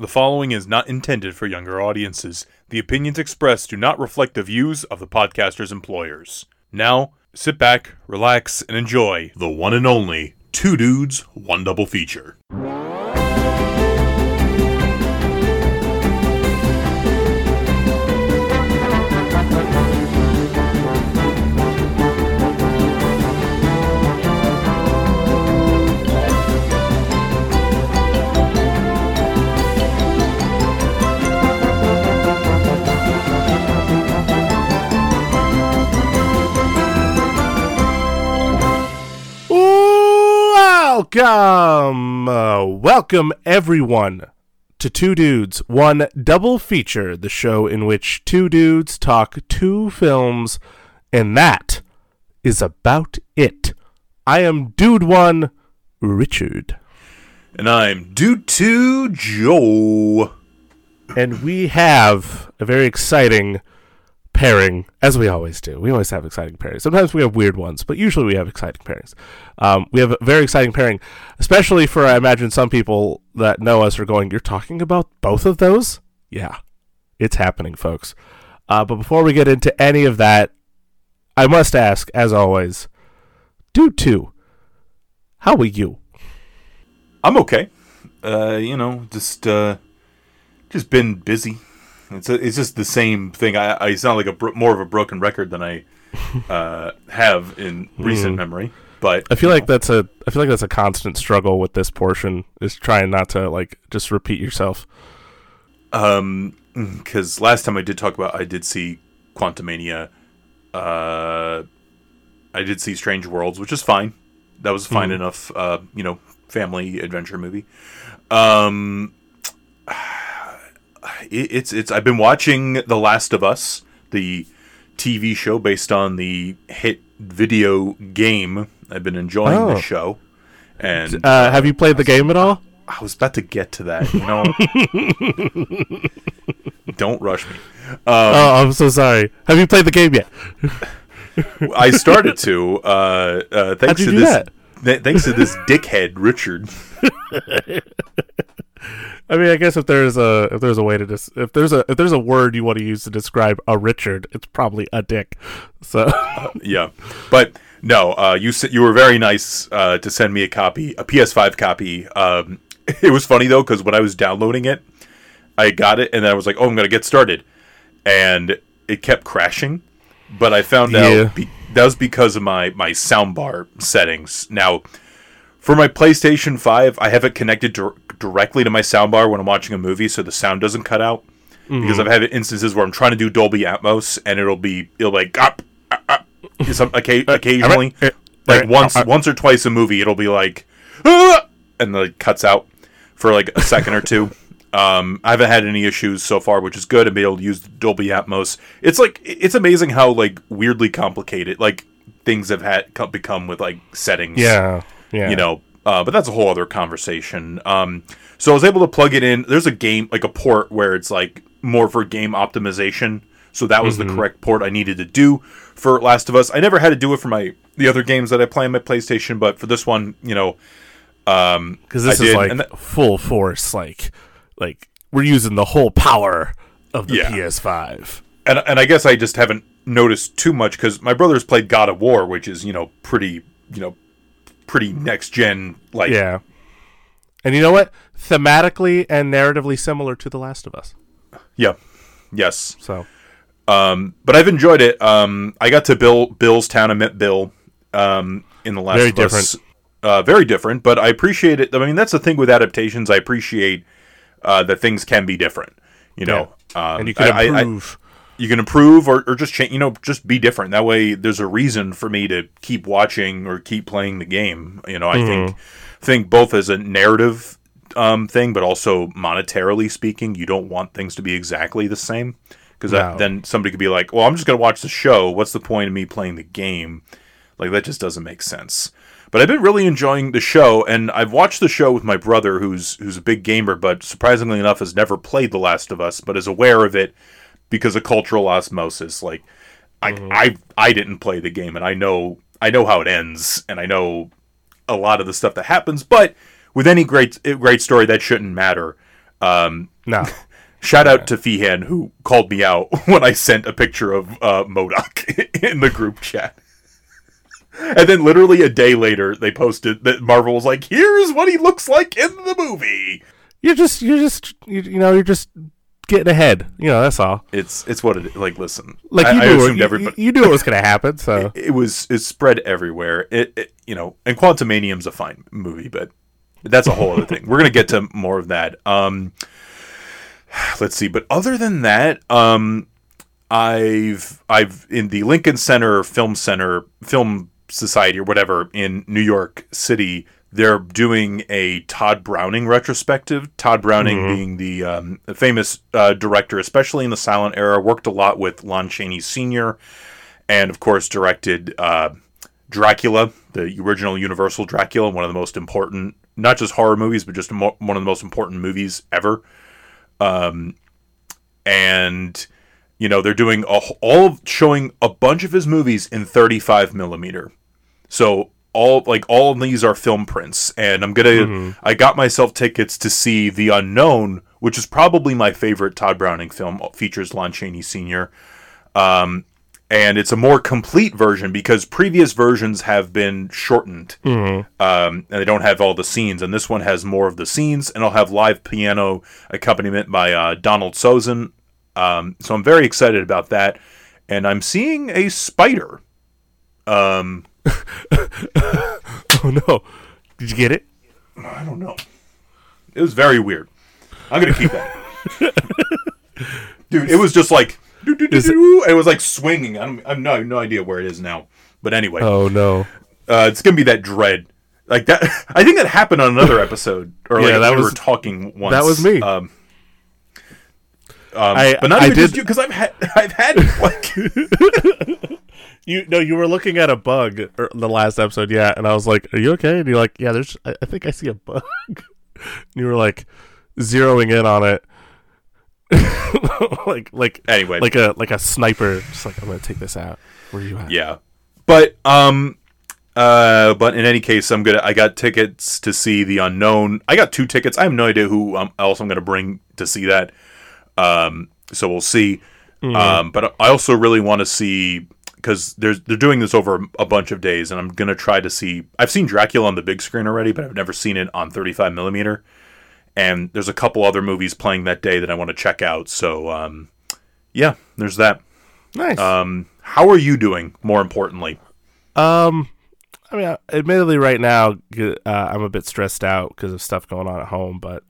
The following is not intended for younger audiences. The opinions expressed do not reflect the views of the podcaster's employers. Now, sit back, relax, and enjoy the one and only Two Dudes, One Double Feature. Welcome, uh, welcome everyone to Two Dudes, One Double Feature, the show in which two dudes talk two films, and that is about it. I am Dude One, Richard, And I'm Dude 2 Joe. and we have a very exciting pairing, as we always do. We always have exciting pairings. Sometimes we have weird ones, but usually we have exciting pairings. Um, we have a very exciting pairing, especially for I imagine some people that know us are going, "You're talking about both of those?" Yeah, it's happening, folks. Uh, but before we get into any of that, I must ask, as always, dude two, how are you? I'm okay. Uh, you know, just uh, just been busy. It's a, it's just the same thing. I, I sound like a bro- more of a broken record than I uh, have in recent memory. But I feel like know, that's a I feel like that's a constant struggle with this portion is trying not to like just repeat yourself. um, because last time I did talk about, I did see Quantumania. Uh, I did see Strange Worlds, which is fine. That was fine enough. Uh, you know, family adventure movie. Um, it, it's it's. I've been watching The Last of Us, the TV show based on the hit video game. I've been enjoying Oh. the show, and Uh, have you played the game at all? I was about to get to that. You know, don't rush me. oh, I'm so sorry. Have you played the game yet? I started to. Uh, uh, thanks to this. that? Th- thanks to this dickhead Richard. I mean, I guess if there's a if there's a way to dis- if there's a if there's a word you want to use to describe a Richard, it's probably a dick. So Yeah, but no, uh, you you were very nice uh, to send me a copy, a PS5 copy. Um, it was funny though because when I was downloading it, I got it and then I was like, "Oh, I'm gonna get started," and it kept crashing. But I found Yeah. out be- that was because of my my soundbar settings. Now, for my PlayStation 5, I have it connected dir- directly to my soundbar when I'm watching a movie, so the sound doesn't cut out. Because I've had instances where I'm trying to do Dolby Atmos and it'll be it'll be like up, up, up, some occa- occasionally uh, like uh, once uh, once or twice a movie it'll be like "Ah!" and then it cuts out for like a second or two. Um, I haven't had any issues so far, which is good. I've able to use Dolby Atmos. It's like it's amazing how like weirdly complicated like things have had co- become with like settings yeah, yeah, you know uh, but that's a whole other conversation um, so i was able to plug it in there's a game like a port where it's like more for game optimization so that was the correct port i needed to do for last of us i never had to do it for my the other games that i play on my playstation but for this one you know because this I is did, like and that- full force. Like like we're using the whole power of the Yeah. PS5. and, and i guess i just haven't noticed too much because my brother's played god of war which is you know pretty you know pretty next gen like Yeah, and you know what? Thematically and narratively similar to The Last of Us. yeah yes So Um, but I've enjoyed it. Um, I got to Bill Bill's town. I met Bill um, in the last Very of Us. Uh, very different, but I appreciate it. I mean, that's the thing with adaptations. I appreciate uh, that things can be different. You know, um, and you can I- I- I- improve. you can improve or, or just change. You know, just be different. That way, there's a reason for me to keep watching or keep playing the game. You know, I think think both as a narrative um, thing, but also monetarily speaking, you don't want things to be exactly the same because No. then somebody could be like, "Well, I'm just going to watch the show. What's the point of me playing the game?" Like that just doesn't make sense. But I've been really enjoying the show, and I've watched the show with my brother, who's who's a big gamer, but surprisingly enough, has never played The Last of Us, but is aware of it because of cultural osmosis. Like, I I I didn't play the game, and I know I know how it ends, and I know a lot of the stuff that happens. But with any great great story, that shouldn't matter. Um, No. shout out to Feehan who called me out when I sent a picture of uh, MODOK in the group chat. And then literally a day later, they posted that Marvel was like, "Here's what he looks like in the movie." You're just you're just you, you know, you're just getting ahead. You know, that's all. It's it's what it like. Listen, Like I, you I knew assumed you, everybody. you knew it was going to happen, so it was it spread everywhere. It, it you know, and Quantumania's a fine movie, but that's a whole other thing. We're gonna get to more of that. Um, let's see, but other than that, um, I've I've in the Lincoln Center Film Center Film Society or whatever in New York City. They're doing a Tod Browning retrospective. Tod Browning being the um, famous uh, director, especially in the silent era, worked a lot with Lon Chaney Sr and of course directed uh, Dracula, the original Universal Dracula, one of the most important, not just horror movies, but just mo- one of the most important movies ever. Um, and you know they're doing a, all showing a bunch of his movies in 35 millimeter. So all like all of these are film prints, and I'm gonna. I got myself tickets to see The Unknown, which is probably my favorite Tod Browning film. Features Lon Chaney Sr and it's a more complete version because previous versions have been shortened um, and they don't have all the scenes and this one has more of the scenes and i'll have live piano accompaniment by uh, donald sosin um, so i'm very excited about that and i'm seeing a spider um, oh no. Did you get it? i don't know it was very weird i'm gonna keep that dude it was just like it- was like swinging i, don't, I have no, no idea where it is now but anyway Oh no. uh, it's gonna be that dread like that i think that happened on another episode or like Yeah, that we was- were talking once that was me. um, um, I- but not I even just you because i've had i've had like You no, you were looking at a bug er, the last episode, yeah, and I was like, "Are you okay?" And you're like, "Yeah, there's. I, I think I see a bug." and you were like zeroing in on it, like like anyway like a like a sniper. Just like I'm gonna take this out. Where you at? yeah but um uh but in any case i'm gonna i got tickets to see the unknown i got two tickets i have no idea who um, else i'm gonna bring to see that um so we'll see um but i also really want to see because there's they're doing this over a bunch of days and i'm gonna try to see i've seen dracula on the big screen already but i've never seen it on 35 millimeter and there's a couple other movies playing that day that i want to check out so um yeah there's that Nice. um how are you doing more importantly Um, I mean, admittedly, right now uh, I'm a bit stressed out because of stuff going on at home. But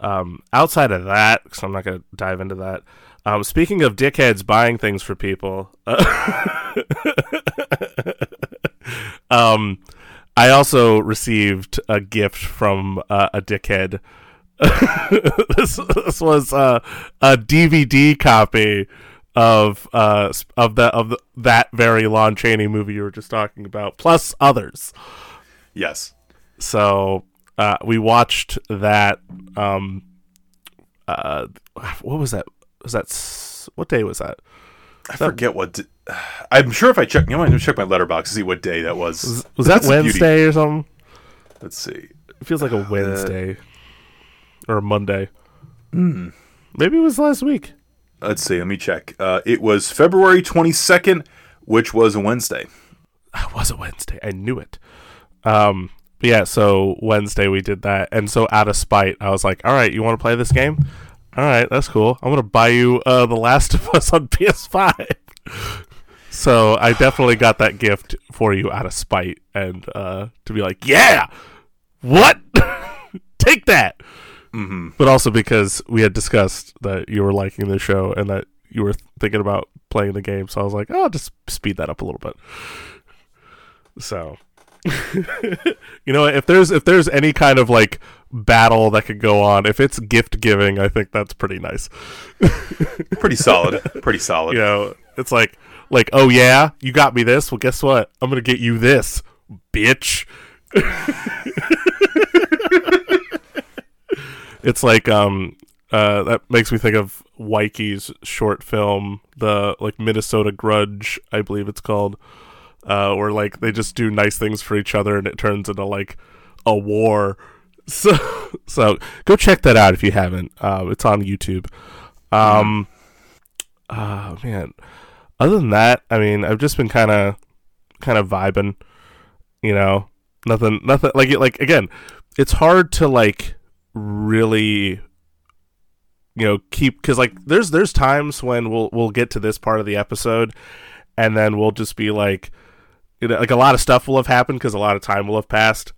um, outside of that, because I'm not going to dive into that. Um, speaking of dickheads buying things for people, uh, um, I also received a gift from uh, a dickhead. this, this was uh, a DVD copy of uh of the of the, that very Lon Chaney movie you were just talking about, plus others. yes So uh, we watched that. Um, uh, what was that? Was that what day was that? I forget what. d- I'm sure if I check, you know, I'm gonna check my letterboxd to see what day that was. Was, was that the beauty. Wednesday or something? Let's see. It feels like a Wednesday or a Monday. Hmm. Maybe it was last week. Let's see. Let me check. Uh, it was February 22nd, which was a Wednesday. It was a Wednesday. I knew it. Um, yeah, so Wednesday we did that, and so out of spite, I was like, "All right, you want to play this game? All right, that's cool. I'm gonna buy you uh, The Last of Us on PS5." so I definitely got that gift for you out of spite, and uh, to be like, "Yeah, what? Take that." hmm But also because we had discussed that you were liking the show and that you were thinking about playing the game, so I was like, "Oh, just speed that up a little bit." So, you know, if there's if there's any kind of like battle that could go on, if it's gift giving, I think that's pretty nice. Pretty solid. Pretty solid. You know, it's like like, oh yeah, you got me this. Well, guess what? I'm gonna get you this, bitch. it's like um uh that makes me think of Wikie's short film, the like Minnesota Grudge, I believe it's called, uh, where like they just do nice things for each other and it turns into like a war. so so go check that out if you haven't. Uh, it's on YouTube. Um, oh man. Other than that, I mean, I've just been kind of kind of vibing. You know, nothing, nothing like. Like again, it's hard to like really you know keep because like there's there's times when we'll we'll get to this part of the episode and then we'll just be like you know, like a lot of stuff will have happened because a lot of time will have passed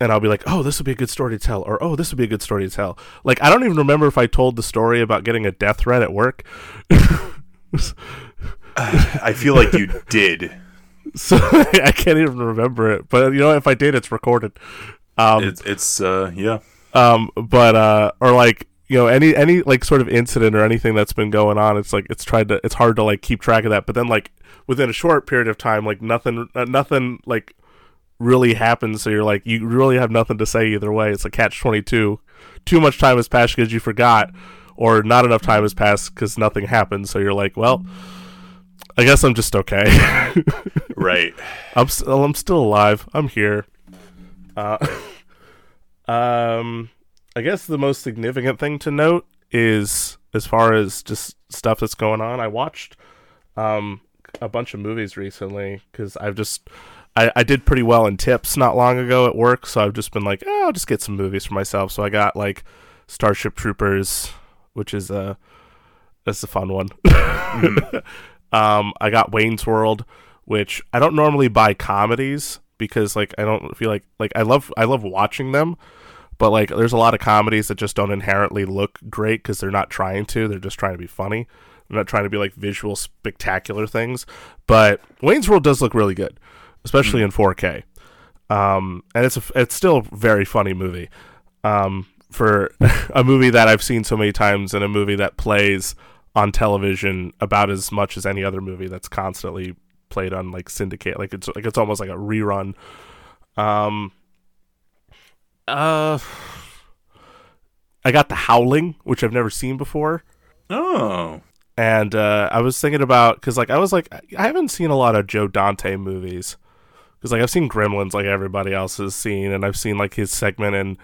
and I'll be like, "Oh, this would be a good story to tell," or "Oh, this would be a good story to tell." Like, I don't even remember if I told the story about getting a death threat at work. I feel like you did. so I can't even remember it. But you know, if I did, it's recorded. Um, It's it's uh yeah. um, but uh, or like you know, any any like sort of incident or anything that's been going on, it's like it's tried to it's hard to like keep track of that. But then like within a short period of time, like nothing uh, nothing like really happens. So you're like you really have nothing to say either way. It's a catch twenty two. Too much time has passed because you forgot, or not enough time has passed because nothing happened. So you're like, well. I guess I'm just okay. Right. I'm s- I'm still alive. I'm here. Uh, um, I guess the most significant thing to note is as far as just stuff that's going on. I watched um a bunch of movies recently because I've just I, I did pretty well in tips not long ago at work, so I've just been like, oh, I'll just get some movies for myself. So I got like Starship Troopers, which is a that's a fun one. um, I got Wayne's World, which I don't normally buy comedies because like I don't feel like like I love I love watching them, but like there's a lot of comedies that just don't inherently look great because they're not trying to. They're just trying to be funny. They're not trying to be like visual spectacular things. But Wayne's World does look really good, especially in 4K. Um, and it's a, it's still a very funny movie. Um, for a movie that I've seen so many times and a movie that plays on television about as much as any other movie that's constantly played on like syndicate like it's like it's almost like a rerun um uh I got The Howling which I've never seen before Oh. and uh I was thinking about cuz like I was like I haven't seen a lot of Joe Dante movies cuz like I've seen Gremlins like everybody else has seen and I've seen like his segment in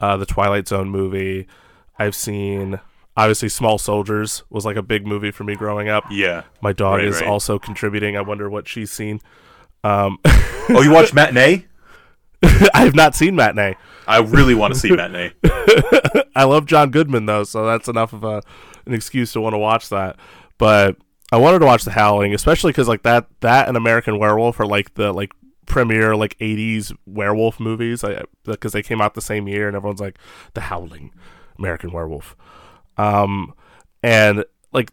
uh the Twilight Zone movie I've seen obviously Small Soldiers was like a big movie for me growing up Yeah. my dog Right, is right. also contributing. I wonder what she's seen. Um, Oh, you watched Matinee? I have not seen Matinee. I really want to see Matinee. I love John Goodman though, so that's enough of a an excuse to want to watch that. But I wanted to watch The Howling, especially because like that that and American Werewolf are like the like premier like '80s werewolf movies because they came out the same year, and everyone's like The Howling, American Werewolf. Um, and like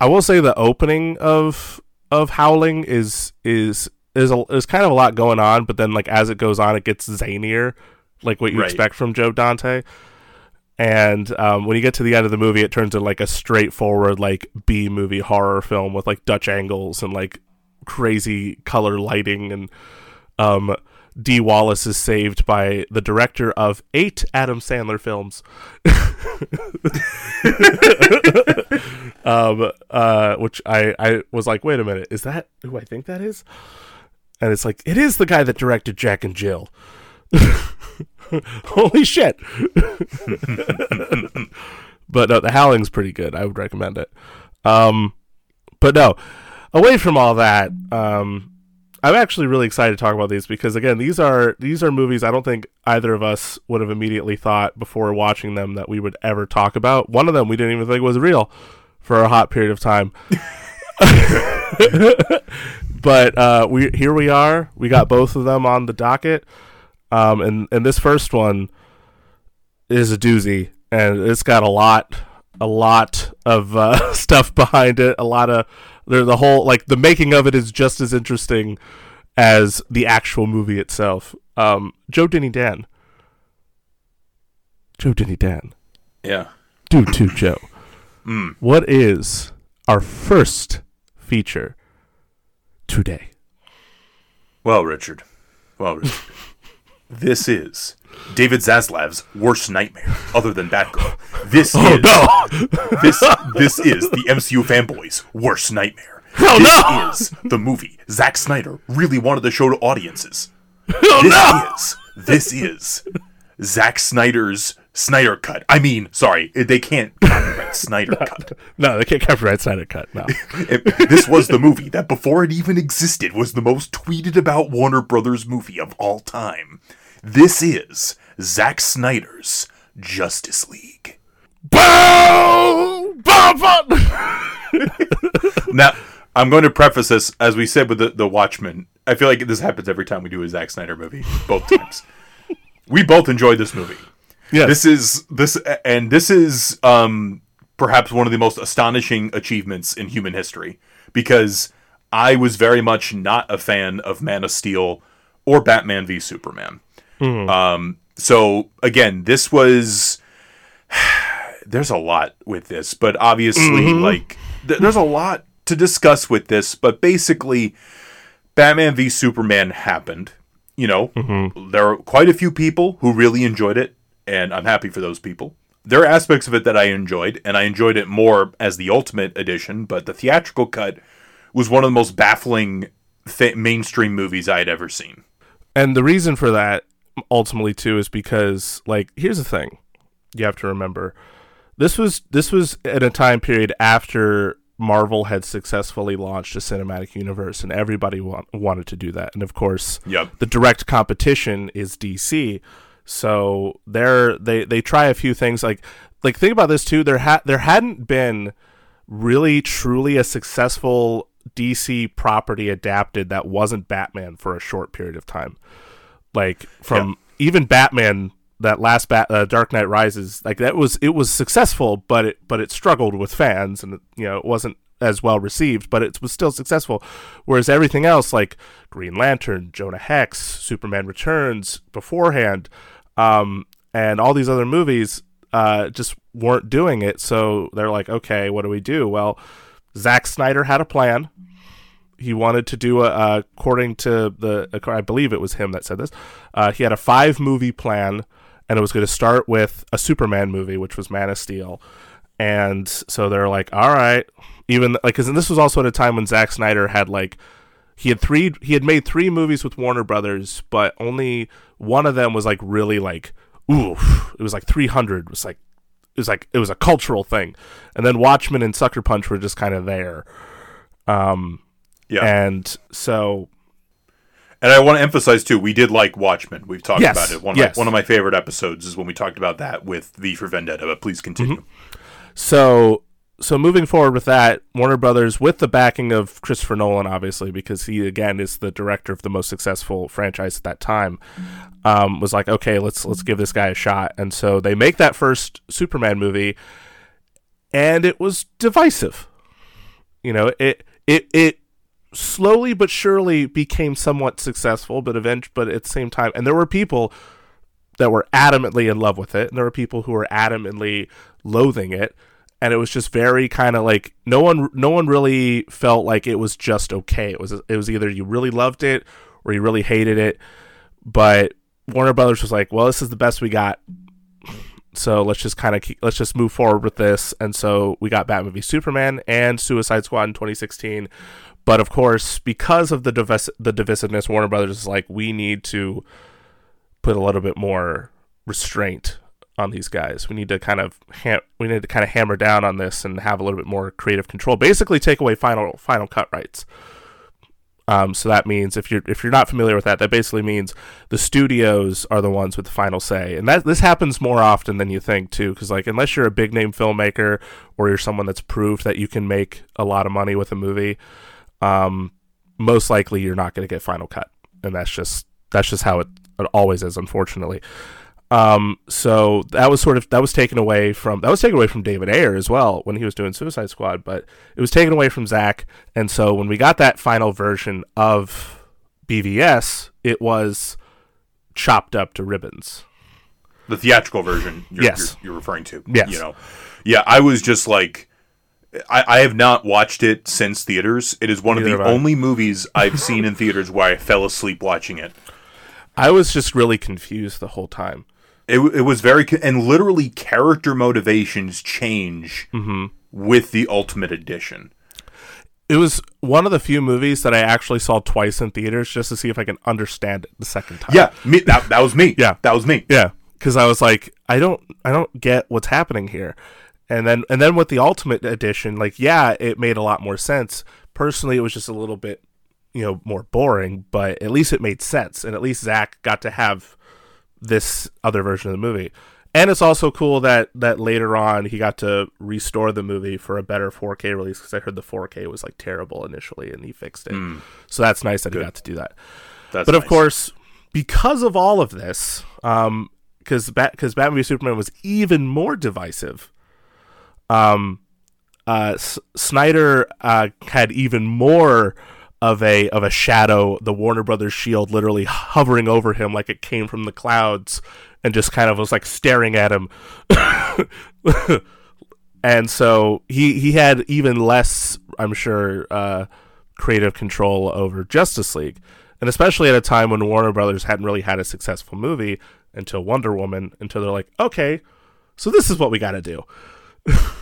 I will say the opening of of Howling is is is a, is kind of a lot going on, but then like as it goes on, it gets zanier, like what you Right. expect from Joe Dante. And um, when you get to the end of the movie, it turns into like a straightforward like B movie horror film with like Dutch angles and like crazy color lighting and um, Dee Wallace is saved by the director of eight Adam Sandler films. um, uh, which I, I was like, wait a minute, is that who I think that is? And it's like, it is the guy that directed Jack and Jill. Holy shit. but no, The Howling's pretty good. I would recommend it. Um, but no, away from all that, um, I'm actually really excited to talk about these because again, these are these are movies I don't think either of us would have immediately thought before watching them that we would ever talk about. One of them we didn't even think was real for a hot period of time. but uh, we here we are. We got both of them on the docket, um, and and this first one is a doozy, and it's got a lot, a lot of uh, stuff behind it. A lot of the the whole like the making of it is just as interesting as the actual movie itself. Um, Joe Denny Dan. Joe Denny Dan. Yeah. Dude, to Joe. Mm. What is our first feature today? Well, Richard. Well, Richard. This is David Zaslav's worst nightmare, other than Batgirl. This Oh is no! this this is the MCU fanboys' worst nightmare. Oh, this no! is the movie Zack Snyder really wanted to show to audiences. Oh This no! is this is Zack Snyder's Snyder cut. I mean, sorry, they can't copyright Snyder cut. No, they can't copyright Snyder cut. No. It- this was the movie that, before it even existed, was the most tweeted about Warner Brothers movie of all time. This is Zack Snyder's Justice League. Boom! Now, I'm going to preface this as we said with the, the Watchmen. I feel like this happens every time we do a Zack Snyder movie, both times. we both enjoyed this movie. Yes. This is this and this is um perhaps one of the most astonishing achievements in human history because I was very much not a fan of Man of Steel or Batman v Superman. Mm-hmm. Um so again, this was there's a lot with this, but obviously mm-hmm. like th- there's a lot to discuss with this, but basically Batman v Superman happened. You know, mm-hmm. there are quite a few people who really enjoyed it, and I'm happy for those people. There are aspects of it that I enjoyed, and I enjoyed it more as the Ultimate Edition, but the theatrical cut was one of the most baffling th- mainstream movies I had ever seen. And the reason for that ultimately too is because like here's the thing you have to remember. This was this was at a time period after Marvel had successfully launched a cinematic universe and everybody wa- wanted to do that. And of course Yep. the direct competition is DC so they're they they try a few things. Like like think about this too. There ha- there hadn't been really truly a successful DC property adapted that wasn't Batman for a short period of time. Like from even Batman that last Bat uh, Dark Knight Rises like that was it was successful but it but it struggled with fans and you know it wasn't as well received but it was still successful. Whereas everything else like Green Lantern, Jonah Hex, Superman Returns beforehand um and all these other movies uh just weren't doing it. So they're like okay what do we do? Well Zack Snyder had a plan he wanted to do a uh, according to the I believe it was him that said this. Uh, he had a five movie plan, and it was going to start with a Superman movie, which was Man of Steel. And so they're like, all right, even like, because this was also at a time when Zack Snyder had like he had three he had made three movies with Warner Brothers, but only one of them was like really like ooh, it was like 300 it was like it was like it was a cultural thing, and then Watchmen and Sucker Punch were just kind of there. Um, Yeah. and so And I want to emphasize too, we did like Watchmen. We've talked Yes, about it. One of, yes. my, one of my favorite episodes is when we talked about that with V for Vendetta. But please continue. Mm-hmm. so so moving forward with that, Warner Brothers, with the backing of Christopher Nolan, obviously because he again is the director of the most successful franchise at that time, um, was like, okay, let's let's give this guy a shot, and so they make that first Superman movie, and it was divisive. You know, it it it slowly but surely became somewhat successful, but event but at the same time, and there were people that were adamantly in love with it, and there were people who were adamantly loathing it, and it was just very kind of like no one no one really felt like it was just okay. It was it was either you really loved it or you really hated it, but Warner Brothers was like, well, this is the best we got. So let's just kind of let's just move forward with this, and so we got Batman v Superman and Suicide Squad in 2016. But of course, because of the divis- the divisiveness, Warner Brothers is like, we need to put a little bit more restraint on these guys. We need to kind of ha- we need to kind of hammer down on this and have a little bit more creative control. Basically, take away final final cut rights. Um, so that means if you're if you're not familiar with that, that basically means the studios are the ones with the final say, and that this happens more often than you think too. Because like unless you're a big name filmmaker or you're someone that's proved that you can make a lot of money with a movie, um, most likely you're not going to get final cut, and that's just that's just how it, it always is, unfortunately. Um, so that was sort of that was taken away from that was taken away from David Ayer as well when he was doing Suicide Squad, but it was taken away from Zack. And so when we got that final version of BVS, it was chopped up to ribbons. The theatrical version you're, Yes. you're, you're referring to. Yes. You know, yeah, I was just like, I, I have not watched it since theaters. It is one of the only movies I've seen in theaters where I fell asleep watching it. I was just really confused the whole time. It, it was very and literally character motivations change Mm-hmm. with the Ultimate Edition. It was one of the few movies that I actually saw twice in theaters just to see if I can understand it the second time. Yeah, me, that, that was me. Yeah. that was me. Yeah. because I was like, I don't, I don't get what's happening here. And then, and then with the Ultimate Edition, like, yeah, it made a lot more sense. Personally, it was just a little bit, you know, more boring, but at least it made sense, and at least zack got to have this other version of the movie. And it's also cool that that later on he got to restore the movie for a better 4K release because I heard the 4K was like terrible initially, and he fixed it. So that's nice that he got to do that. That's But of course, because of all of this, um, because because Batman v Superman was even more divisive. Um, uh, S- Snyder uh, had even more of a of a shadow, the Warner Brothers shield, literally hovering over him like it came from the clouds, and just kind of was like staring at him. and so he he had even less, I'm sure, uh, creative control over Justice League, and especially at a time when Warner Brothers hadn't really had a successful movie until Wonder Woman, until they're like, okay, so this is what we got to do.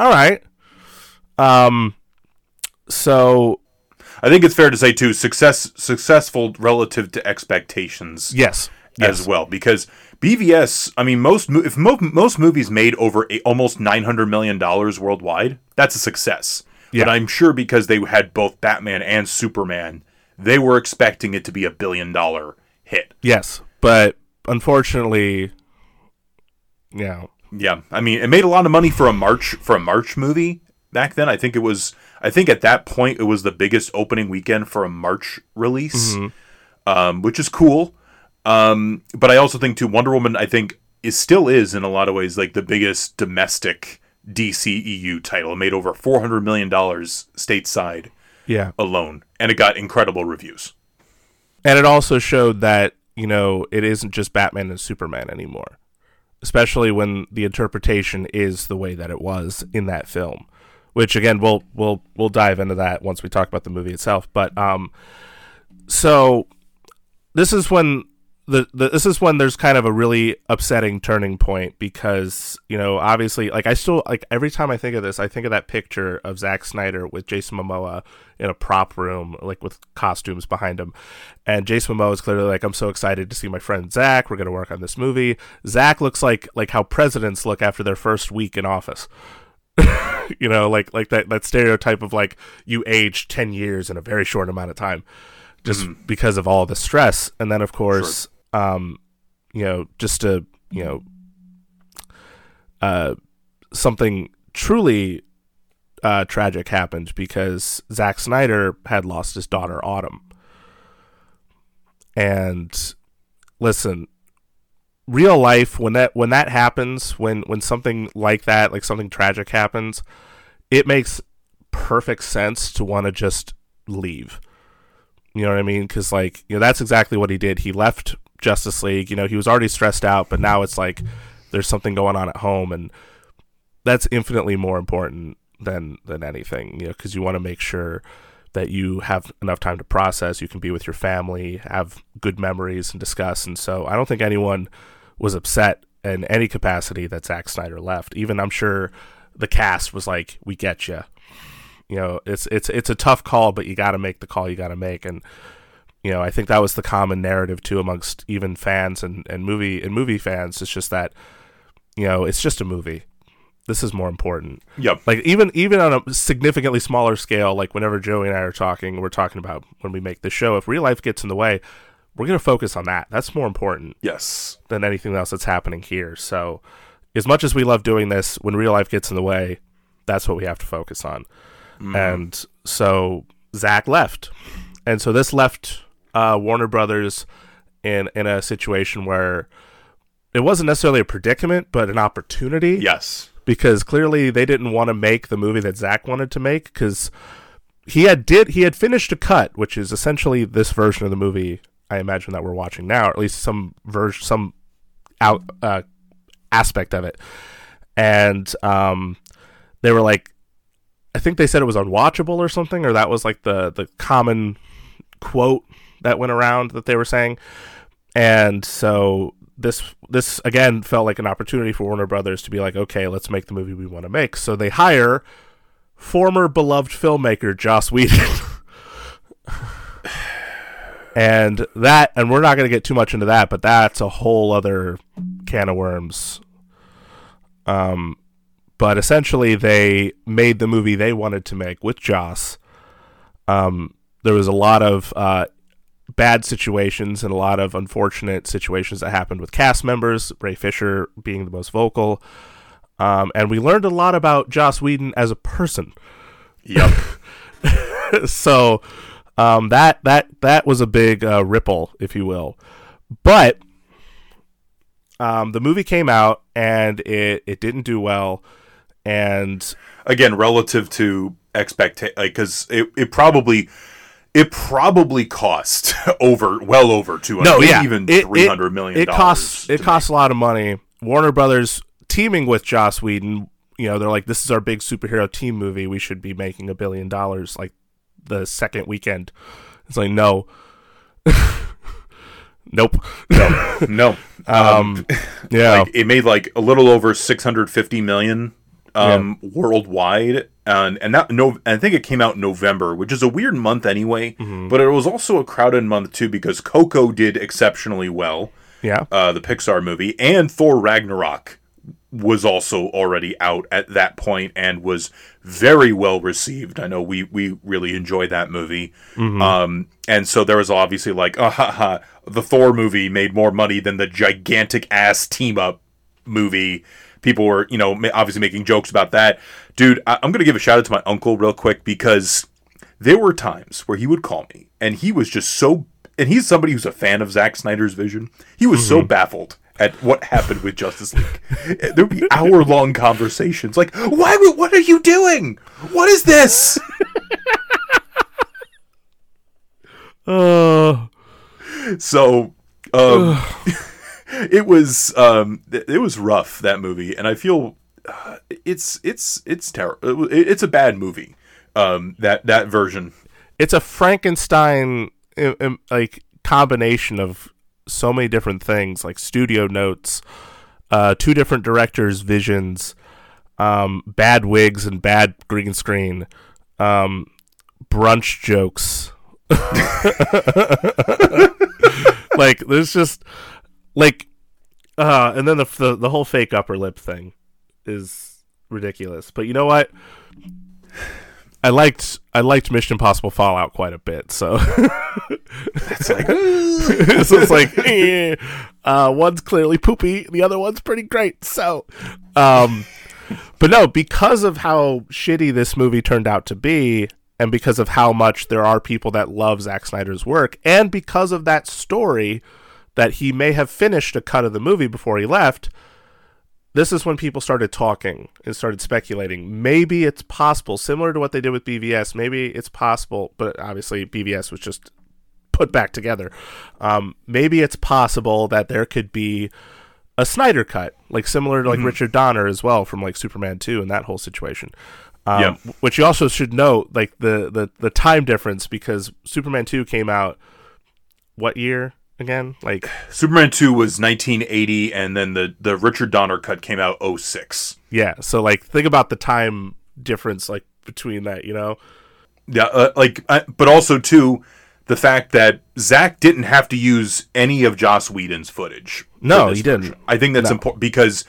All right. Um. So I think it's fair to say too success successful relative to expectations yes, yes. as well because BVS. I mean, most if mo- most movies made over a, almost nine hundred million dollars worldwide, that's a success. Yeah. But I'm sure because they had both Batman and Superman, they were expecting it to be a billion dollar hit. yes, but unfortunately, yeah, Yeah, I mean, it made a lot of money for a March for a March movie back then. I think it was. I think at that point it was the biggest opening weekend for a March release, um, which is cool. Um, but I also think too, Wonder Woman. I think is still is in a lot of ways like the biggest domestic DCEU title. It made over four hundred million dollars stateside yeah, alone, and it got incredible reviews. and it also showed that you know it isn't just Batman and Superman anymore, especially when the interpretation is the way that it was in that film. Which again, we'll we'll we'll dive into that once we talk about the movie itself. But um, so this is when the, the this is when there's kind of a really upsetting turning point because you know obviously like I still like every time I think of this I think of that picture of Zack Snyder with Jason Momoa in a prop room like with costumes behind him. And Jason Momoa is clearly like I'm so excited to see my friend Zack. We're gonna work on this movie. Zack looks like like how presidents look after their first week in office. You know like like that that stereotype of like you age 10 years in a very short amount of time just mm-hmm. because of all the stress. And then of course um you know just to you know uh something truly uh tragic happened because Zack Snyder had lost his daughter Autumn. And listen real life when that when that happens when when something like that like something tragic happens it makes perfect sense to want to just leave. You know what i mean? Because like you know that's exactly what he did. He left justice league you know he was already stressed out but now it's like there's something going on at home and that's infinitely more important than than anything you know because you want to make sure that you have enough time to process you can be with your family have good memories and discuss and so i don't think anyone was upset in any capacity that Zack Snyder left. Even I'm sure the cast was like, "We get you." You know, it's it's it's a tough call, but you got to make the call you got to make, and you know, I think that was the common narrative too amongst even fans and and movie and movie fans. It's just that you know, it's just a movie. This is more important. Yep. Like even even on a significantly smaller scale, like whenever Joey and I are talking, we're talking about when we make the show. If real life gets in the way, we're gonna focus on that. That's more important Yes. than anything else that's happening here. So, as much as we love doing this, when real life gets in the way, that's what we have to focus on. Mm. And so Zack left, and so this left uh, Warner Brothers in in a situation where it wasn't necessarily a predicament, but an opportunity Yes. because clearly they didn't want to make the movie that Zack wanted to make because he had did he had finished a cut, which is essentially this version of the movie. I imagine that we're watching now, or at least some version, some out uh, aspect of it, and um, they were like, I think they said it was unwatchable or something, or that was like the the common quote that went around that they were saying, and so this this again felt like an opportunity for Warner Brothers to be like, okay, let's make the movie we want to make. So they hire former beloved filmmaker Joss Whedon. and that and we're not going to get too much into that, but that's a whole other can of worms. Um, but essentially, they made the movie they wanted to make with Joss. Um, there was a lot of uh, bad situations and a lot of unfortunate situations that happened with cast members, Ray Fisher being the most vocal. Um, and we learned a lot about Joss Whedon as a person. Yep. so um, that that that was a big uh, ripple, if you will. But um, the movie came out and it it didn't do well, and Again, relative to expectation, like because it, it probably it probably cost over well over two hundred, no, yeah, even It- three it- hundred million. It costs it costs a lot of money. Warner Brothers teaming with Joss Whedon, you know, they're like, this is our big superhero team movie. We should be making a billion dollars like the second weekend. It's like no, nope. no, no. Um, yeah, Like, it made like a little over six hundred fifty million um, worldwide, and and that no, I think it came out in November, which is a weird month anyway. Mm-hmm. But it was also a crowded month too because Coco did exceptionally well, yeah. uh, the Pixar movie, and Thor Ragnarok was also already out at that point and was very well received. I know we we really enjoyed that movie. Um, and so there was obviously like, ah, ha, ha, the Thor movie made more money than the gigantic ass team up movie. People were, you know, obviously making jokes about that. Dude, I- I'm going to give a shout out to my uncle real quick because there were times where he would call me and he was just so, and he's somebody who's a fan of Zack Snyder's vision. He was so baffled at what happened with Justice League. There'd be hour long conversations like, why, would- what are you doing? What is this? Uh, so um, it was um, it was rough that movie, and I feel uh, it's it's it's terrible. It's a bad movie. Um, that that version. it's a Frankenstein like combination of so many different things, like studio notes, uh, two different directors' visions, um, bad wigs and bad green screen, um, brunch jokes. like there's just like uh and then the, the the whole fake upper lip thing is ridiculous. But you know what? I liked I liked Mission Impossible Fallout quite a bit, so It's like so it's like eh, uh, one's clearly poopy, the other one's pretty great. So, um, but no, because of how shitty this movie turned out to be, and because of how much there are people that love Zack Snyder's work, and because of that story that he may have finished a cut of the movie before he left, this is when people started talking and started speculating. Maybe it's possible, similar to what they did with BVS. Maybe it's possible, but obviously BVS was just put back together. Um, maybe it's possible that there could be a Snyder cut, like similar to like Richard Donner as well from like Superman two and that whole situation. Um, Yeah. Which you also should note, like the, the the time difference because Superman two came out what year again? Like Superman 2 was 1980 and then the the Richard Donner cut came out 06. yeah, so like think about the time difference like between that, you know? Yeah, uh, like uh, but also too the fact that Zack didn't have to use any of Joss Whedon's footage. No, he didn't. I think that's No. important because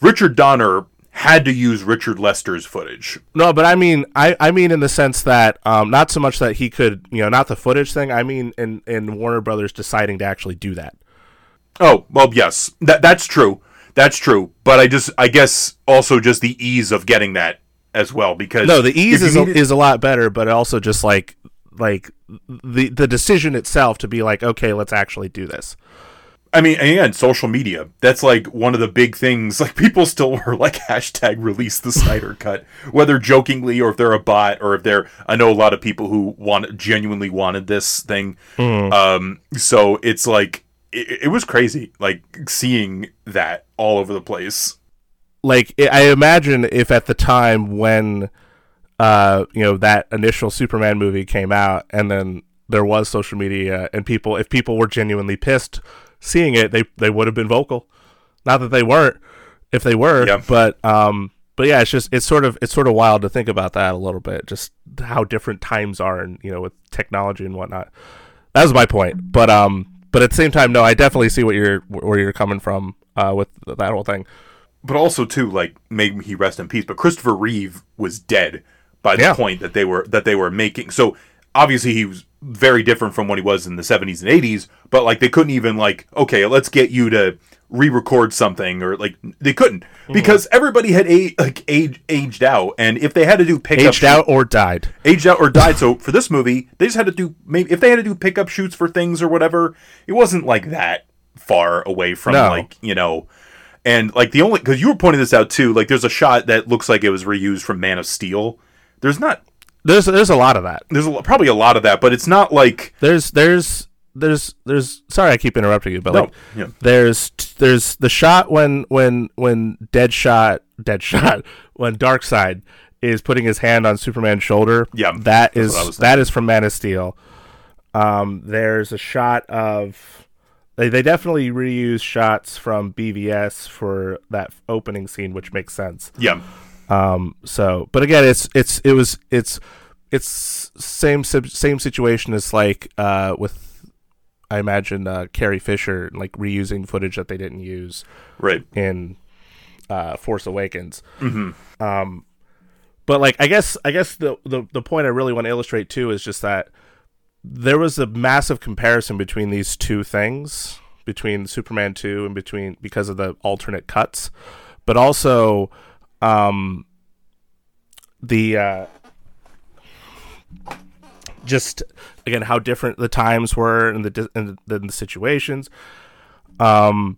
Richard Donner had to use Richard Lester's footage. No, but I mean, I, I mean in the sense that um, not so much that he could, you know, not the footage thing. I mean, in in Warner Brothers deciding to actually do that. Oh, well, yes. That that's true. That's true. But I just I guess also just the ease of getting that as well because No, the ease is needed- is a lot better, but also just like like the the decision itself to be like, okay, let's actually do this. I mean, again, social media. That's like one of the big things. Like people still were like hashtag release the Snyder cut, whether jokingly or if they're a bot or if they're. I know a lot of people who want genuinely wanted this thing. Um, so it's like it, it was crazy, like seeing that all over the place. Like I I imagine if at the time when uh you know that initial Superman movie came out and then there was social media and people if people were genuinely pissed seeing it, they they would have been vocal. Not that they weren't if they were, Yeah. but um but yeah, it's just it's sort of it's sort of wild to think about that a little bit, just how different times are and you know with technology and whatnot. That was my point. But um but at the same time, no, I definitely see what you're where you're coming from. uh, with that whole thing. but also too like may he rest in peace but christopher reeve was dead by the Yeah. point that they were that they were making so obviously he was very different from what he was in the 70s and 80s but like they couldn't even like okay let's get you to re-record something or like they couldn't Mm-hmm. because everybody had a, like age, aged out and if they had to do pickup Aged out or died. aged out or died. So for this movie, they just had to do maybe if they had to do pickup shoots for things or whatever, it wasn't like that far away from No. like you know, and like the only because you were pointing this out too. Like there's a shot that looks like it was reused from Man of Steel. There's not. There's there's a lot of that. There's a, probably a lot of that, but it's not like There's there's there's there's sorry I keep interrupting you, but No, like yeah. there's there's the shot when when when Deadshot Deadshot when Darkseid is putting his hand on Superman's shoulder. Yeah, that's is what I was that is from Man of Steel. Um, there's a shot of they they definitely reuse shots from BVS for that opening scene, which makes sense. yeah, Um, so, but again, it's it's it was it's it's same same situation as like uh with I imagine uh, Carrie Fisher like reusing footage that they didn't use right. in uh, Force Awakens. Mm-hmm. Um, but like I guess I guess the, the the point I really want to illustrate too is just that there was a massive comparison between these two things between Superman 2 and between because of the alternate cuts but also um the uh just again how different the times were and the and the, and the situations um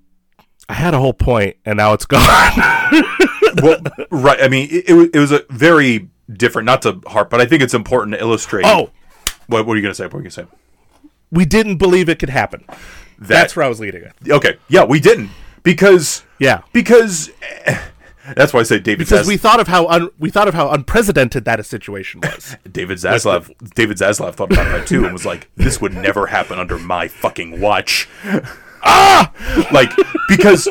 I had a whole point and now it's gone. well, right. I mean, it, it, was- it was a very different. Not to harp, but I think it's important to illustrate. oh, what, what are you gonna say? What are you gonna say? we didn't believe it could happen. That, That's where I was leading it. okay. Yeah, we didn't because Yeah. because that's why I say David Because Zas- we thought of how un- we thought of how unprecedented that a situation was. David Zaslav David Zaslav thought about that too and was like, this would never happen under my fucking watch. ah, like because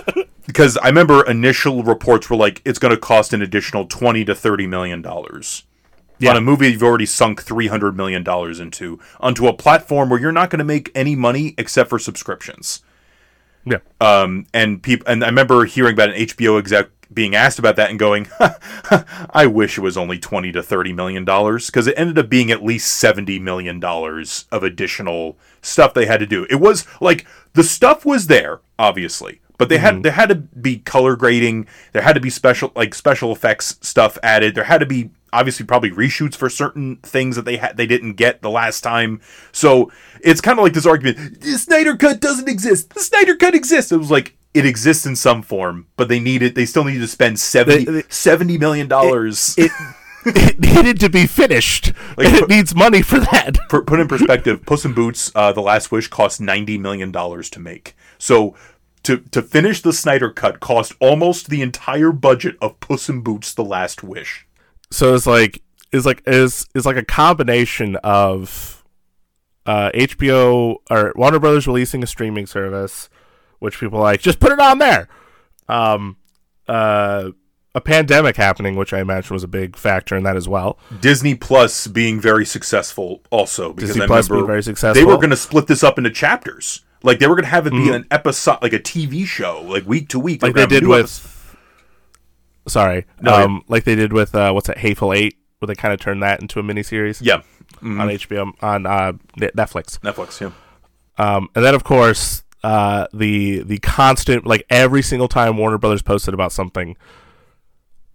because I remember initial reports were like it's going to cost an additional twenty to thirty million dollars. Yeah. On a movie you've already sunk three hundred million dollars into onto a platform where you're not going to make any money except for subscriptions. yeah. Um, and people, and I remember hearing about an HBO exec being asked about that and going, "I wish it was only twenty to thirty million dollars because it ended up being at least seventy million dollars of additional stuff they had to do. It was like the stuff was there, obviously, but they had mm-hmm. there had to be color grading, there had to be special like special effects stuff added, there had to be obviously probably reshoots for certain things that they had they didn't get the last time. So it's kind of like this argument: the Snyder Cut doesn't exist. The Snyder Cut exists. It was like it exists in some form, but they need it. they still need to spend 70, They- they- 70 million dollars. It it needed to be finished. Like, and it put- needs money for that. put, put in perspective, Puss in Boots: uh, The Last Wish cost ninety million dollars to make. So to to finish the Snyder Cut cost almost the entire budget of Puss in Boots: The Last Wish. So it's like it's like is is like a combination of uh, HBO or Warner Brothers releasing a streaming service, which people like just put it on there. Um, uh, a pandemic happening, which I imagine was a big factor in that as well. Disney Plus being very successful also because Disney I Plus remember being very they were going to split this up into chapters. Like they were going to have it be Mhm. an episode, like a TV show, like week to week, like were they did with. episodes. Sorry, No, um, like they did with uh, what's that? Hateful Eight, where they kind of turned that into a miniseries yeah, Mhm. on HBO on uh, Netflix. Netflix. Yeah, Um, and then of course uh, the the constant like every single time Warner Brothers posted about something,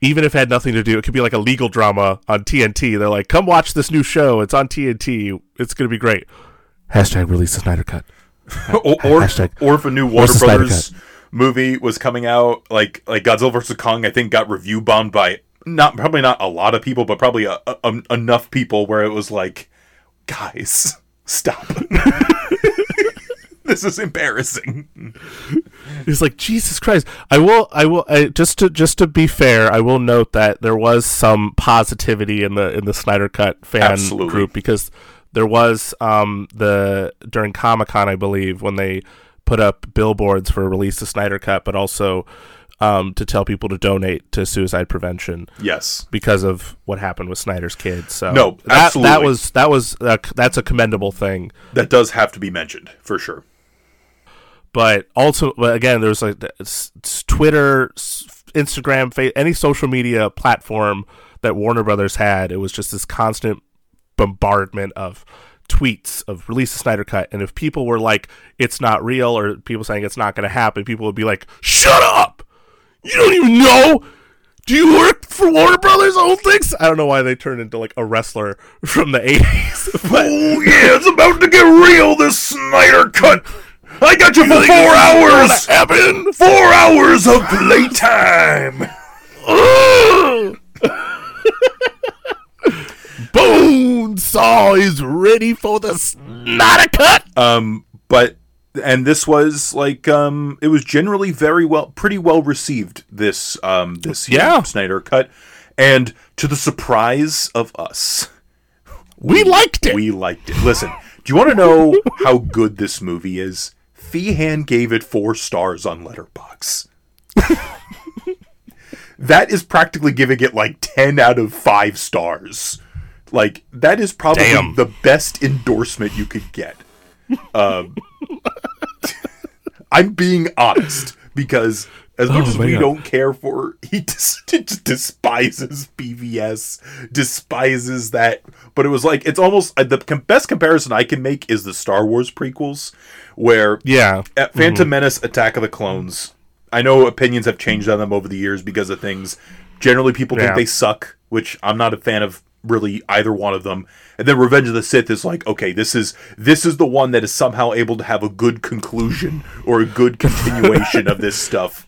even if it had nothing to do, it could be like a legal drama on TNT. They're like, "Come watch this new show. It's on TNT. It's gonna be great." Hashtag release the Snyder Cut. or or, Hashtag- or if a new Warner Where's the Snyder Brothers movie was coming out, like like Godzilla vs Kong, I think got review bombed by not probably not a lot of people, but probably a, a, enough people where it was like, guys, stop. this is embarrassing. It's like Jesus Christ. I will. I will. I, just to just to be fair, I will note that there was some positivity in the in the Snyder Cut fan Absolutely. group because there was um the during Comic Con, I believe, when they put up billboards for a release the Snyder Cut, but also um to tell people to donate to suicide prevention Yes. because of what happened with Snyder's kids. So No, that, that was that was uh, that's a commendable thing. That does have to be mentioned for sure. But also, but again, there's like the- s- s- Twitter, Instagram, fa- any social media platform that Warner Brothers had. It was just this constant bombardment of tweets of release the Snyder Cut, and if people were like, "It's not real," or people saying it's not going to happen, people would be like, "Shut up! You don't even know." Do you work for Warner Brothers old things? I don't know why they turned into like a wrestler from the 80s. but Oh yeah, it's about to get real. This Snyder cut. I got you for four hours. Heaven! Four hours of playtime. Bone Saw is ready for the Snyder Cut! Um, but and this was like um, it was generally very well, pretty well received. This um, this Yeah. Snyder cut, and to the surprise of us, We liked it! we liked it. Listen, do you want to know how good this movie is? Feehan gave it four stars on Letterboxd. that is practically giving it like ten out of five stars. Like that is probably Damn. the best endorsement you could get. Um, I'm being honest because as much Oh, as we man. don't care for, he dis- just despises BVS, despises that. But it was like it's almost uh, the best comparison I can make is the Star Wars prequels, where yeah. at Phantom Menace, Attack of the Clones. I know opinions have changed on them over the years because of things. Generally, people think they suck, which I'm not a fan of really either one of them. And then Revenge of the Sith is like, okay, this is this is the one that is somehow able to have a good conclusion or a good continuation of this stuff.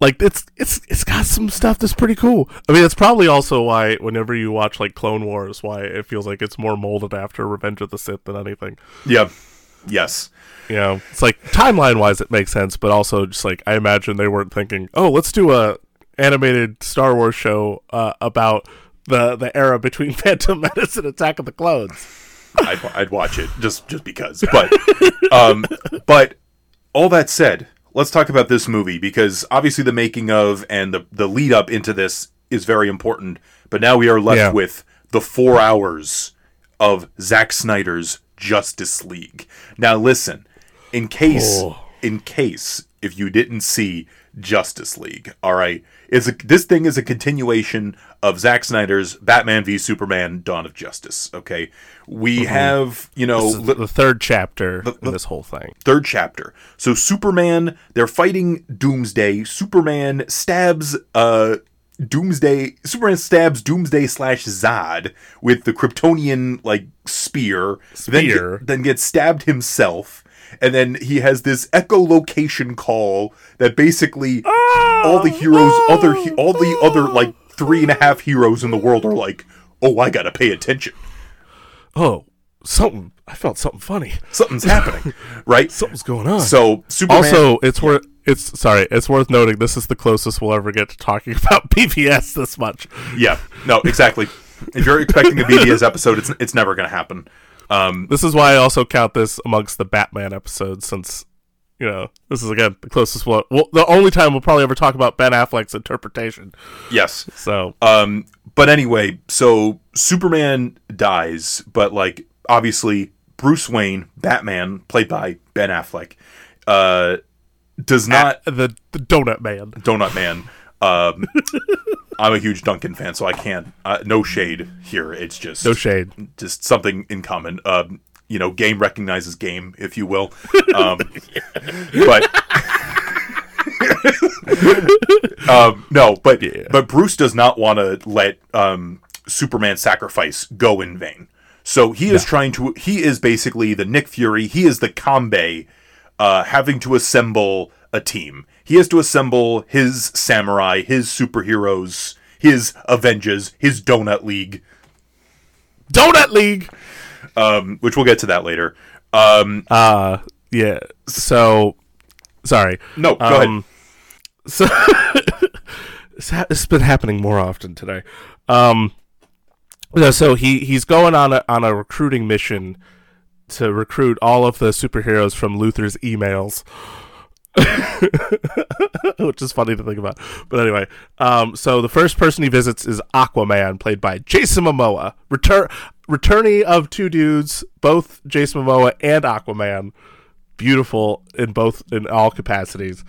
Like it's it's it's got some stuff that's pretty cool. I mean, it's probably also why whenever you watch like Clone Wars, why it feels like it's more molded after Revenge of the Sith than anything. Yeah. Yes. You know, it's like timeline wise, it makes sense, but also just like I imagine they weren't thinking, oh, let's do a animated Star Wars show uh, about the the era between Phantom Menace and Attack of the Clones. I'd, I'd watch it just just because. But um, but all that said, let's talk about this movie because obviously the making of and the the lead up into this is very important. But now we are left Yeah. with the four hours of Zack Snyder's Justice League. Now listen, in case Oh. in case if you didn't see Justice League, all right, is a, this thing is a continuation of Zack Snyder's Batman v Superman: Dawn of Justice. Okay, we have you know This the third chapter the- in this whole thing. third chapter. So Superman, they're fighting Doomsday. Superman stabs uh Doomsday. Superman stabs Doomsday slash Zod with the Kryptonian like spear. Then, Spear. get- then gets stabbed himself. And then he has this echolocation call that basically all the heroes, other all the other like three and a half heroes in the world are like, oh, I gotta pay attention. Oh, something! I felt something funny. Something's happening, right? Something's going on. So Superman. also, it's worth it's sorry, it's worth noting this is the closest we'll ever get to talking about BVS this much. Yeah, no, exactly. if you're expecting a BVS episode, it's it's never going to happen. Um, This is why I also count this amongst the Batman episodes, since you know this is again the closest one. Well, the only time we'll probably ever talk about Ben Affleck's interpretation. yes. So Um, but anyway, so Superman dies, but like obviously Bruce Wayne, Batman, played by Ben Affleck, uh, does not the, the Donut Man. Donut Man. Um, I'm a huge Dunkin fan, so I can't. Uh, no shade here. It's just No shade. just something in common. Um, you know, game recognizes game, if you will. Um, but um, no, but Yeah. but Bruce does not want to let um, Superman's sacrifice go in vain. So he is trying to. He is basically the Nick Fury. He is the Kambei, uh, having to assemble a team. He has to assemble his samurai, his superheroes, his Avengers, his Donut League Donut League. Um, which we'll get to that later. Um, Uh yeah. So sorry. no, go Um, ahead. So it's, been happening more often today. Um, so he he's going on a on a recruiting mission to recruit all of the superheroes from Luther's emails. Which is funny to think about. But anyway, um, so the first person he visits is Aquaman, played by Jason Momoa. Return returnee of two dudes, both Jason Momoa and Aquaman beautiful in both in all capacities.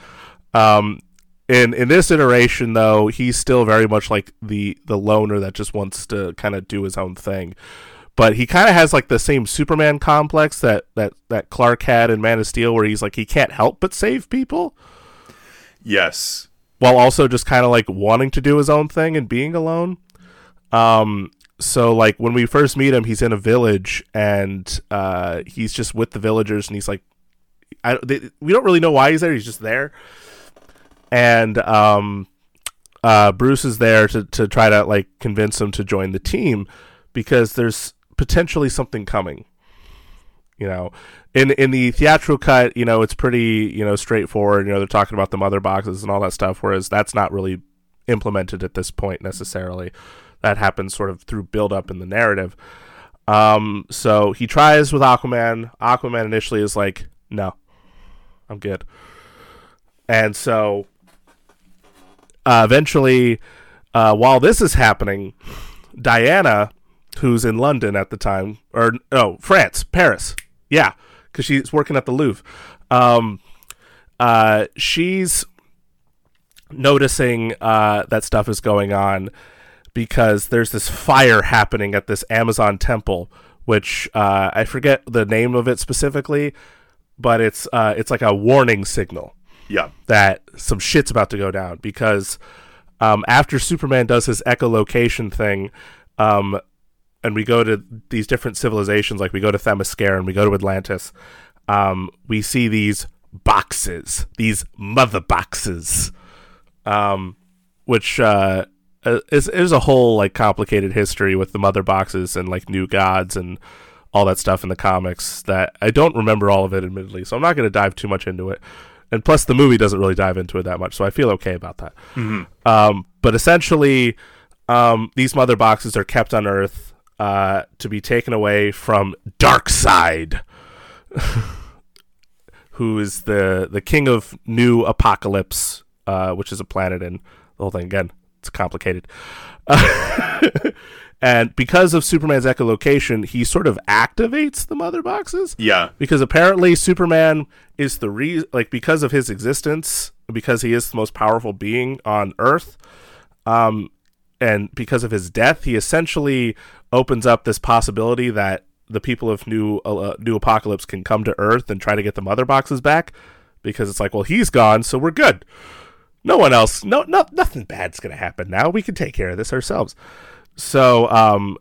Um, in in this iteration, though, he's still very much like the the loner that just wants to kind of do his own thing. But he kind of has like the same Superman complex that that that Clark had in Man of Steel, where he's like he can't help but save people Yes. while also just kind of like wanting to do his own thing and being alone. Um, so like when we first meet him, he's in a village and uh, he's just with the villagers, and he's like, I they, we don't really know why he's there. He's just there, and um, uh, Bruce is there to to try to like convince him to join the team because there's potentially something coming. You know, in in the theatrical cut, you know, it's pretty you know straightforward. You know, they're talking about the mother boxes and all that stuff, whereas that's not really implemented at this point necessarily. That happens sort of through build up in the narrative. Um, so he tries with Aquaman. Aquaman initially is like, "No, I'm good," and so uh, eventually, uh, while this is happening, Diana, who's in London at the time, or no, France, Paris, yeah, because she's working at the Louvre. Um, uh, she's noticing uh, that stuff is going on because there's this fire happening at this Amazon temple, which uh, I forget the name of it specifically, but it's uh, it's like a warning signal Yeah. that some shit's about to go down because um, after Superman does his echolocation thing, um, and we go to these different civilizations, like we go to Themyscira and we go to Atlantis, um, we see these boxes, these mother boxes, um, which uh, uh, is a whole like complicated history with the mother boxes and like new gods and all that stuff in the comics that I don't remember all of it, admittedly. So I'm not going to dive too much into it. And plus, the movie doesn't really dive into it that much, so I feel okay about that. Um, but essentially, um, these mother boxes are kept on Earth uh, to be taken away from Darkseid, who is the the king of New Apokolips, uh, which is a planet in the whole thing. Again, it's complicated. and because of Superman's echolocation, he sort of activates the mother boxes Yeah. because apparently Superman is the re like because of his existence, because he is the most powerful being on Earth, um, and because of his death, he essentially opens up this possibility that the people of New uh, New Apokolips can come to Earth and try to get the mother boxes back, because it's like, well, he's gone, so we're good. No one else, no, no, nothing bad's gonna happen now. We can take care of this ourselves. So, um,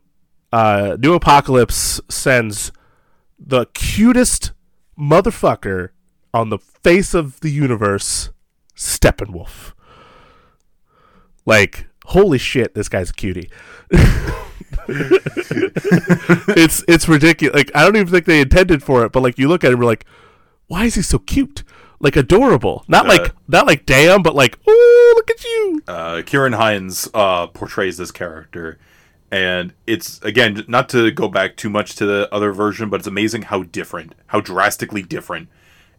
uh, New Apokolips sends the cutest motherfucker on the face of the universe, Steppenwolf. Like, holy shit, this guy's a cutie. it's it's ridiculous. Like, I don't even think they intended for it, but like, you look at him, you're like, why is he so cute? Like adorable, not like not like damn, but like, oh, look at you. uh, Ciarán Hinds uh, portrays this character, and it's again not to go back too much to the other version, but it's amazing how different, how drastically different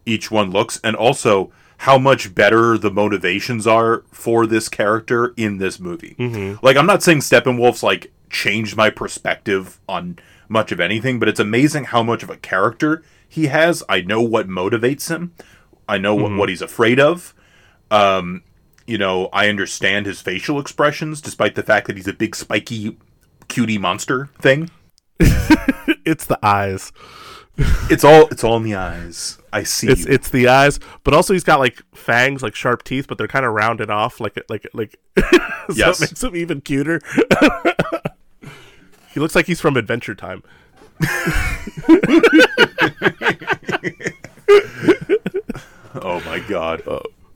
each one looks, and also how much better the motivations are for this character in this movie. Like, I'm not saying Steppenwolf's like changed my perspective on much of anything, but it's amazing how much of a character he has. I know what motivates him. I know what, mm-hmm. what he's afraid of um, you know, I understand his facial expressions, despite the fact that he's a big spiky cutie monster thing. It's the eyes. It's all it's all in the eyes. I see. It's it's the eyes, but also he's got like fangs, like sharp teeth, but they're kind of rounded off, like like like. so Yes. it makes him even cuter. he looks like he's from Adventure Time. My god.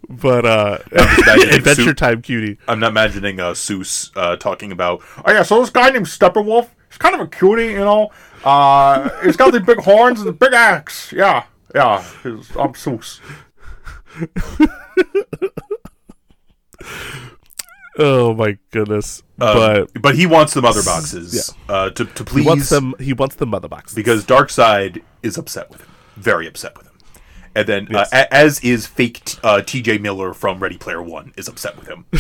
But uh Adventure Time cutie. I'm not imagining uh, Seuss uh, talking about. Oh yeah, so this guy named Steppenwolf. He's kind of a cutie, you know. Uh, he's got the big horns and the big axe. Yeah, yeah. I'm Seuss. Oh my goodness. Um, but but he wants the mother boxes uh, to to please he wants them he wants the mother box. because Darkseid is upset with him, very upset with him, and then Yes. uh, as is fake t- uh, T.J. Miller from Ready Player One is upset with him.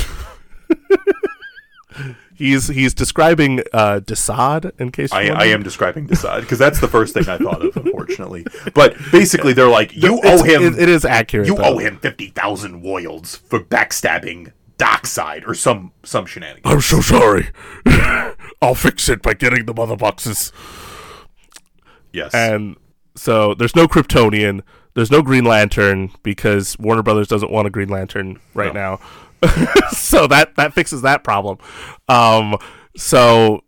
he's he's describing uh, Desaad in case you I, I am describing Desaad because that's the first thing I thought of, unfortunately. But basically, they're like, you It's- owe him, it- it is accurate. you though. owe him fifty thousand woyals for backstabbing Dockside or some some shenanigans. I'm so sorry. I'll fix it by getting the mother boxes. Yes, And so there's no Kryptonian, there's no Green Lantern because Warner Brothers doesn't want a Green Lantern right now. so that that fixes that problem. Um, so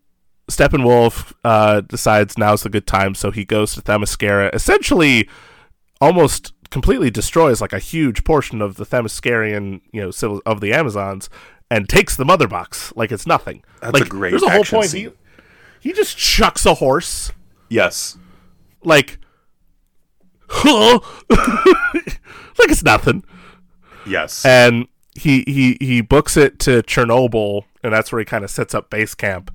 Steppenwolf uh, decides now's the good time, so he goes to Themyscira, essentially almost completely destroys like a huge portion of the Themyscirian, you know, civil of the Amazons, and takes the mother box like it's nothing. That's like, a great There's a whole point. scene. He, he just chucks a horse yes, like, huh? like it's nothing. yes. And he he he books it to Chernobyl, and that's where he kind of sets up base camp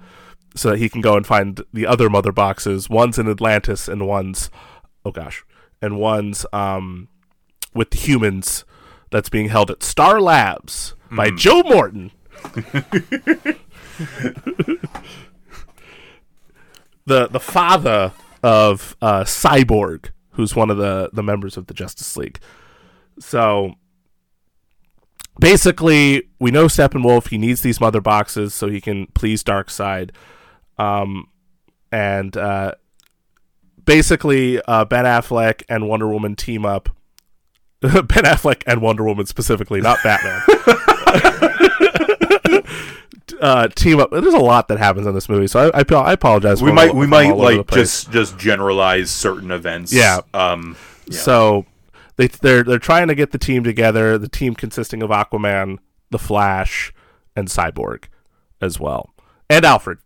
so that he can go and find the other mother boxes. One's in Atlantis, and one's oh gosh, and one's um with the humans that's being held at Star Labs by Joe Morton. the the father of uh, Cyborg, who's one of the the members of the Justice League. So basically, we know Steppenwolf. He needs these mother boxes so he can please Darkseid. Um, and uh, basically, uh, Ben Affleck and Wonder Woman team up. ben Affleck and Wonder Woman specifically, not Batman. uh, team up. There's a lot that happens in this movie, so I, I, I apologize. we might all- we might all over the like just just generalize certain events. Yeah. Um. Yeah. So they they're they're trying to get the team together. The team consisting of Aquaman, the Flash, and Cyborg, as well, and Alfred,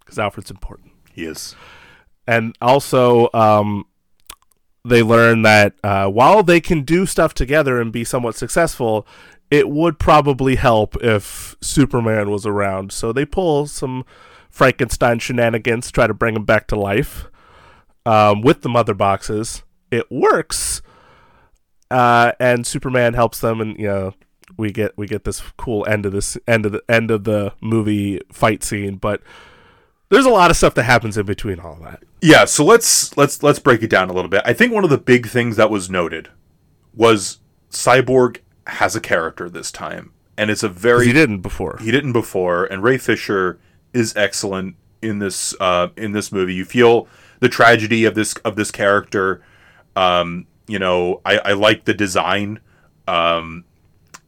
because Alfred's important. he is. And also, um, they learn that uh, while they can do stuff together and be somewhat successful, it would probably help if Superman was around. So they pull some Frankenstein shenanigans, try to bring him back to life um, with the mother boxes. It works, uh, and Superman helps them, and you know we get we get this cool end of this end of the end of the movie fight scene, but. There's a lot of stuff that happens in between all that. Yeah, so let's let's let's break it down a little bit. I think one of the big things that was noted was Cyborg has a character this time, and it's a very he didn't before. he didn't before. And Ray Fisher is excellent in this uh, in this movie. You feel the tragedy of this of this character. Um, you know, I, I like the design, um,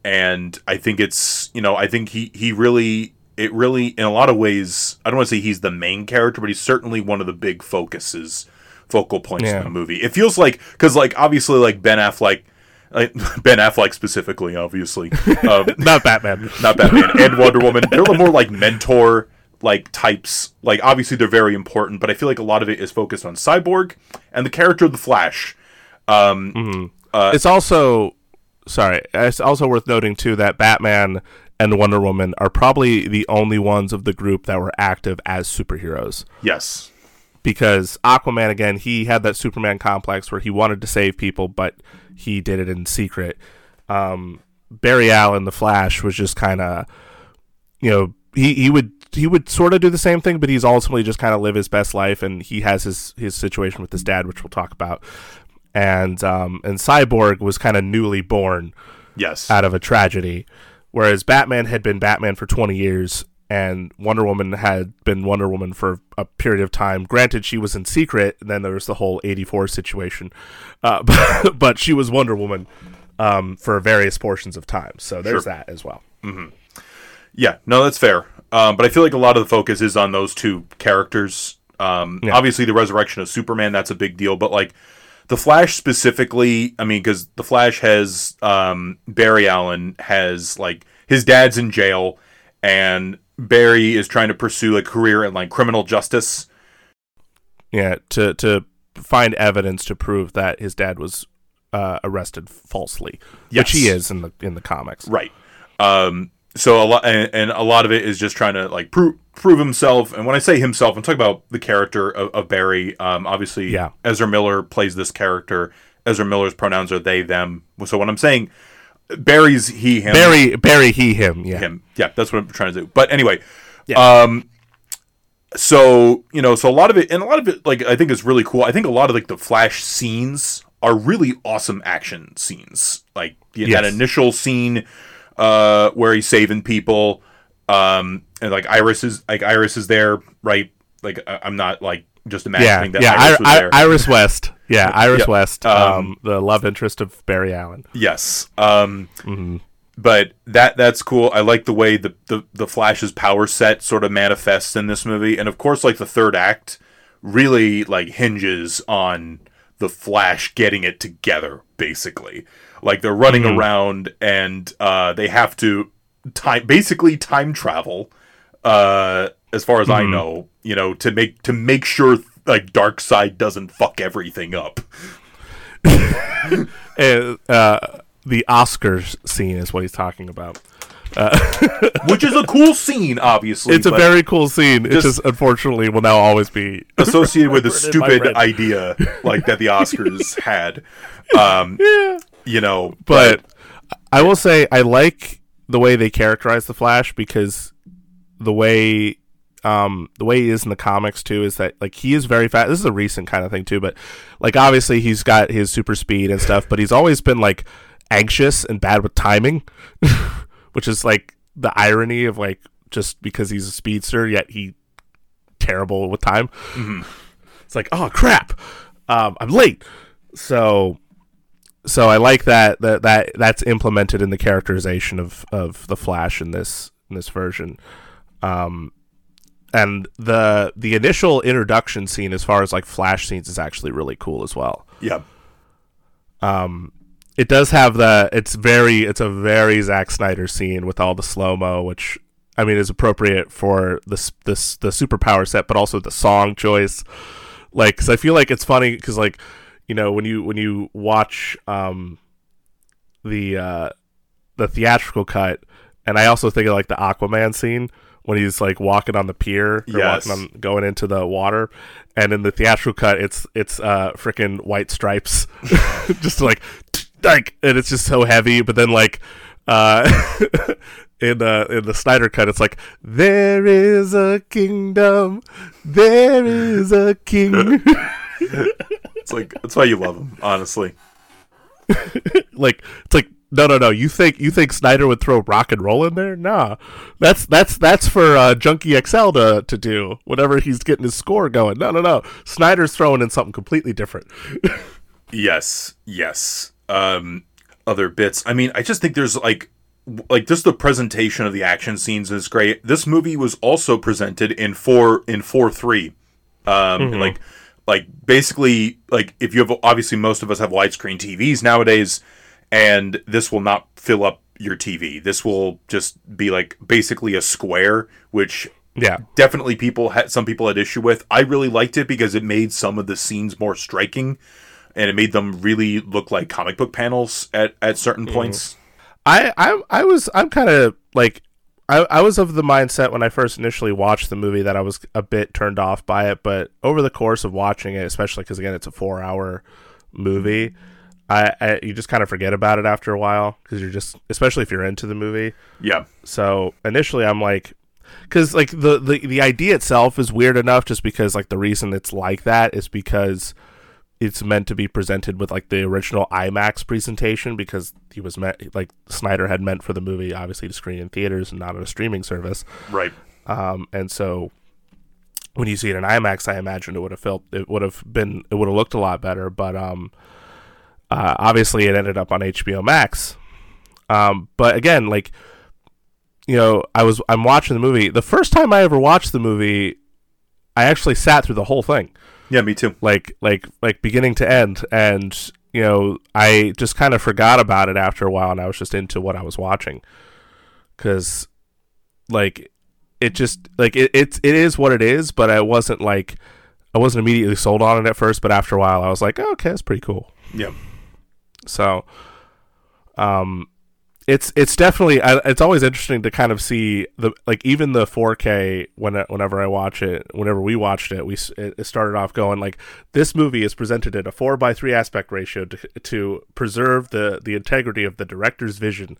and I think it's you know I think he he really it really in a lot of ways I don't want to say he's the main character, but he's certainly one of the big focuses focal points Yeah. in the movie. It feels like because like obviously like Ben Affleck. Like Ben Affleck specifically, obviously, um, Not Batman. not Batman and Wonder Woman. They're the more like mentor like types. Like obviously they're very important, but I feel like a lot of it is focused on Cyborg and the character of the Flash. Um, it's also sorry. It's also worth noting too that Batman and Wonder Woman are probably the only ones of the group that were active as superheroes. yes, Because Aquaman again, he had that Superman complex where he wanted to save people, but he did it in secret. Um, Barry Allen, the Flash, was just kind of, you know, he, he would he would sort of do the same thing, but he's ultimately just kind of live his best life, and he has his his situation with his dad, which we'll talk about. And um, and Cyborg was kind of newly born yes, out of a tragedy, whereas Batman had been Batman for 20 years and Wonder Woman had been Wonder Woman for a period of time. Granted, she was in secret, and then there was the whole 84 situation, uh, but, but she was Wonder Woman um, for various portions of time. So there's Sure. that as well. yeah. No, that's fair. Um, but I feel like a lot of the focus is on those two characters. Um, Yeah. Obviously, the resurrection of Superman that's a big deal, but like the Flash specifically, I mean, because the Flash has um, Barry Allen has like his dad's in jail, and Barry is trying to pursue a career in like criminal justice. Yeah, to to find evidence to prove that his dad was uh, arrested falsely, which he is in the in the comics. Right. Um, so a lot, and, and a lot of it is just trying to like prove prove himself. And when I say himself, I'm talking about the character of, of Barry. Um, obviously, Yeah. Ezra Miller plays this character. Ezra Miller's pronouns are they them. So when I'm saying Barry's he him Barry, Barry, he, him. Yeah. him. Yeah, that's what I'm trying to do. But anyway, Yeah. um, so you know, so a lot of it, and a lot of it, like I think is really cool. I think a lot of like the Flash scenes are really awesome action scenes. Like the, that Yes. initial scene uh, where he's saving people, um, and like Iris is like Iris is there, right? Like I- I'm not like just Yeah, imagining that yeah, Iris I, was I. Iris West. Yeah, Iris Yeah, West, um, um, the love interest of Barry Allen. Yes. Um, Mm-hmm. But that that's cool. I like the way the, the the Flash's power set sort of manifests in this movie, and of course, like the third act really like hinges on the Flash getting it together. Basically, like they're running Mm-hmm. around and uh, they have to time basically time travel. Uh, as far as I Mm-hmm. know, you know, to make to make sure like Darkseid doesn't fuck everything up. Uh, uh, the Oscars scene is what he's talking about. Uh, which is a cool scene, obviously. It's a very cool scene. It Just- just unfortunately will now always be associated with a remembered in my stupid idea like that the Oscars had. Um, you know, but I will say I like the way they characterize the Flash because the way um the way he is in the comics too is that like he is very fast. This is a recent kind of thing too, but like obviously he's got his super speed and stuff, but he's always been like anxious and bad with timing, which is like the irony of like just because he's a speedster yet he terrible with time. It's like, oh crap, um, I'm late. So so I like that that that that's implemented in the characterization of of the Flash in this in this version. Um, and the the initial introduction scene, as far as like Flash scenes, is actually really cool as well. yeah, Um, It does have the it's very it's a very Zack Snyder scene with all the slow mo, which I mean is appropriate for this this the superpower set, but also the song choice. Like, cause I feel like it's funny because like you know when you when you watch um the uh the theatrical cut, and I also think of like the Aquaman scene when he's like walking on the pier or Yes. walking on going into the water, and in the theatrical cut, it's it's uh freaking white stripes, just like like, and it's just so heavy. But then like uh in the in the Snyder cut, it's like there is a kingdom, there is a king. it's like that's why you love him, honestly. like it's like no no no. You think you think Snyder would throw rock and roll in there? Nah. That's that's that's for uh, Junkie XL to to do whenever he's getting his score going. No no no. Snyder's throwing in something completely different. Yes, yes. Um, other bits. I mean, I just think there's like, like just the presentation of the action scenes is great. This movie was also presented in four in four three, um, like, like basically like if you have obviously most of us have widescreen TVs nowadays, and this will not fill up your TV. This will just be like basically a square, which yeah definitely people had some people had issue with. I really liked it because it made some of the scenes more striking and it made them really look like comic book panels at, at certain mm-hmm. points. I I I was I'm kind of like I I was of the mindset when I first initially watched the movie that I was a bit turned off by it, but over the course of watching it, especially because again it's a four hour movie, mm-hmm. I, I you just kind of forget about it after a while because you're just especially if you're into the movie. Yeah. So initially, I'm like, because like the, the the idea itself is weird enough, just because like the reason it's like that is because it's meant to be presented with like the original IMAX presentation because he was meant like Snyder had meant for the movie obviously to screen in theaters and not on a streaming service. Right. Um, and so when you see it in IMAX, I imagine it would have felt it would have been it would have looked a lot better. But um, uh, obviously it ended up on HBO Max. Um, but again, like you know, I was I'm watching the movie. The first time I ever watched the movie, I actually sat through the whole thing Yeah, me too. like like like beginning to end and you know i just kind of forgot about it after a while and i was just into what i was watching because like it just like it, it's it is what it is but i wasn't like i wasn't immediately sold on it at first but after a while i was like oh, okay that's pretty cool Yeah. So um it's it's definitely it's always interesting to kind of see the like even the 4K when whenever I watch it whenever we watched it we it started off going like this movie is presented in a 4 by 3 aspect ratio to, to preserve the the integrity of the director's vision.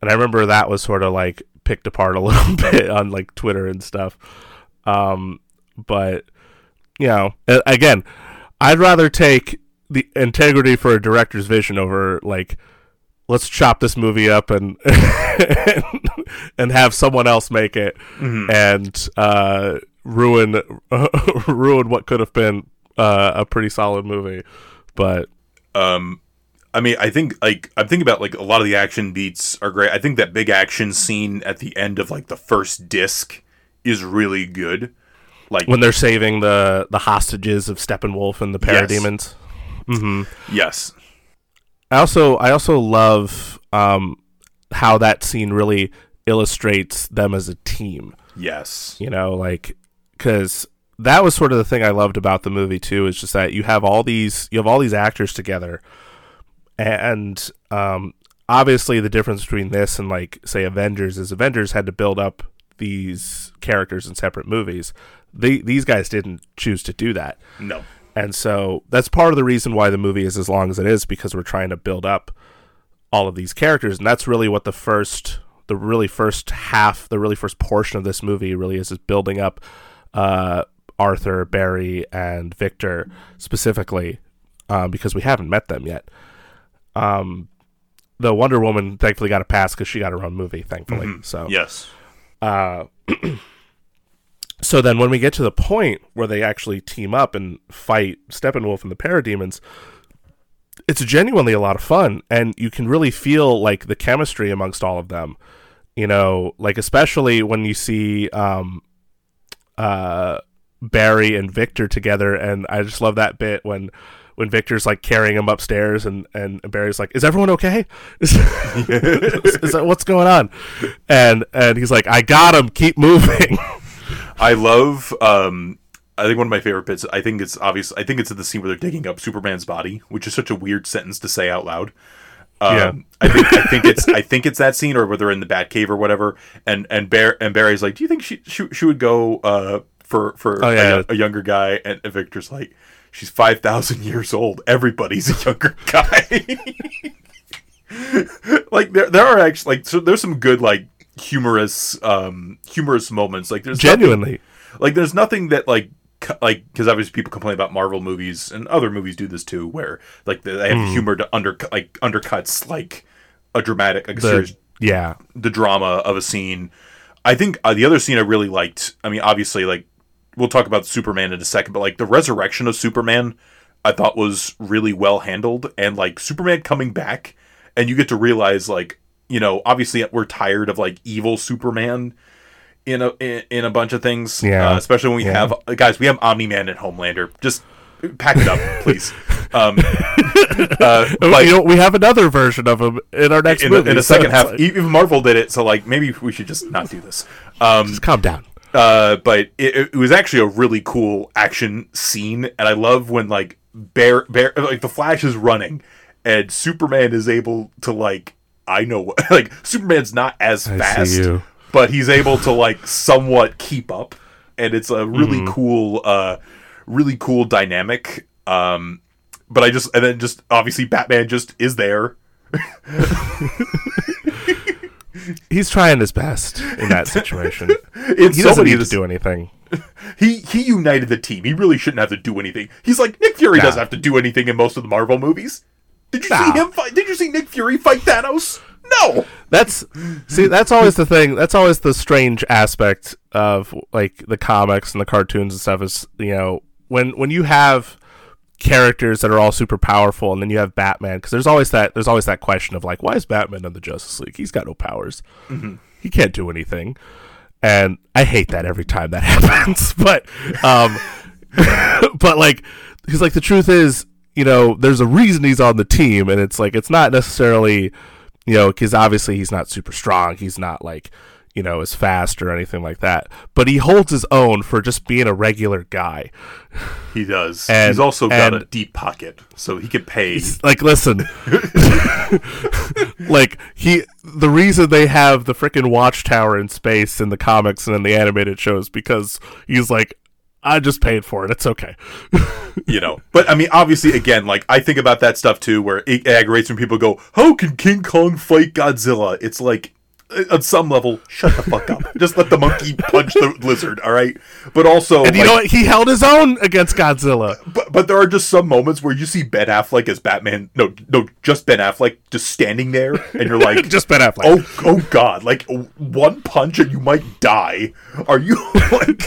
And I remember that was sort of like picked apart a little bit on like Twitter and stuff. Um but you know again I'd rather take the integrity for a director's vision over like let's chop this movie up and and have someone else make it and uh, ruin ruin what could have been uh, a pretty solid movie. But Um, I mean, I think like I'm thinking about like a lot of the action beats are great. I think that big action scene at the end of like the first disc is really good. Like when they're saving the the hostages of Steppenwolf and the Yes. Parademons, yes, I also I also love um, how that scene really illustrates them as a team. yes, you know like because that was sort of the thing i loved about the movie too is just that you have all these you have all these actors together. And um obviously the difference between this and like say avengers is avengers had to build up these characters in separate movies. They, these guys didn't choose to do that. No, and so that's part of the reason why the movie is as long as it is because we're trying to build up all of these characters and that's really what the first the really first half the really first portion of this movie really is is building up uh, Arthur, Barry, and Victor specifically um, because we haven't met them yet. Um, the Wonder Woman thankfully got a pass because she got her own movie, thankfully. So yes, uh, so then when we get to the point where they actually team up and fight Steppenwolf and the Parademons, it's genuinely a lot of fun, and you can really feel like the chemistry amongst all of them. You know, like especially when you see um, uh, Barry and Victor together, and I just love that bit when when Victor's like carrying him upstairs, and and Barry's like, "Is everyone okay? Is, is what's going on?" And and he's like, "I got him. Keep moving." I love. Um, I think one of my favorite bits. I think it's obvious. I think it's at the scene where they're digging up Superman's body, which is such a weird sentence to say out loud. Um, Yeah. I think I think it's I think it's that scene, or where they're in the Batcave or whatever, and and Bear and Barry's like, "Do you think she she, she would go uh, for for Oh, a, yeah. yo- a younger guy?" And, and Victor's like, "She's five thousand years old. Everybody's a younger guy." like there there are actually like so there's some good like humorous um humorous moments like there's nothing- Genuinely, like there's nothing that like like because obviously people complain about Marvel movies and other movies do this too, where like they have humor to under like undercuts like a dramatic like a the series yeah, the drama of a scene. I think uh, the other scene I really liked. I mean, obviously, like we'll talk about Superman in a second, but like the resurrection of Superman, I thought was really well handled, and like Superman coming back, and you get to realize like you know obviously we're tired of like evil Superman in a in, in a bunch of things, Yeah. uh, especially when we Yeah. have guys, we have Omni Man and Homelander, just. Pack it up, please. Um, uh, but- you know, we have another version of him in our next in, movie. in the so second half. like, Even Marvel did it, so like maybe we should just not do this. Um, just calm down. uh, but it, it was actually a really cool action scene, and I love when like Bear Bear like the Flash is running, and Superman is able to like I know what like Superman's not as I fast, but he's able to like somewhat keep up, and it's a really Mm-hmm. cool, uh, really cool dynamic. Um, but I just and then just obviously Batman just is there. He's trying his best in that situation. In he doesn't need to do anything. he he united the team. He really shouldn't have to do anything. He's like Nick Fury Nah. doesn't have to do anything in most of the Marvel movies. Did you Nah. see him fight? Did you see Nick Fury fight Thanos? No. That's see, that's always the thing. That's always the strange aspect of like the comics and the cartoons and stuff. Is you know when when you have characters that are all super powerful, and then you have Batman because there's always that there's always that question of like, why is Batman in the Justice League? He's got no powers. He can't do anything, and I hate that every time that happens. but um, but like he's like the truth is you know there's a reason he's on the team and it's like it's not necessarily you know because obviously he's not super strong he's not like you know, as fast or anything like that. But he holds his own for just being a regular guy. He does. And- He's also got a deep pocket, so he could pay. Like, listen, like he, the reason they have the freaking watchtower in space in the comics and in the animated shows because he's like, I just paid for it. It's okay. you know. But I mean, obviously, again, like I think about that stuff too, where it aggravates when people go, "How can King Kong fight Godzilla?" It's like, on some level, shut the fuck up. Just let the monkey punch the lizard, all right? But also, And you like, know what? He held his own against Godzilla. but but there are just some moments where you see Ben Affleck as Batman. No, no, just Ben Affleck just standing there, and you're like, Just Ben Affleck. Oh, oh God! Like one punch and you might die. Are you like?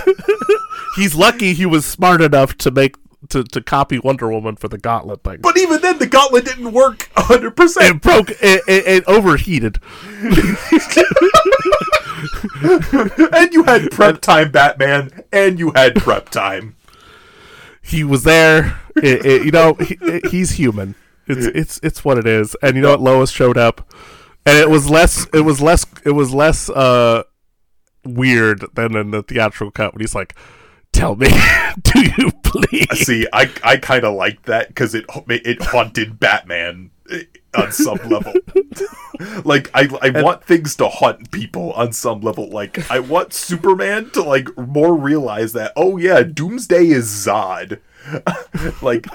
He's lucky he was smart enough to make to, to copy Wonder Woman for the Gauntlet thing. But even then, the gauntlet didn't work 100. percent it broke. It, it, it overheated. And you had prep time, Batman, and you had prep time. He was there. It, it, you know, he, it- he's human. It's it's it's what it is. And you know what? Lois showed up, and it was less. It was less. It was less uh weird than in the theatrical cut when he's like, "Tell me, do you please?" See, I I kind of like that because it it haunted Batman on some level. like I I want things to haunt people on some level. Like I want Superman to like more realize that oh yeah, Doomsday is Zod. like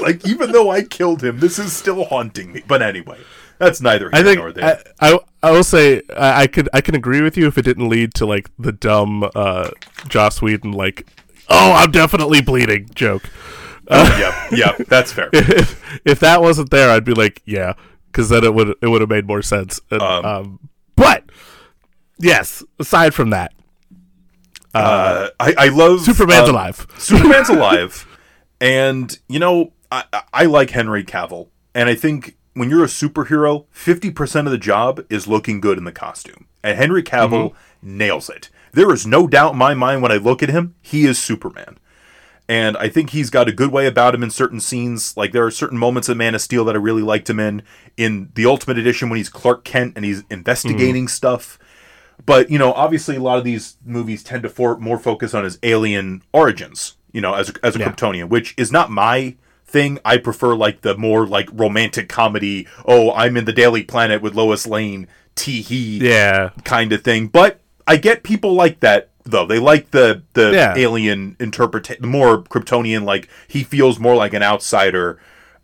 like even though I killed him, this is still haunting me. But anyway, that's neither here I think nor there. I, I I will say I, I could I can agree with you if it didn't lead to like the dumb uh Joss Whedon like oh I'm definitely bleeding joke. uh yeah, yeah, that's fair. if, if that wasn't there, I'd be like, yeah, because then it would it would have made more sense. And, Um, um, but yes, aside from that, Uh, I, I love Superman's um, alive. Superman's alive, and you know I- I like Henry Cavill, and I think when you're a superhero, fifty percent of the job is looking good in the costume, and Henry Cavill mm-hmm. nails it. There is no doubt in my mind when I look at him, he is Superman. And I think he's got a good way about him in certain scenes. Like there are certain moments in Man of Steel that I really liked him in. In the Ultimate Edition, when he's Clark Kent and he's investigating mm-hmm. stuff. But you know, obviously, a lot of these movies tend to for, more focus on his alien origins. You know, as a, as a Yeah. Kryptonian, which is not my thing. I prefer like the more like romantic comedy. Oh, I'm in the Daily Planet with Lois Lane. Tee hee Yeah, kind of thing. But I get people like that though. They like the the Yeah. alien interpretation, more Kryptonian. Like he feels more like an outsider,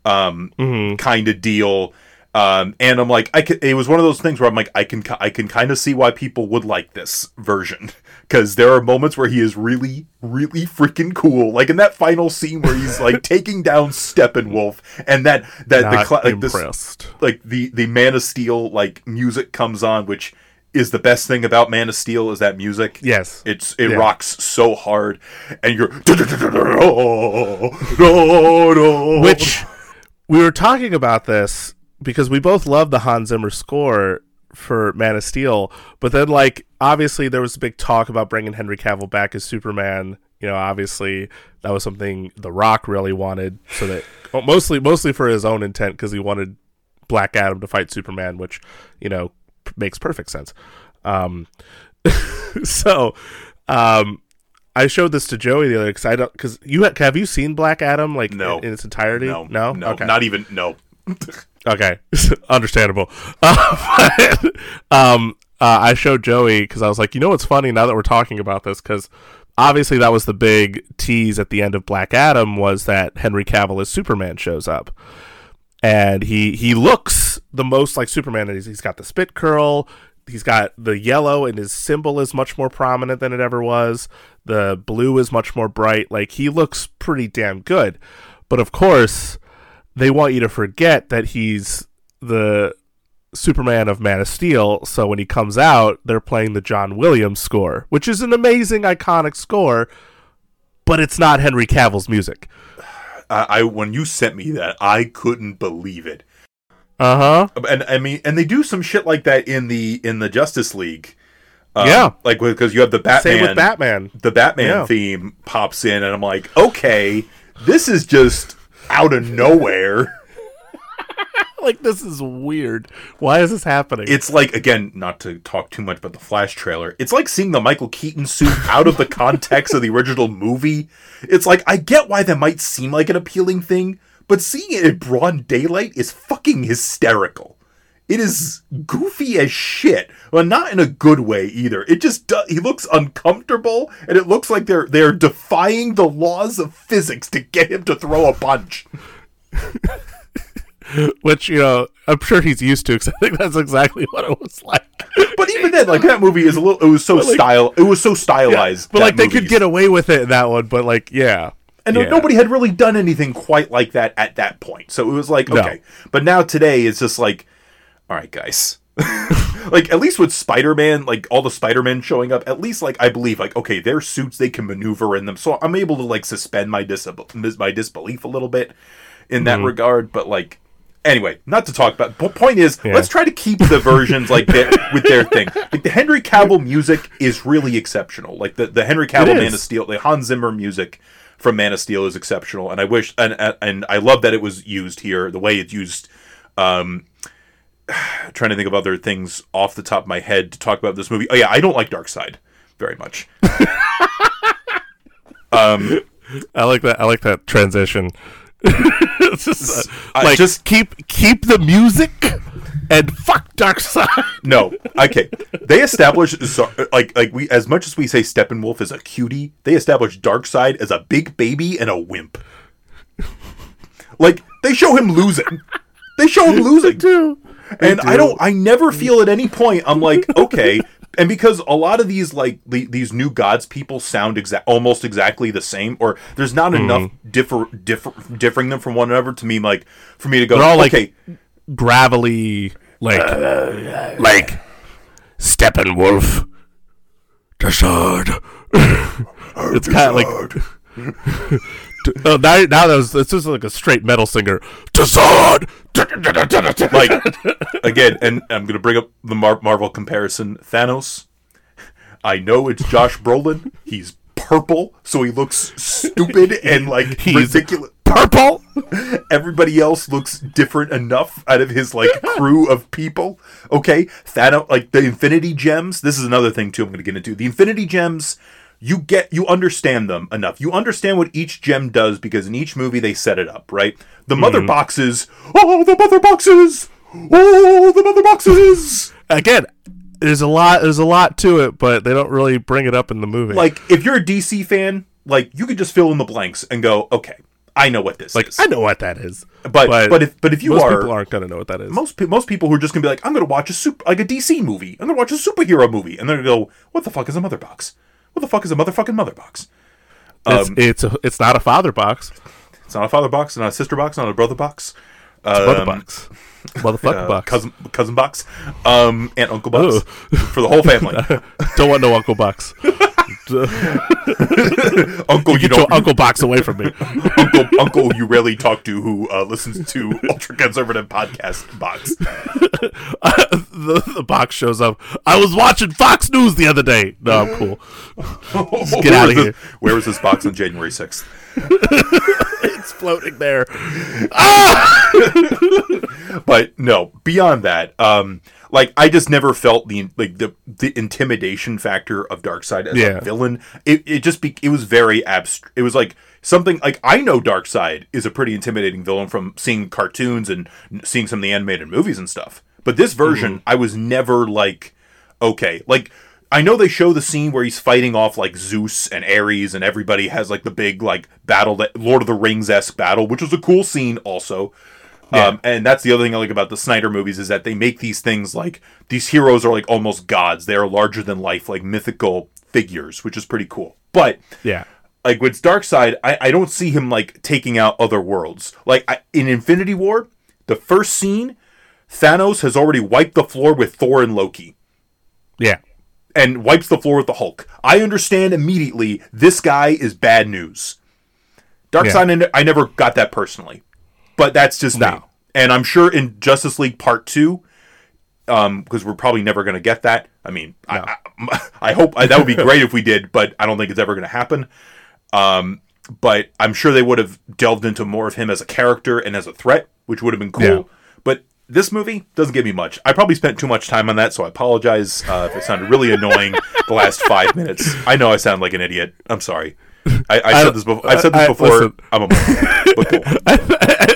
um, Mm-hmm. kind of deal. Um, and I'm like, I could, it was one of those things where I'm like, I can, I can kind of see why people would like this version because there are moments where he is really, really freaking cool. Like in that final scene where he's like taking down Steppenwolf, and that that the not cla- like this like the the Man of Steel like music comes on, which is the best thing about Man of Steel is that music. Yes. It's it Yeah. rocks so hard, and you're. Which we were talking about this because we both love the Hans Zimmer score for Man of Steel, but then like obviously there was a big talk about bringing Henry Cavill back as Superman. You know, obviously that was something The Rock really wanted, so that well, mostly mostly for his own intent because he wanted Black Adam to fight Superman, which you know p- makes perfect sense. Um, so um, I showed this to Joey the other because I don't because you ha- have you seen Black Adam like No. in, in its entirety? no, no, no, okay. not even no. Okay, understandable. Uh, but, um, uh, I showed Joey because I was like, you know what's funny now that we're talking about this because obviously that was the big tease at the end of Black Adam was that Henry Cavill as Superman shows up, and he he looks the most like Superman. He's, he's got the spit curl. He's got the yellow, and his symbol is much more prominent than it ever was. The blue is much more bright. Like he looks pretty damn good. But of course, they want you to forget that he's the Superman of Man of Steel. So when he comes out, they're playing the John Williams score, which is an amazing, iconic score, but it's not Henry Cavill's music. I, I when you sent me that, I couldn't believe it. Uh huh. And I mean, and they do some shit like that in the in the Justice League. Um, Yeah. like because you have the Batman. Same with Batman. the Batman Yeah. theme pops in, and I'm like, okay, this is just out of nowhere. like this is weird. Why is this happening? It's like again, not to talk too much about the Flash trailer. It's like seeing the Michael Keaton suit out of the context of the original movie. It's like I get why that might seem like an appealing thing, but seeing it in broad daylight is fucking hysterical. It is goofy as shit. Well, not in a good way either. It just do- he looks uncomfortable, and it looks like they're they're defying the laws of physics to get him to throw a punch. Which you know, I'm sure he's used to. Because I think that's exactly what it was like. But even then, like that movie is a little. It was so like- style. It was so stylized. but like they could get away with it in that one. But like, yeah, And yeah. nobody had really done anything quite like that at that point. So it was like, No. okay. But now today it's just like, all right, guys. like at least with Spider-Man, like all the Spider-Man showing up, at least like I believe like okay, their suits they can maneuver in them. So I'm able to like suspend my dis- my disbelief a little bit in that regard, but like anyway, not to talk about. But point is, Yeah. let's try to keep the versions like that with their thing. Like the Henry Cavill music is really exceptional. Like the the Henry Cavill. Man of Steel, the Hans Zimmer music from Man of Steel is exceptional, and I wish and and- and I love that it was used here. The way it's used. Um, trying to think of other things off the top of my head to talk about this movie. Oh yeah, I don't like Darkseid very much. um, I like that. I like that transition. just uh, like just- keep keep the music and fuck Darkseid. No, okay. They established so- like like we as much as we say Steppenwolf is a cutie, they established Darkseid as a big baby and a wimp. Like they show him losing. They show him losing. do. And I do. don't I never feel at any point I'm like, okay. And because a lot of these like the, these new gods people sound exact almost exactly the same, or there's not Hmm. enough differ, differ differing them from one another to me like for me to go They're all, like, okay Gravelly, like like Steppenwolf, DeSaad. it's kind of like. Oh, now, now that was it's just like a straight metal singer. Like again, and I'm gonna bring up the Mar- Marvel comparison. Thanos. I know it's Josh Brolin. He's purple, so he looks stupid and like He's- ridiculous. purple. Everybody else looks different enough out of his like crew of people. Okay, Thanos, like the Infinity Gems. This is another thing too. I'm gonna get into the Infinity Gems. You get, you understand them enough. You understand what each gem does because in each movie they set it up, right? The mother mm-hmm. boxes. Oh, the mother boxes. Oh, the mother boxes. Again, there's a lot. There's a lot to it, but they don't really bring it up in the movie. like if you're a DC fan, like you could just fill in the blanks and go, okay, I know what this Like is. I know what that is, but, but if but if you most are people aren't gonna know what that is. most pe- most people who are just gonna be like, I'm gonna watch a super like a DC movie. I'm gonna watch a superhero movie, and they're gonna go, What the fuck is a mother box? What the fuck is a motherfucking mother box? it's um, it's a, it's not a father box. It's not a father box, not a sister box, not a brother box. It's a mother Um, box. Uh, box. cousin cousin box, um, and uncle box Ooh. for the whole family. Don't want no uncle box. uncle, you Get don't uncle box away from me. uncle, uncle you rarely talk to who uh, listens to ultra conservative podcast box. the, the box shows up. I was watching Fox News the other day. No, I'm cool. Where get outta was this- here. Where was this box on January sixth? It's floating there. Ah! but no beyond that um like i just never felt the like the the intimidation factor of darkseid as Yeah. a villain it, it just be it was very abstract it was like something like i know darkseid is a pretty intimidating villain from seeing cartoons and seeing some of the animated movies and stuff but this version i was never like okay like I know they show the scene where he's fighting off like Zeus and Ares, and everybody has like the big like battle that Lord of the Rings esque battle, which was a cool scene also. Um, and that's the other thing I like about the Snyder movies is that they make these things like these heroes are like almost gods. They are larger than life, like mythical figures, which is pretty cool. But Yeah. like with Darkseid, I, I don't see him like taking out other worlds. Like I, in Infinity War, the first scene, Thanos has already wiped the floor with Thor and Loki Yeah. And wipes the floor with the Hulk. I understand immediately this guy is bad news. Darkseid, I ne- I never got that personally, but that's just No. me. And I'm sure in Justice League Part Two, um, because we're probably never going to get that. I mean, I, I, I hope I, that would be great if we did, but I don't think it's ever going to happen. Um, but I'm sure they would have delved into more of him as a character and as a threat, which would have been cool. Yeah. This movie doesn't give me much. I probably spent too much time on that, so I apologize uh, if it sounded really annoying the last five minutes. I know I sound like an idiot. I'm sorry. I, I said this before. I've said this I- before. listen. I'm a but go on.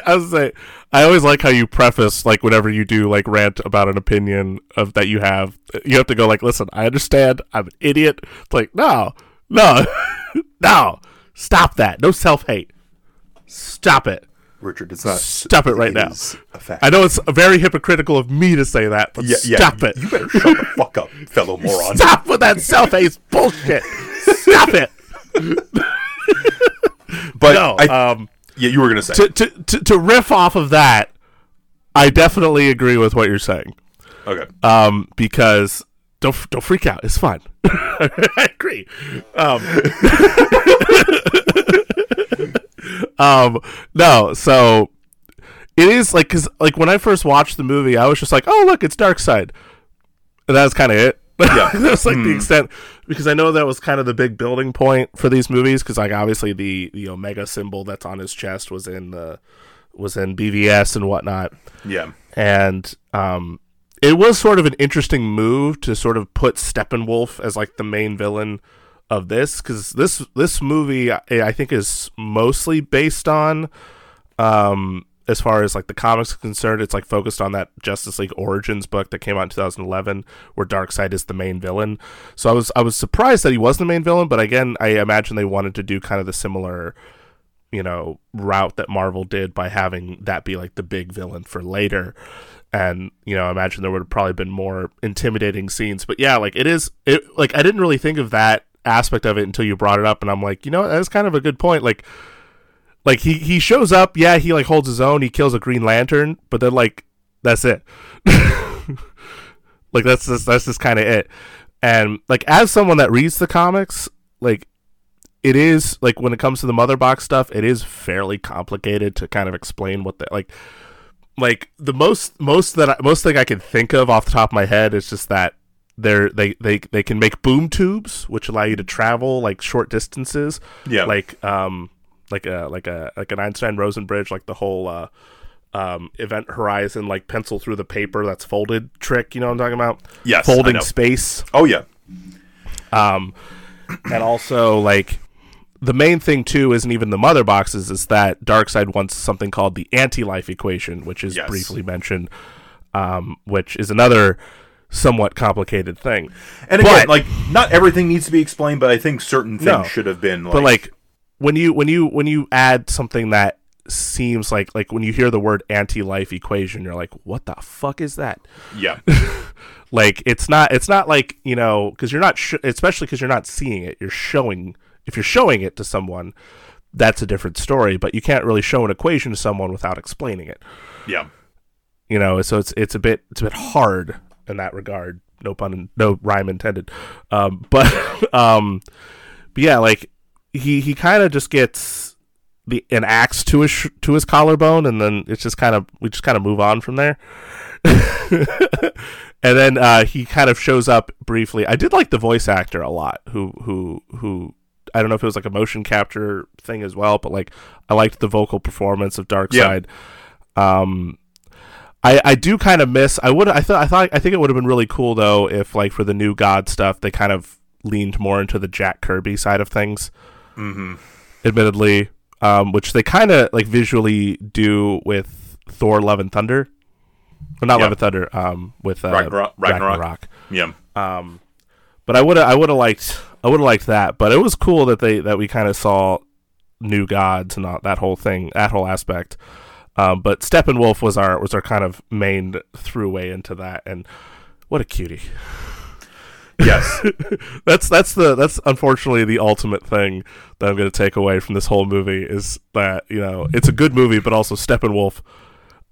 I was say I always like how you preface like whenever you do like rant about an opinion of that you have, you have to go like, listen, I understand, I'm an idiot. It's like, no, no, no, stop that, no self hate, stop it. Richard, it's not. Stop it right now. A fact. I know it's very hypocritical of me to say that, but yeah, stop it. You better shut the fuck up, fellow moron. Stop with that self hate bullshit. Stop it. But No, I, um, yeah, you were gonna say. to, to to to riff off of that, I definitely agree with what you're saying. okay. um, because don't don't freak out. It's fine. I agree. Um, um, no, so it is like because like when I first watched the movie, I was just like, oh look, it's Darkseid, and that's kind of it. Yeah. that's like the extent because I know that was kind of the big building point for these movies because like obviously the the Omega symbol that's on his chest was in the was in BVS and whatnot yeah. and um, it was sort of an interesting move to sort of put Steppenwolf as like the main villain of this because this this movie I, think is mostly based on um as far as like the comics are concerned it's like focused on that Justice League Origins book that came out in 2011 where Darkseid is the main villain. So I was I was surprised that he was the main villain but again I imagine they wanted to do kind of the similar you know route that Marvel did by having that be like the big villain for later. And you know I imagine there would have probably been more intimidating scenes. But yeah like it is it like I didn't really think of that aspect of it until you brought it up and I'm like you know that's kind of a good point like like he he shows up yeah he like holds his own he kills a green lantern but then like that's it. Like that's just that's just kind of it. And like as someone that reads the comics like it is like when it comes to the mother box stuff it is fairly complicated to kind of explain what the like like the most most that I, most thing i can think of off the top of my head is just that they're they they they can make boom tubes which allow you to travel like short distances Yeah. like um like a like a like an einstein rosen bridge like the whole uh um event horizon like pencil through the paper that's folded trick you know what i'm talking about Yes, folding space Oh yeah. um, and also like the main thing too isn't even the mother boxes is that Darkseid wants something called the anti-life equation, which is Yes. briefly mentioned, um, which is another somewhat complicated thing. And again, But- like not everything needs to be explained, but I think certain things No. should have been. Like, but like when you when you when you add something that seems like like when you hear the word anti-life equation, you're like, what the fuck is that? yeah, like it's not it's not like you know because you're not sh- especially because you're not seeing it you're showing if you're showing it to someone that's a different story but you can't really show an equation to someone without explaining it yeah, you know so it's it's a bit it's a bit hard in that regard no pun no rhyme intended um but um but yeah like he he kind of just gets the an axe to his sh- to his collarbone and then it's just kind of we just kind of move on from there and then uh, he kind of shows up briefly. I did like the voice actor a lot, who who who I don't know if it was like a motion capture thing as well, but like I liked the vocal performance of Darkseid. Um, I I do kind of miss. I would I thought I thought I think it would have been really cool though if like for the new God stuff they kind of leaned more into the Jack Kirby side of things. mm-hmm. Admittedly, um, which they kind of like visually do with Thor: Love and Thunder. Well, not Yeah. Love and Thunder. Um, with uh, Ragnarok- Ragnarok. Ragnarok. yeah, Um, but I would I would have liked I would have liked that. But it was cool that they that we kind of saw new gods and all, that whole thing, that whole aspect. Um, but Steppenwolf was our was our kind of main throughway into that, and what a cutie. yes, That's that's the that's unfortunately the ultimate thing that I'm going to take away from this whole movie is that you know it's a good movie, but also Steppenwolf.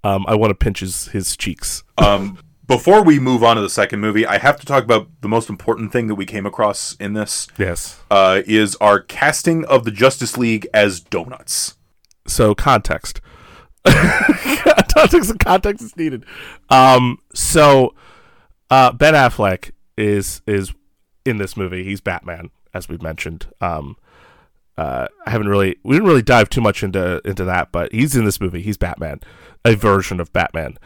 Um, I want to pinch his his cheeks. um, before we move on to the second movie, I have to talk about the most important thing that we came across in this Yes. uh, is our casting of the Justice League as donuts. so context context context is needed. Um so uh ben affleck is is in this movie. He's batman as we've mentioned. Um uh i haven't really we didn't really dive too much into into that but he's in this movie. He's batman a version of Batman.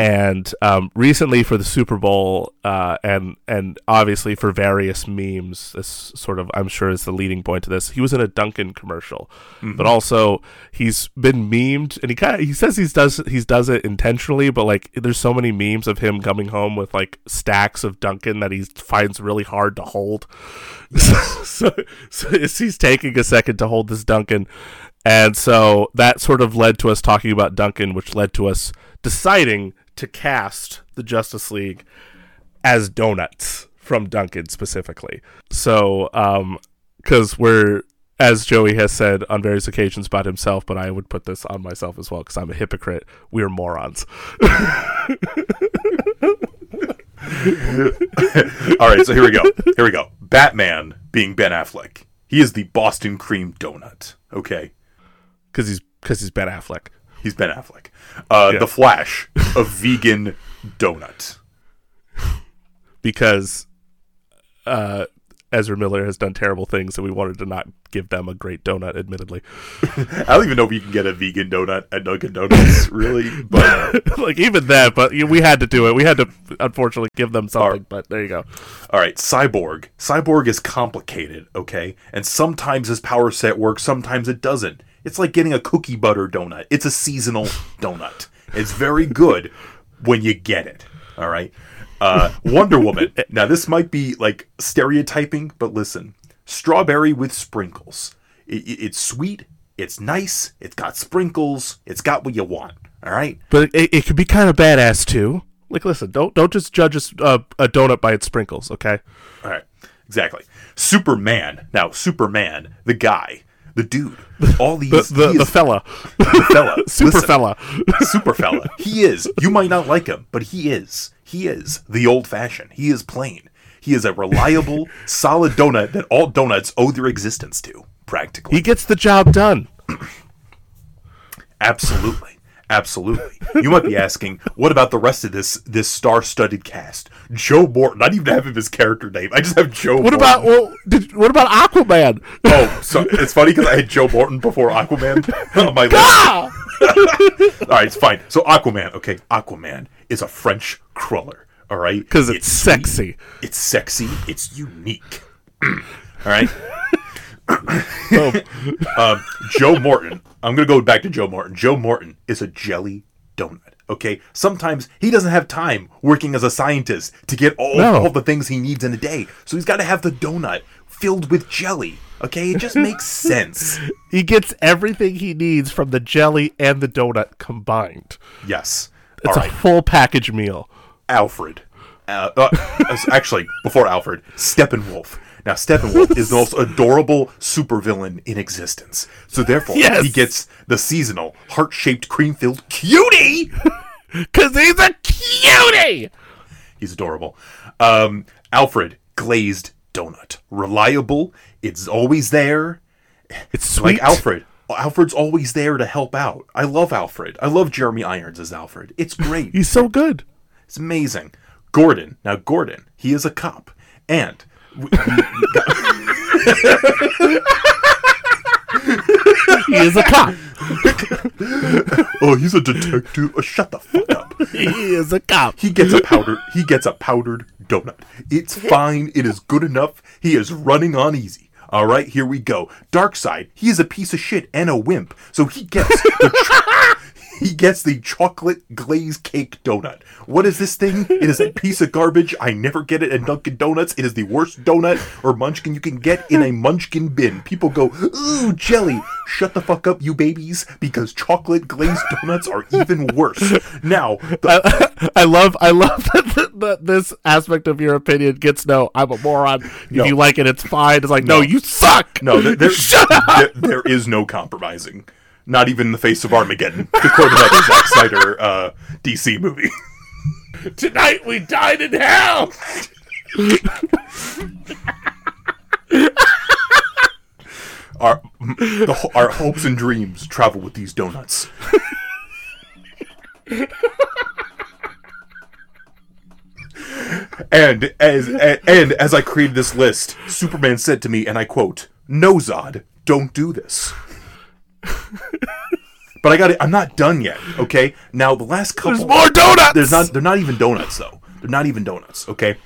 And um, recently for the Super Bowl, uh, and and obviously for various memes, this sort of I'm sure is the leading point to this. He was in a Dunkin' commercial, but also he's been memed, and he kind of he says he's does he's does it intentionally, but like there's so many memes of him coming home with like stacks of Dunkin' that he finds really hard to hold. so, so he's taking a second to hold this Dunkin'. And so that sort of led to us talking about Dunkin', which led to us deciding to cast the Justice League as donuts from Dunkin' specifically. So, um, because we're, as Joey has said on various occasions about himself, but I would put this on myself as well because I'm a hypocrite. We're morons. All right, so here we go. Here we go. Batman being Ben Affleck. He is the Boston cream donut. Okay. Because he's, because he's Ben Affleck. He's Ben Affleck. Uh, Yeah. The Flash, a vegan donut. because uh, Ezra Miller has done terrible things, and we wanted to not give them a great donut. Admittedly, I don't even know if you can get a vegan donut at Dunkin' Donuts, really. But like even that, but we had to do it. We had to unfortunately give them something. Alright. But there you go. all right, Cyborg. Cyborg is complicated, okay? And sometimes his power set works, sometimes it doesn't. It's like getting a cookie butter donut. It's a seasonal donut. It's very good when you get it. All right. Uh, Wonder Woman. Now this might be like stereotyping, but listen, strawberry with sprinkles. I- I- it's sweet. It's nice. It's got sprinkles. It's got what you want. All right. But it, it could be kind of badass too. Like, listen, don't don't just judge a, uh, a donut by its sprinkles, okay? All right, exactly. Superman. Now, Superman, the guy, the dude, all these The the, the is fella, the fella, super Listen, fella. super fella. He is. You might not like him, but he is. He is the old fashioned. He is plain. He is a reliable, solid donut that all donuts owe their existence to. Practically, He gets the job done. absolutely, absolutely. You might be asking, what about the rest of this this star-studded cast? Joe Morton. I don't even have him his character name. I just have Joe. What Morton. about well? Did, what about Aquaman? Oh, so it's funny because I had Joe Morton before Aquaman on my list. All right, it's fine. So Aquaman, okay, Aquaman is a French cruller. All right, Because it's sexy. it's sexy, it's unique. all right. Um, Joe Morton. I'm gonna go back to Joe Morton. Joe Morton is a jelly donut. Okay, sometimes he doesn't have time working as a scientist to get all, No. all the things he needs in a day, so he's got to have the donut filled with jelly. Okay, it just makes sense. he gets everything he needs from the jelly and the donut combined. Yes. It's all a right. full package meal. Alfred. Uh, uh, actually, before Alfred, Steppenwolf. Now, Steppenwolf is the most adorable supervillain in existence. So, therefore, Yes. he gets the seasonal, heart shaped, cream filled cutie. Cause he's a cutie. He's adorable. Um, Alfred, glazed donut. Reliable. It's always there. It's sweet. Like Alfred. Alfred's always there to help out. I love Alfred. I love Jeremy Irons as Alfred. It's great. He's so good. It's amazing. Gordon. Now, Gordon, he is a cop. And. We- He is a cop. oh, he's a detective. Oh, shut the fuck up. he is a cop. He gets a powdered. He gets a powdered donut. It's fine. It is good enough. He is running on easy. All right, here we go. Darkseid. He is a piece of shit and a wimp. So he gets the cho- he gets the chocolate glazed cake donut. What is this thing? It is a piece of garbage. I never get it at Dunkin' Donuts. It is the worst donut or munchkin you can get in a munchkin bin. People go, ooh, jelly. Shut the fuck up, you babies, because chocolate glazed donuts are even worse. Now, the I, I love I love that, that, this aspect of your opinion gets no. I'm a moron. If No. you like it, it's fine. It's like no, you suck. No, there, there, Shut up. there, there is no compromising. Not even in the face of Armageddon, to quote another Zack Snyder uh, DC movie. Tonight we died in hell. Our, the, our hopes and dreams travel with these donuts. and as and, and as I created this list, Superman said to me, and I quote, "No, Zod, don't do this." But I got it. I'm not done yet. Okay. Now the last couple. There's more donuts. There's not. They're not even donuts though. They're not even donuts. Okay.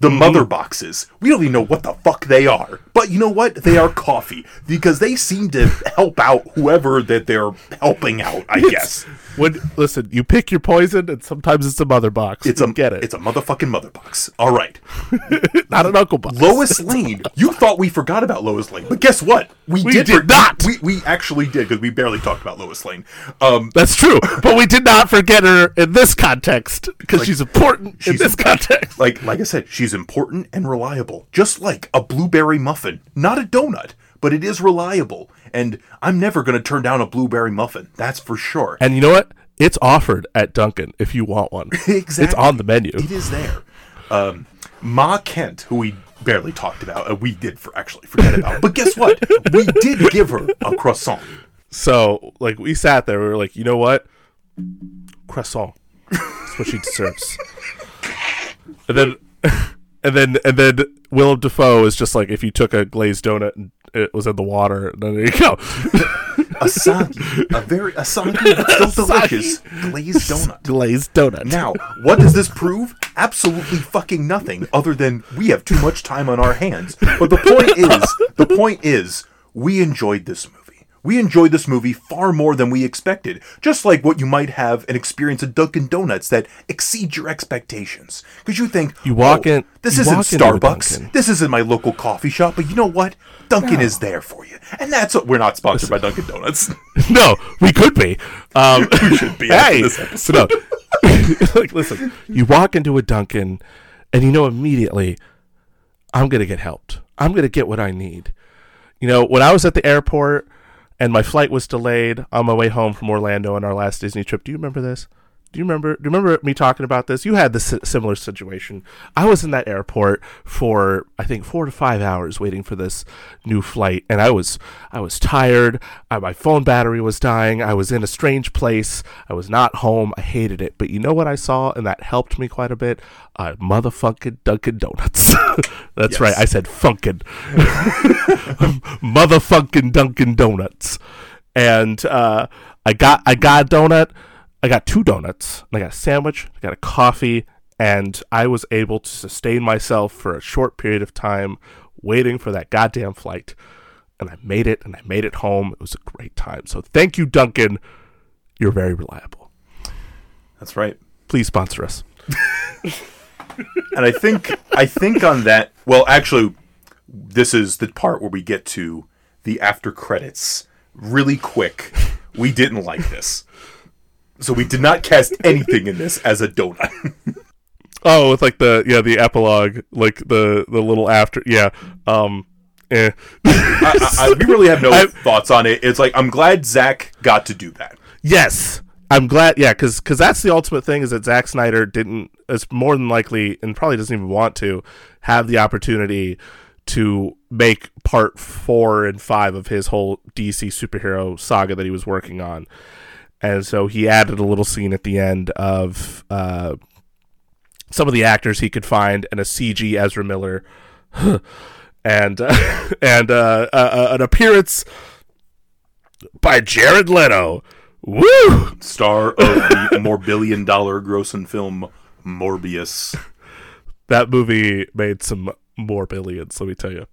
The Mm-hmm. mother boxes. We don't even know what the fuck they are. But you know what? They are coffee because they seem to help out whoever that they're helping out. I guess When listen, you pick your poison, and sometimes it's a mother box. it's You a get it. It's a motherfucking mother box. All right. not an uncle box. Lois Lane. You thought we forgot about Lois Lane, but guess what? We, We did, did for- not. We, we actually did because we barely talked about Lois Lane. Um, That's true, but we did not forget her in this context because she's important in she's this context. like like I said, she's important and reliable, just like a blueberry muffin. Not a donut, but it is reliable. And I'm never going to turn down a blueberry muffin. That's for sure. And you know what? It's offered at Dunkin' if you want one. exactly. It's on the menu. It is there. Um, Ma Kent, who we barely talked about, uh, we did for actually forget about. But guess what? We did give her a croissant. So, like, we sat there. We were like, you know what? Croissant. That's what she deserves. and then, and then, and then, Willem Dafoe is just like if you took a glazed donut and it was in the water. There you go. Asagi, a very Asagi, but still delicious glazed donut. glazed donut. Now, what does this prove? Absolutely fucking nothing other than we have too much time on our hands. But the point is, the point is, we enjoyed this movie. We enjoyed this movie far more than we expected. Just like what you might have an experience at Dunkin' Donuts that exceeds your expectations. Because you think, You walk "Oh, in- this isn't walk into a Starbucks. This isn't my local coffee shop. But you know what? Dunkin' is there for you. And that's what we're not sponsored by Dunkin' Donuts. no, we could be. Um, we should be Hey, this episode. no. like, listen, you walk into a Dunkin', and you know immediately, I'm gonna get helped. I'm gonna get what I need. You know, when I was at the airport and my flight was delayed on my way home from Orlando on our last Disney trip, do you remember this? Do you remember? Do you remember me talking about this? You had this similar situation. I was in that airport for I think four to five hours waiting for this new flight, and I was I was tired. I, my phone battery was dying. I was in a strange place. I was not home. I hated it. But you know what I saw, and that helped me quite a bit. Uh, motherfucking Dunkin' Donuts. That's Yes. right. I said funkin'. motherfucking Dunkin' Donuts, and uh, I got I got a donut. I got two donuts. And I got a sandwich. I got a coffee, and I was able to sustain myself for a short period of time, waiting for that goddamn flight. And I made it, and I made it home. It was a great time. So thank you, Dunkin'. You're very reliable. That's right. Please sponsor us. and I think I think on that. Well, actually, this is the part where we get to the after credits. Really quick, we didn't like this, so we did not cast anything in this as a donut. Oh, with like the yeah the epilogue, like the the little after yeah. Um, eh. I, I, we really have no I- thoughts on it. It's like I'm glad Zack got to do that. Yes, I'm glad. Yeah, because because that's the ultimate thing is that Zack Snyder didn't. Is more than likely, and probably doesn't even want to have the opportunity to make part four and five of his whole DC superhero saga that he was working on, and so he added a little scene at the end of uh, some of the actors he could find and a CG Ezra Miller. And uh, and uh, uh, uh, an appearance by Jared Leto. Woo! Star of the more billion dollar grossing film Morbius. that movie made some more billions, let me tell you.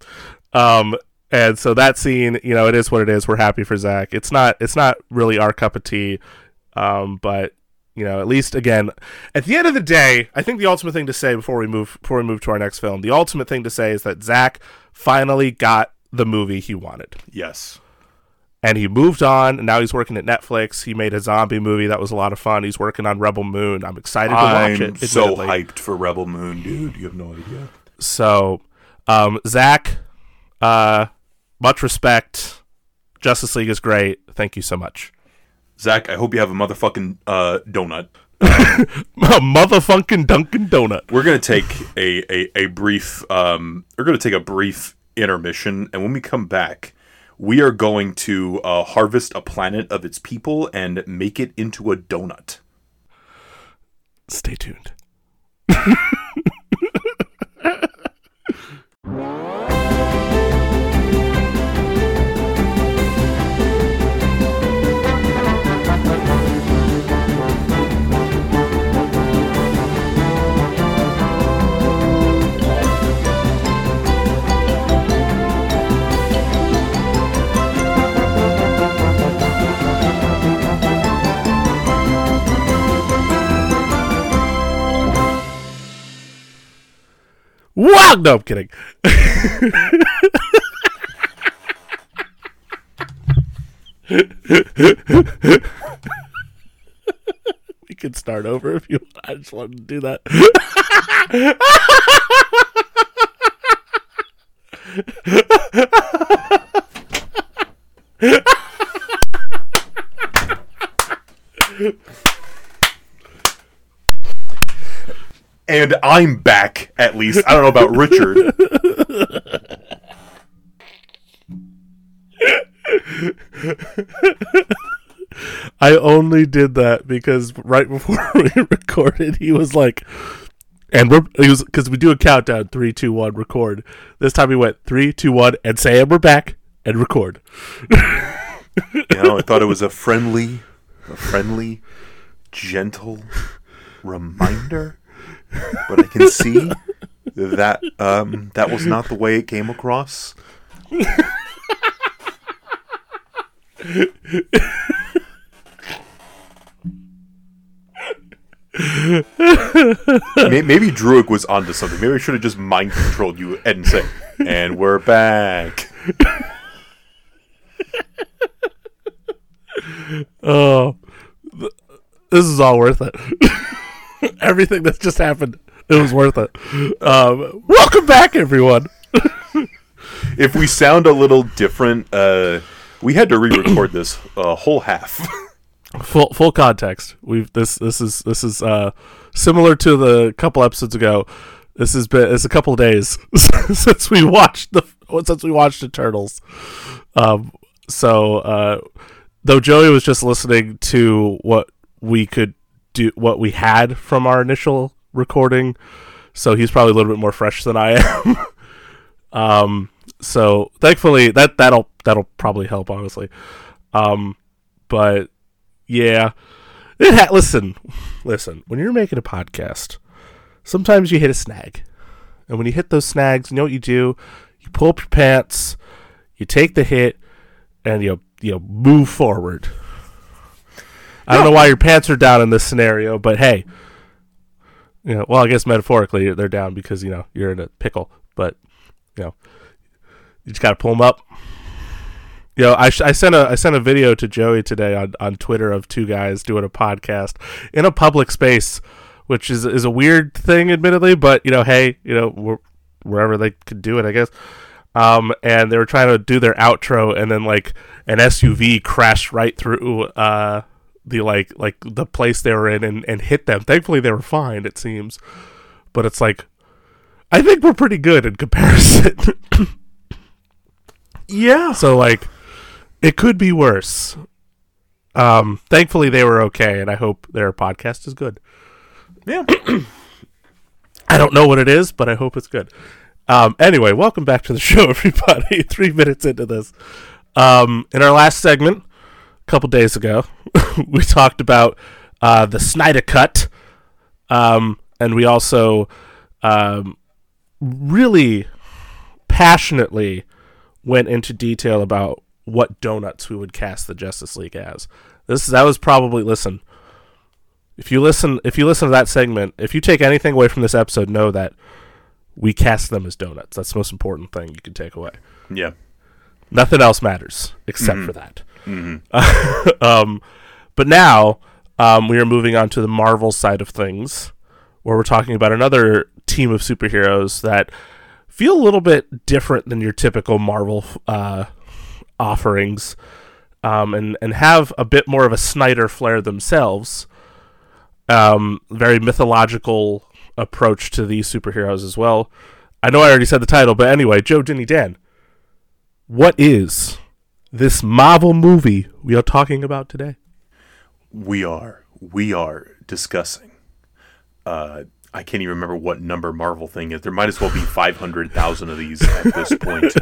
Um, and so that scene, you know, it is what it is. We're happy for Zack. It's not, it's not really our cup of tea, um, but you know, at least again, at the end of the day, I think the ultimate thing to say before we move before we move to our next film, the ultimate thing to say is that Zack finally got the movie he wanted. Yes. and he moved on and now he's working at Netflix. He made a zombie movie that was a lot of fun. He's working on Rebel Moon. I'm excited to watch I'm it. so hyped for Rebel Moon, dude. You have no idea. So, um, Zack, uh, much respect. Justice League is great. Thank you so much. Zack, I hope you have a motherfucking uh, donut. A motherfucking Dunkin' Donut. We're gonna take a a, a brief um we're gonna take a brief intermission and when we come back we are going to uh, harvest a planet of its people and make it into a donut. Stay tuned. dog. No, I'm kidding. we can start over if you. I just wanted to do that. And I'm back, at least. I don't know about Richard. I only did that because right before we recorded, he was like, and we're he was because we do a countdown three, two, one, record. This time he went three, two, one, and say, and we're back and record. You know, I thought it was a friendly, a friendly, gentle reminder, but I can see that um, that was not the way it came across. Maybe Druig was onto something. Maybe I should have just mind controlled you and say, "And we're back." Oh, th- this is all worth it. Everything that's just happened, it was worth it. Um, welcome back, everyone. if we sound a little different, uh, we had to re-record this a whole half. Full full context. We've this this is this is uh similar to the couple episodes ago. This has been it's a couple days since we watched the since we watched the Turtles. Um, so uh, though Joey was just listening to what we could do, what we had from our initial recording, so he's probably a little bit more fresh than I am. um, so thankfully that that'll that'll probably help honestly. Um, but yeah. It ha- listen, listen. When you're making a podcast, sometimes you hit a snag, and when you hit those snags, you know what you do? You pull up your pants, you take the hit, and you you move forward. I don't know why your pants are down in this scenario, but hey, you know, well, I guess metaphorically they're down because you know you're in a pickle, but you know, you just got to pull them up. You know, I, sh- I sent a I sent a video to Joey today on, on Twitter of two guys doing a podcast in a public space, which is is a weird thing, admittedly. But you know, hey, you know, wh- wherever they could do it, I guess. Um, and they were trying to do their outro, and then like an SUV crashed right through uh the like like the place they were in and, and hit them. Thankfully, they were fine. It seems, but it's like I think we're pretty good in comparison. yeah. So like it could be worse. Um thankfully they were okay and I hope their podcast is good. Yeah. I don't know what it is, but I hope it's good. Um anyway, welcome back to the show everybody. 3 minutes into this. Um in our last segment couple days ago, we talked about uh the Snyder cut. Um and we also um really passionately went into detail about what donuts we would cast the Justice League as. This that was probably listen. If you listen if you listen to that segment, if you take anything away from this episode, know that we cast them as donuts. That's the most important thing you can take away. Yeah. Nothing else matters except for that. um, but now um, we are moving on to the Marvel side of things, where we're talking about another team of superheroes that feel a little bit different than your typical Marvel uh, offerings, um, and and have a bit more of a Snyder flair themselves. Um, very mythological approach to these superheroes as well. I know I already said the title, but anyway, Joe Dinny Dan what is this Marvel movie we are talking about today? We are. We are discussing. Uh, I can't even remember what number Marvel thing is. There might as well be 500,000 of these at this point.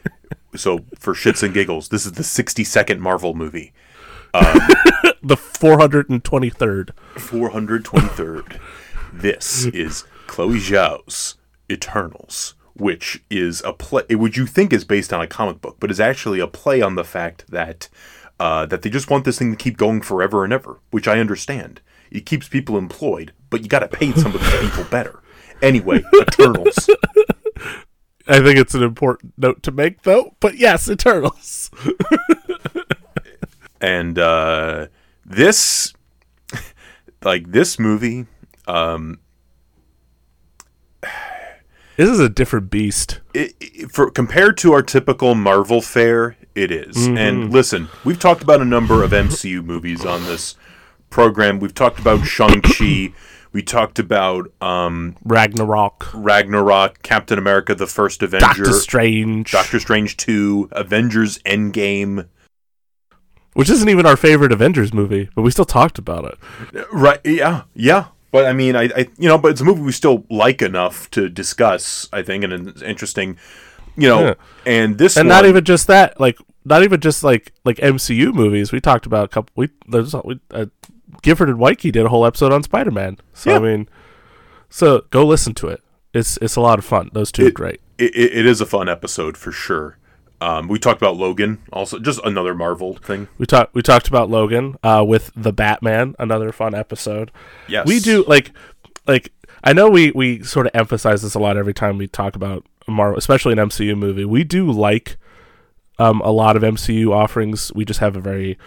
so, for shits and giggles, this is the 62nd Marvel movie. The 423rd. 423rd. This is Chloe Zhao's Eternals, which is a play, which you think is based on a comic book, but is actually a play on the fact that uh, that they just want this thing to keep going forever and ever, which I understand. It keeps people employed, but you got to pay some of these people better. Anyway, Eternals. I think it's an important note to make, though. But yes, Eternals. and uh, this, like this movie, um, this is a different beast. It, it, for compared to our typical Marvel fare, it is. Mm-hmm. And listen, we've talked about a number of MCU movies on this program. We've talked about Shang Chi. We talked about um, Ragnarok, Ragnarok, Captain America: The First Avenger, Doctor Strange, Doctor Strange Two, Avengers: Endgame, which isn't even our favorite Avengers movie, but we still talked about it. Right? Yeah, yeah. But I mean, I, I you know, but it's a movie we still like enough to discuss. I think, and it's interesting, you know. Yeah. And this, and one, not even just that, like not even just like like MCU movies. We talked about a couple. We there's we, uh, Gifford and Wyke did a whole episode on Spider Man. So Yeah. I mean, so go listen to it. It's it's a lot of fun. Those two are great. it, it, it is a fun episode for sure. Um, we talked about Logan, also just another Marvel thing. We talked we talked about Logan uh, with the Batman, another fun episode. Yes, We do like like I know we we sort of emphasize this a lot every time we talk about Marvel, especially an MCU movie. We do like um, a lot of MCU offerings. We just have a very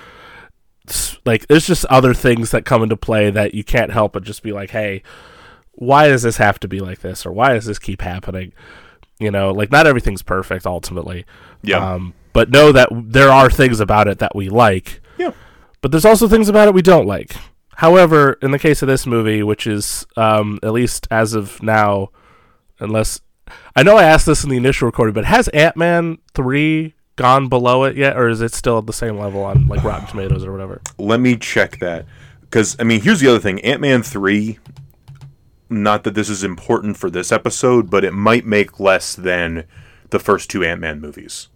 like there's just other things that come into play that you can't help but just be like, hey, why does this have to be like this, or why does this keep happening? You know, like not everything's perfect ultimately. Yeah. Um, but know that there are things about it that we like Yeah. but there's also things about it we don't like. However, in the case of this movie, which is um, at least as of now, unless I know I asked this in the initial recording, but has Ant Man three gone below it yet, or is it still at the same level on like Rotten Tomatoes or whatever? Let me check that because I mean, here's the other thing: Ant Man three. Not that this is important for this episode, but it might make less than the first two Ant Man movies.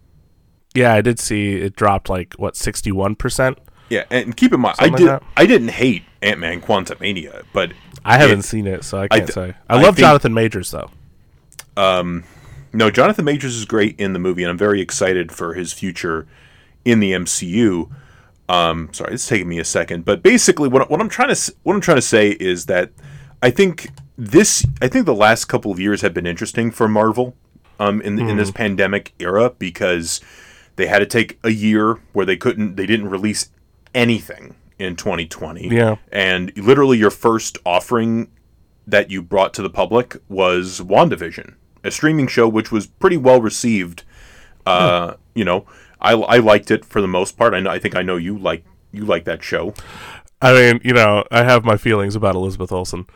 Yeah, I did see it dropped like what sixty one percent. Yeah, and keep in mind, I Something like did. that. I didn't hate Ant Man Quantumania, but I haven't It- seen it, so I I can't th- say. I, I love think- Jonathan Majors though. No, Jonathan Majors is great in the movie, and I'm very excited for his future in the MCU. Um, sorry, it's taking me a second, but basically, what, what I'm trying to what I'm trying to say is that I think this I think the last couple of years have been interesting for Marvel um, in in this pandemic era because they had to take a year where they couldn't they didn't release anything in 2020. Yeah. and literally your first offering that you brought to the public was WandaVision, a streaming show which was pretty well received. Uh, You know, I, I liked it for the most part. I know I think I know you like you like that show. I mean, you know, I have my feelings about Elizabeth Olsen,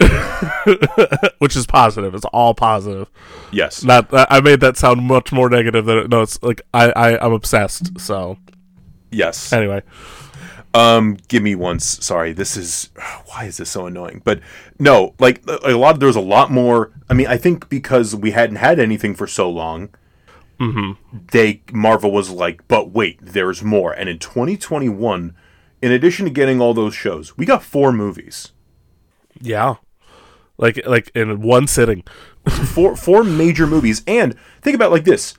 which is positive. It's all positive. Yes, Not I made that sound much more negative than it, no. It's like I, I I'm obsessed. So yes. anyway, Um, give me once. Sorry, this is why is this so annoying? But no, like a lot. There was a lot more. I mean, I think because we hadn't had anything for so long, Mm-hmm. they Marvel was like, but wait, there's more. And in 2021, in addition to getting all those shows, we got four movies, yeah, like like in one sitting. four four major movies. And think about it like this: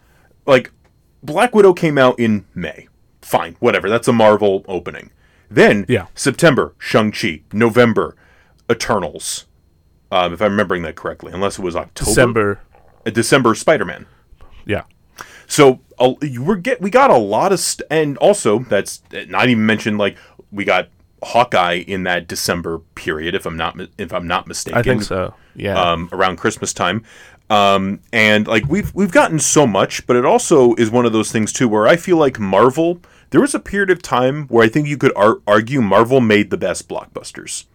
like Black Widow came out in May. Fine, whatever. That's a Marvel opening. Then Yeah. September, Shang Chi. November, Eternals. Um, if I'm remembering that correctly, unless it was October, December. Uh, December, Spider Man. Yeah, So uh, were get we got a lot of st- and also that's not even mentioned like we got Hawkeye in that December period if I'm not if I'm not mistaken. I think so. Yeah, Um, around Christmas time. Um, and like we've we've gotten so much, but it also is one of those things too where I feel like Marvel. There was a period of time where I think you could ar- argue Marvel made the best blockbusters,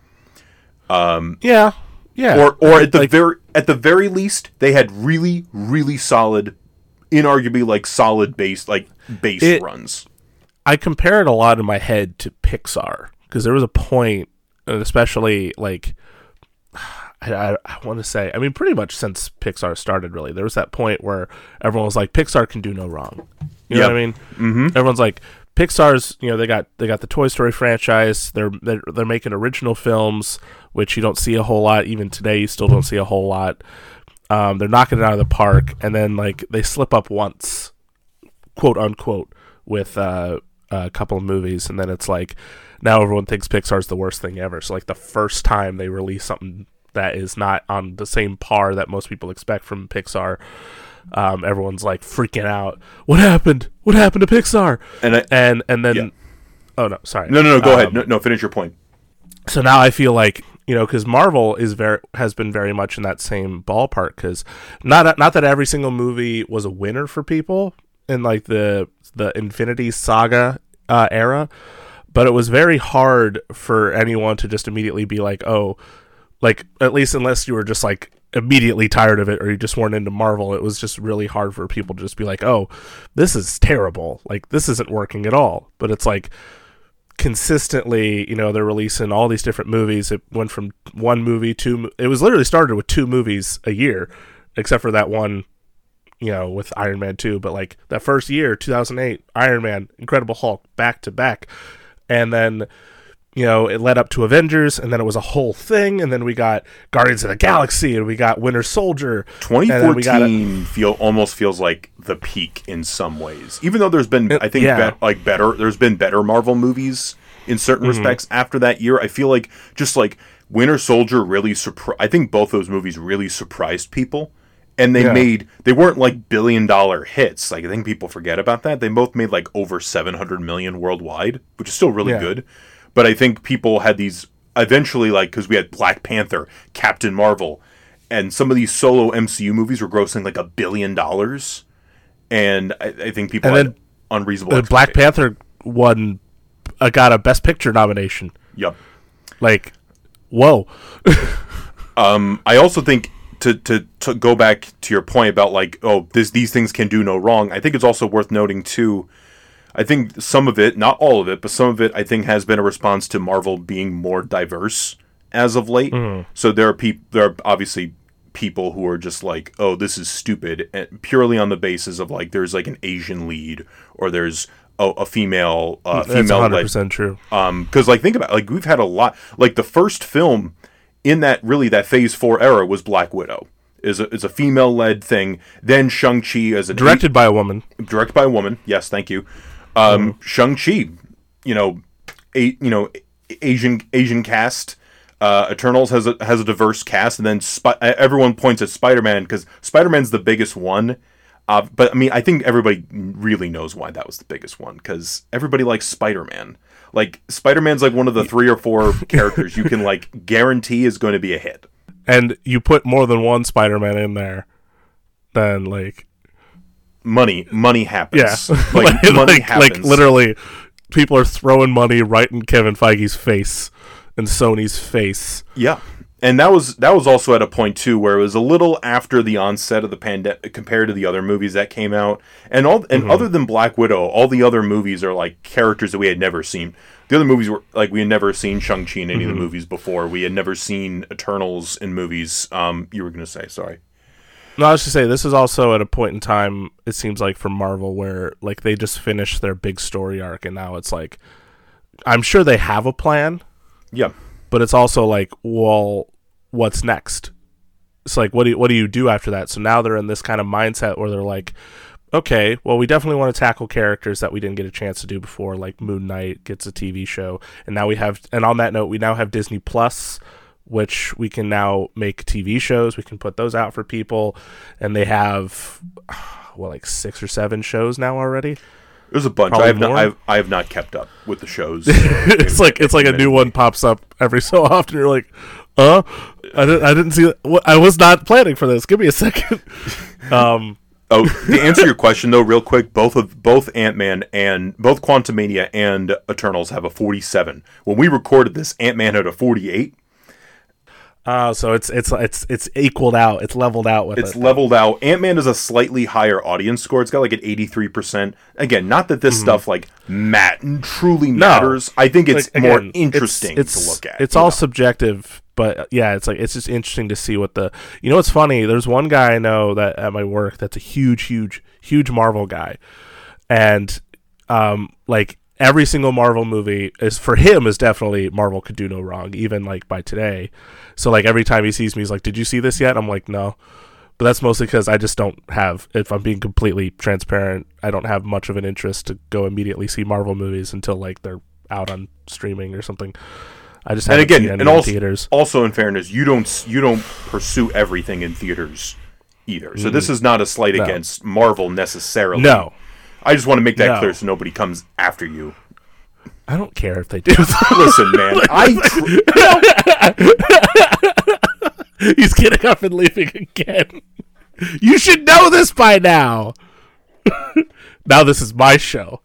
Um, yeah, yeah. or or at the Like- very at the very least they had really really solid, inarguably like solid base like base It- runs. I compare it a lot in my head to Pixar because there was a point, and especially like I, I, I want to say, I mean, pretty much since Pixar started, really, there was that point where everyone was like, Pixar can do no wrong. You know what I mean? Mm-hmm. Everyone's like, Pixar's, you know, they got they got the Toy Story franchise. They're they're, they're making original films, which you don't see a whole lot even today. You still don't see a whole lot. Um, they're knocking it out of the park, and then like they slip up once, quote unquote, with uh, a couple of movies, and then it's like now everyone thinks Pixar's the worst thing ever. So like the first time they release something that is not on the same par that most people expect from Pixar, um, everyone's like freaking out. What happened? What happened to Pixar? And I, And and then, Yeah. oh no, sorry. no, no, no. Go Um, ahead. No, no, finish your point. so now I feel like you know because Marvel is very has been very much in that same ballpark because not not that every single movie was a winner for people in like the the Infinity Saga uh, era, but it was very hard for anyone to just immediately be like, oh, like at least unless you were just like immediately tired of it or you just weren't into Marvel, it was just really hard for people to just be like, oh, this is terrible, like this isn't working at all. But it's like consistently, you know, they're releasing all these different movies. It went from one movie to it was literally started with two movies a year, except for that one, you know, with Iron Man 2, but like that first year, 2008, Iron Man, Incredible Hulk, back to back. And then you know, it led up to Avengers, and then it was a whole thing, and then we got Guardians of the Galaxy, and we got Winter Soldier. and then we got a- 2014 feel almost feels like the peak in some ways. Even though there's been, I think, yeah. bet, like better. There's been better Marvel movies in certain Mm-hmm. respects after that year. I feel like just like Winter Soldier really surprised. I think both those movies really surprised people, and they Yeah. made they weren't like billion dollar hits. Like I think people forget about that. They both made like over 700 million worldwide, which is still really Yeah. good. But I think people had these eventually like because we had Black Panther, Captain Marvel, and some of these solo MCU movies were grossing like a billion dollars, and I, I think people And had then unreasonable. Black. Panther won, uh, got a Best Picture nomination. Yep. Like, whoa. Um I also think to, to to go back to your point about like oh this these things can do no wrong. I think it's also worth noting too. I think some of it, not all of it, but some of it, I think has been a response to Marvel being more diverse as of late. So there are people, there are obviously people who are just like, oh, this is stupid, and purely on the basis of like there's like an Asian lead or there's a, a female uh, That's female 100% true. um because like think about it, like we've had a lot like the first film in that really that phase four era was black widow is a, is a female led thing then shang-chi as a Directed by a woman. directed by a woman yes thank you um shang-chi you know a you know asian asian cast uh, Eternals has a has a diverse cast, and then Spi- everyone points at Spider Man because Spider Man's the biggest one. Uh, but I mean, I think everybody really knows why that was the biggest one because everybody likes Spider Man. Like Spider Man's like one of the three or four characters you can like guarantee is going to be a hit. And you put more than one Spider Man in there, then, like, Money, money happens. yeah. like, like, money like, happens. like, literally, people are throwing money right in Kevin Feige's face and Sony's face. Yeah. And that was that was also at a point too where it was a little after the onset of the pandemic compared to the other movies that came out. And all and other than Black Widow, all the other movies are like characters that we had never seen. The other movies were like we had never seen Shang-Chi in any of the movies before. We had never seen Eternals in movies. Um you were gonna say, sorry. No, I was to say this is also at a point in time. It seems like for Marvel where like they just finished their big story arc, and now it's like, I'm sure they have a plan, Yeah. But it's also like, well, what's next? It's like, what do you, what do you do after that? So now they're in this kind of mindset where they're like, okay, well, we definitely want to tackle characters that we didn't get a chance to do before, like Moon Knight gets a TV show, and now we have, and on that note, we now have Disney Plus, which we can now make TV shows. We can put those out for people, and they have, well, like six or seven shows now already. There's a bunch. I have not. I've, I have not kept up with the shows. it's like it's like a new one pops up every so often. You're like, uh, I didn't I didn't see that. I was not planning for this. Give me a second. Um, Oh, to answer your question though, real quick, both of both Ant Man and both Quantumania and Eternals have a 47. When we recorded this, Ant Man had a 48. Uh, so it's it's it's it's equaled out. It's leveled out with It's it. leveled out. Ant Man is a slightly higher audience score. It's got like an 83%. Again, not that this stuff like mat truly matters. I think it's Like, more again, interesting it's, to look at. It's all know? subjective, but yeah, it's like it's just interesting to see what the. You know, what's funny? There's one guy I know that at my work that's a huge, huge, huge Marvel guy, and um, like every single Marvel movie is for him is definitely Marvel could do no wrong, even like by today. So like every time he sees me, he's like, "Did you see this yet?" I'm like, "No." But that's mostly because I just don't have, if I'm being completely transparent, I don't have much of an interest to go immediately see Marvel movies until like they're out on streaming or something. I just and again, and also, theaters. also in fairness, you don't you don't pursue everything in theaters either. So mm. this is not a slight against Marvel necessarily. No, I just want to make that No. clear so nobody comes after you. I don't care if they do. Listen, man, I He's getting up and leaving again. You should know this by now. now this is my show.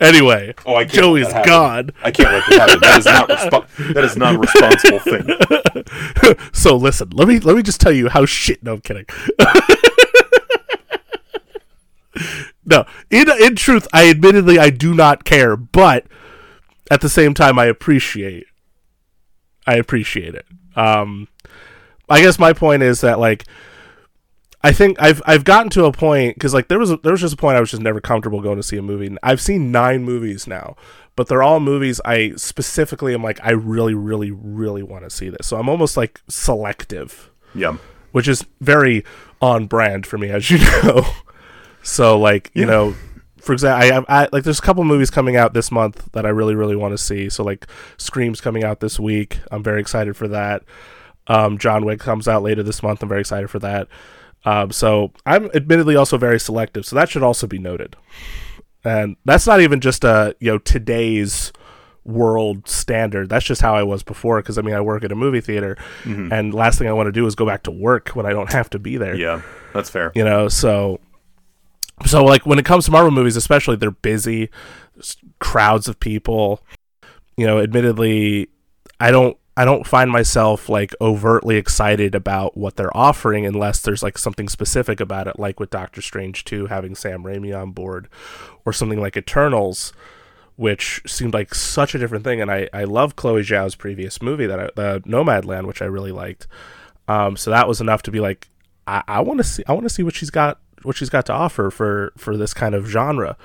Anyway, Oh, I Joey's let that happen. gone. I can't let that happen. That is not respo- that is not a responsible thing. So listen, let me let me just tell you how shit. No, I'm kidding. No, in in truth, I admittedly I do not care, but at the same time, I appreciate. I appreciate it. Um, I guess my point is that like. I think I've I've gotten to a point because like there was a, there was just a point I was just never comfortable going to see a movie. I've seen nine movies now, but they're all movies I specifically am like I really really really want to see this. So I'm almost like selective, Yeah. which is very on brand for me, as you know. So like you Yeah. know, for example, I, have I like there's a couple movies coming out this month that I really really want to see. So like Scream's coming out this week. I'm very excited for that. Um, John Wick comes out later this month. I'm very excited for that. Um, so I'm admittedly also very selective. So that should also be noted. And that's not even just a you know today's world standard. That's just how I was before. Because I mean, I work at a movie theater, and last thing I want to do is go back to work when I don't have to be there. Yeah. That's fair. You know, so so like when it comes to Marvel movies, especially, they're busy, crowds of people. You know, admittedly, I don't I don't find myself like overtly excited about what they're offering unless there's like something specific about it, like with Doctor Strange 2 having Sam Raimi on board, or something like Eternals, which seemed like such a different thing. And I, I love Chloe Zhao's previous movie that I, the Nomadland, which I really liked. Um, so that was enough to be like, I, I want to see I want to see what she's got what she's got to offer for for this kind of genre.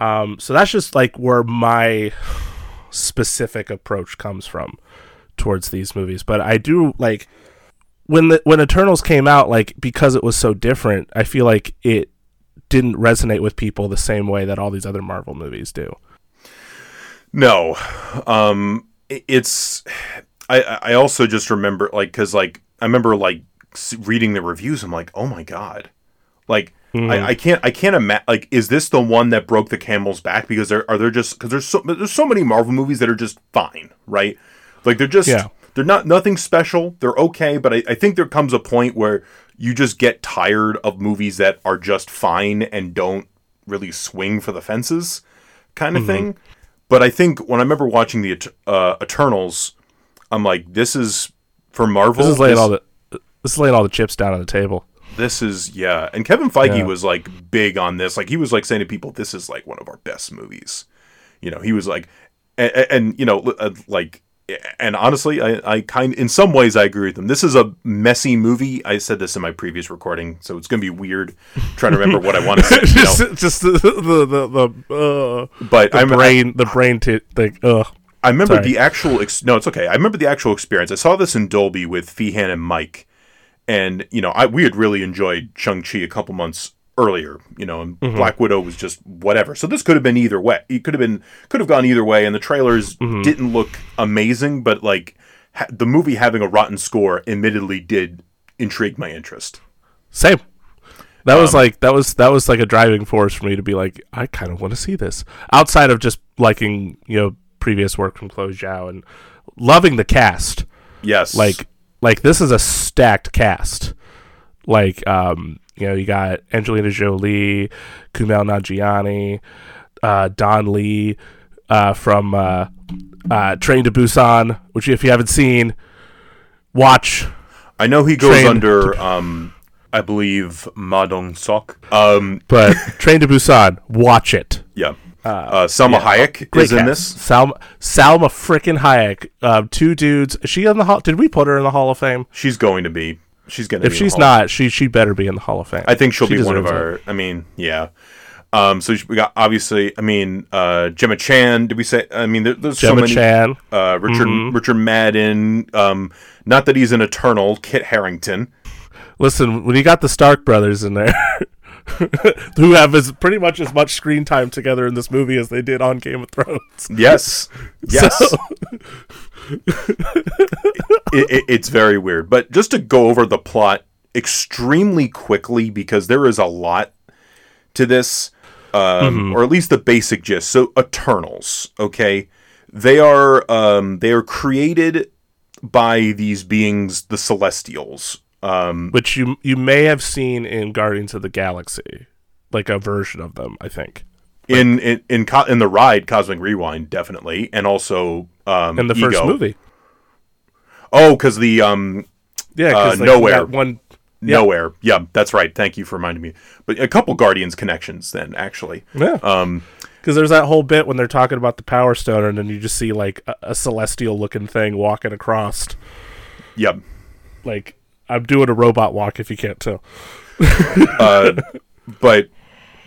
Um, so that's just like where my specific approach comes from towards these movies. But I do like when the when Eternals came out, like because it was so different, I feel like it didn't resonate with people the same way that all these other Marvel movies do. No, um, it's. I I also just remember like because like I remember like reading the reviews. I'm like, oh my god, like I, I can't I can't imagine like is this the one that broke the camel's back? Because there are there just because there's so there's so many Marvel movies that are just fine, right? Like they're just Yeah. they're not nothing special. They're okay, but I, I think there comes a point where you just get tired of movies that are just fine and don't really swing for the fences, kind of Mm-hmm. thing. But I think when I remember watching the uh, Eternals, I'm like, this is for Marvel. This is laying this, all the this is laying all the chips down on the table. This is yeah. And Kevin Feige Yeah. was like big on this. Like he was like saying to people, this is like one of our best movies. You know, he was like, and, and you know, uh, like. And honestly, I, I kind in some ways I agree with them. This is a messy movie. I said this in my previous recording, so it's gonna be weird trying to remember what I want to say. you just know. just the the the, the, uh, But the I'm, brain the brain t- thing. Ugh. I remember Sorry. the actual. Ex- no, it's okay. I remember the actual experience. I saw this in Dolby with Feehan and Mike, and you know, I we had really enjoyed Shang Chi a couple months earlier. You know, and Mm-hmm. Black Widow was just whatever. So this could have been either way. It could have been could have gone either way. And the trailers Mm-hmm. didn't look amazing, but like ha- the movie having a rotten score, admittedly, did intrigue my interest. Same. That Um, was like that was that was like a driving force for me to be like I kind of want to see this outside of just liking you know previous work from Chloe Zhao and loving the cast. Yes, Like like this is a stacked cast. Like um you know you got Angelina Jolie, Kumail Nanjiani, uh, Don Lee uh, from uh, uh, Train to Busan, which if you haven't seen, watch. I know he goes Train- under. Um, I believe Ma Dong Sok. Um, But Train to Busan, watch it. yeah. Uh, Salma Hayek Great is in this. Salma Salma freaking Hayek. Uh, two dudes. Is she in the hall? Did we put her in the Hall of Fame? She's going to be. She's going to. If be in the she's not, she she better be in the Hall of Fame. I think she'll She be one of our. I mean, yeah. Um, so we got obviously. I mean, uh, Gemma Chan. Did we say? I mean, there, there's so Gemma many. Chan. Uh, Richard Richard Madden. Um, not that he's an Eternal. Kit Harington. Listen, when you got the Stark brothers in there, who have as pretty much as much screen time together in this movie as they did on Game of Thrones. Yes. Yes. So- it, it, it's very weird. But just to go over the plot extremely quickly because there is a lot to this, um, or at least the basic gist. So, Eternals, okay, they are um, they are created by these beings, the Celestials. Um, which you you may have seen in Guardians of the Galaxy, like a version of them, I think. in in in, co- in the ride, Cosmic Rewind, definitely, and also um, In the first movie. Oh, because the um, Yeah, Uh, because Nowhere. one Yeah. nowhere. Yeah, that's right. Thank you for reminding me. But a couple Guardians connections then, actually. Yeah. Um, Because there's that whole bit when they're talking about the Power Stone, and then you just see like a, a celestial looking thing walking across. Yep. Like I'm doing a robot walk, if you can't tell. Uh, but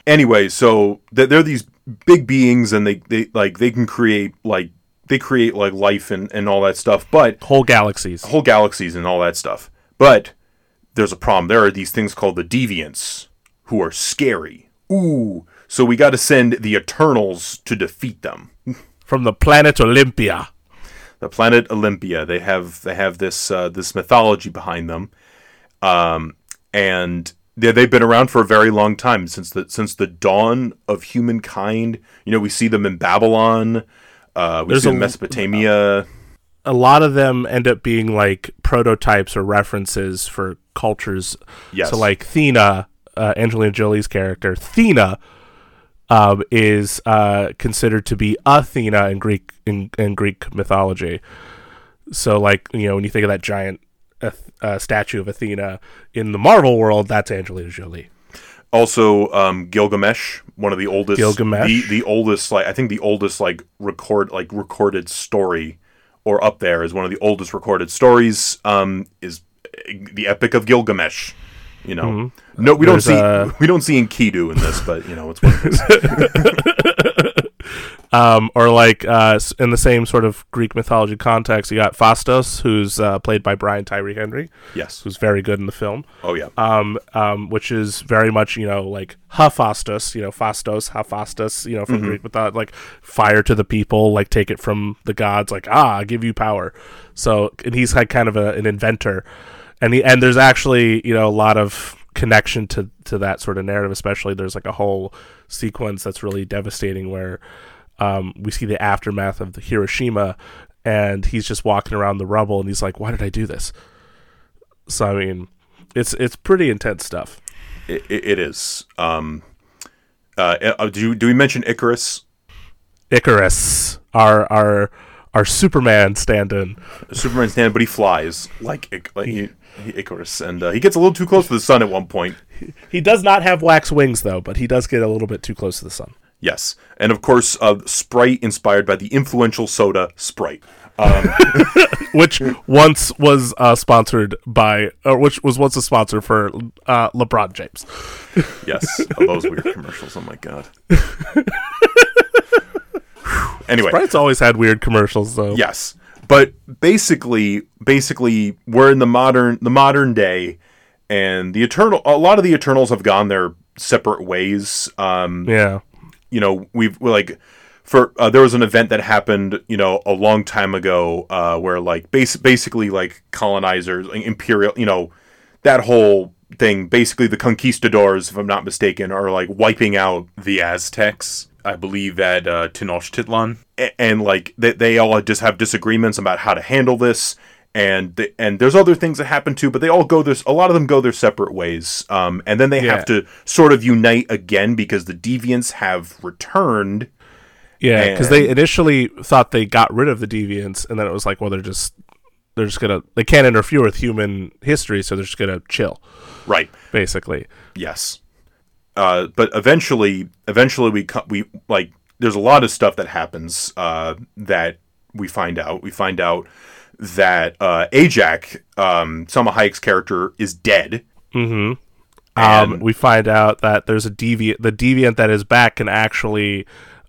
anyway, so they're these big beings, and they, they like they can create like they create like life and and all that stuff. But Whole galaxies. whole galaxies and all that stuff. But there's a problem. There are these things called the deviants who are scary. Ooh. So we got to send the Eternals to defeat them. from the planet Olympia. The planet Olympia. They have they have this uh, this mythology behind them, um, and they, they've been around for a very long time since the since the dawn of humankind. You know, we see them in Babylon. Uh, we There's see them in a- Mesopotamia. A lot of them end up being like prototypes or references for cultures. Yes. So like Thena, uh, Angelina Jolie's character, Thena, um, is uh, considered to be Athena in Greek in, in Greek mythology. So like you know when you think of that giant uh, uh, statue of Athena in the Marvel world, that's Angelina Jolie. Also, um, Gilgamesh, one of the oldest, Gilgamesh? the the oldest, like I think the oldest like record like recorded story, or up there is one of the oldest recorded stories. Um, is the Epic of Gilgamesh. You know, no, we don't Mm-hmm. See uh, we don't see Enkidu in this, but you know, it's what it. Um, or like uh, in the same sort of Greek mythology context, you got Phastos, who's uh, played by Brian Tyree Henry, yes. who's very good in the film. Oh yeah. um, um, which is very much you know like Hephaestus, you know Phastos, Hephaestus, you know from Greek mythology, like fire to the people, like take it from the gods, like ah, I give you power. So and he's like kind of a, an inventor, and he and there's actually you know a lot of connection to to that sort of narrative. Especially there's like a whole sequence that's really devastating where um, we see the aftermath of the Hiroshima, and he's just walking around the rubble, and he's like, "Why did I do this?" So I mean, it's it's pretty intense stuff. It, it is. Um, uh, uh, do you, do we mention Icarus? Icarus, our our our Superman stand-in. Superman stand, but he flies like like he- Icarus, and uh, he gets a little too close to the sun at one point. He does not have wax wings though, but he does get a little bit too close to the sun. Yes, and of course, uh, Sprite inspired by the influential soda Sprite. Which once was uh, sponsored by, or which was once a sponsor for uh, LeBron James. Yes, oh, those weird commercials. Oh my god. anyway, Sprite's always had weird commercials though. yes, but basically, basically, we're in the modern the modern day, and the eternal. A lot of the Eternals have gone their separate ways. Um, Yeah. you know we've we're like for uh, there was an event that happened you know a long time ago uh, where like bas- basically like colonizers imperial you know that whole thing basically the conquistadors if i'm not mistaken are like wiping out the aztecs i believe at uh, tenochtitlan A- and like they, they all just have disagreements about how to handle this and the, and there's other things that happen too but they all go there's a lot of them go their separate ways um, and then they Yeah. have to sort of unite again because the deviants have returned Yeah, because they initially thought they got rid of the deviants, and then it was like, well, they're just they're just gonna they can't interfere with human history, so they're just gonna chill, right basically. yes uh, but eventually eventually we we like there's a lot of stuff that happens uh, that we find out we find out that uh, Ajak um, Salma Hayek's character is dead Mm-hmm. Um, we find out that there's a deviant. The deviant that is back can actually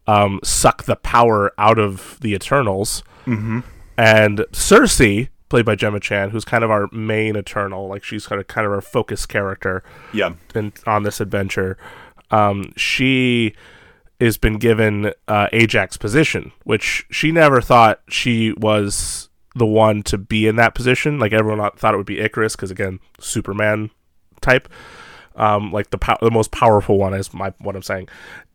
um, suck the power out of the Eternals. Mm-hmm. And Cersei, played by Gemma Chan, who's kind of our main Eternal, like she's kind of kind of our focus character yeah in, on this adventure. Um, she has been given uh, Ajak's position, which she never thought she was the one to be in that position. Like everyone thought it would be Icarus, because again, Superman type, um, like the pow- the most powerful one is my what I'm saying,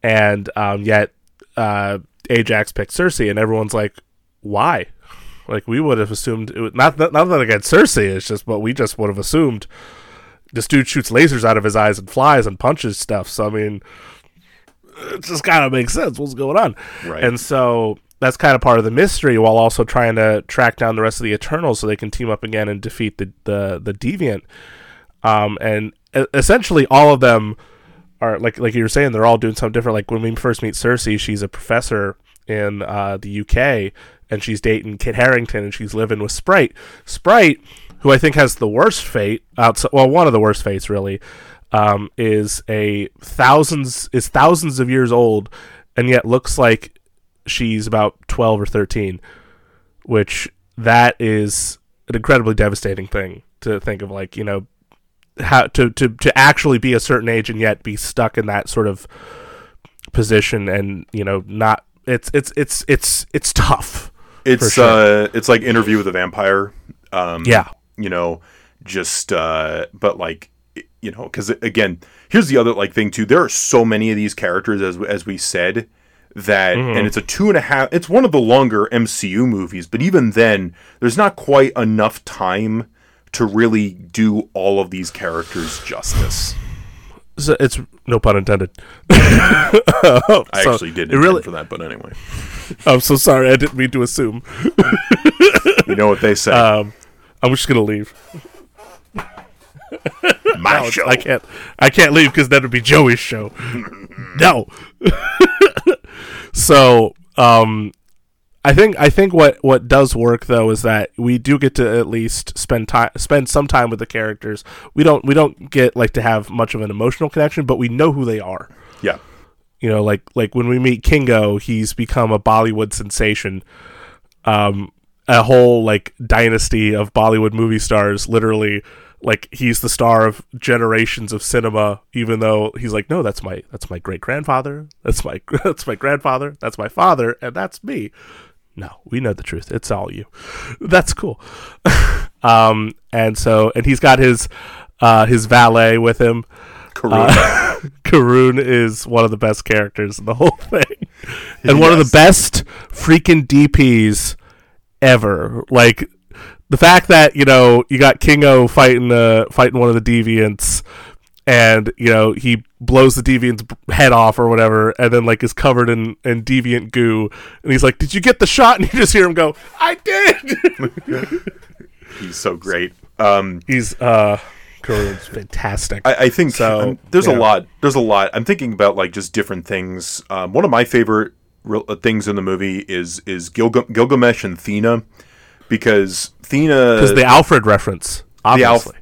and um, yet uh, Ajak picked Cersei, and everyone's like, why? Like we would have assumed it was, not that, not that against Cersei, it's just but we just would have assumed this dude shoots lasers out of his eyes and flies and punches stuff. So I mean, it just kind of makes sense. What's going on? Right. And so that's kind of part of the mystery, while also trying to track down the rest of the Eternals so they can team up again and defeat the the, the Deviant. Um, and essentially all of them are like like you were saying, they're all doing something different. Like when we first meet Cersei, she's a professor in uh, the UK, and she's dating Kit Harington, and she's living with Sprite. Sprite, who I think has the worst fate outside, well, one of the worst fates really, um, is a thousands is thousands of years old, and yet looks like she's about twelve or thirteen, which that is an incredibly devastating thing to think of. Like you know, how to to to actually be a certain age and yet be stuck in that sort of position, and you know, not it's it's it's it's it's tough. It's sure. uh, it's like Interview with a Vampire. Um, Yeah. you know, just uh, but like you know, because again, here's the other like thing too. There are so many of these characters as as we said that, and it's a two and a half. It's one of the longer MCU movies, but even then, there's not quite enough time to really do all of these characters justice. So it's no pun intended. I So, actually did it really- intend for that, but anyway, I'm so sorry. I didn't mean to assume. you know what they say. Um, I'm just gonna leave. My show. I can't. I can't leave because that would be Joey's show. no. so, um, I think I think what what does work though is that we do get to at least spend time spend some time with the characters. We don't we don't get like to have much of an emotional connection, but we know who they are. yeah. You know, like like when we meet Kingo, he's become a Bollywood sensation. Um, a whole like dynasty of Bollywood movie stars. Literally, like he's the star of generations of cinema. Even though he's like, no, that's my that's my great grandfather. That's my that's my grandfather. That's my father, and that's me. No, we know the truth. It's all you. That's cool. um, and so and he's got his uh his valet with him. Karuna. Karun is one of the best characters in the whole thing, and one of the best freaking DPs ever. Like the fact that you know you got Kingo fighting uh fighting one of the deviants, and you know he blows the deviant's head off or whatever, and then like is covered in in deviant goo, and he's like, "Did you get the shot?" And you just hear him go, "I did." He's so great. Um, he's uh, fantastic. I, I think So, um, there's yeah. a lot. There's a lot. I'm thinking about like just different things. Um, one of my favorite real, uh, things in the movie is is Gilga- Gilgamesh and Thena, because Thena Because the Alfred reference, the Alf- obviously.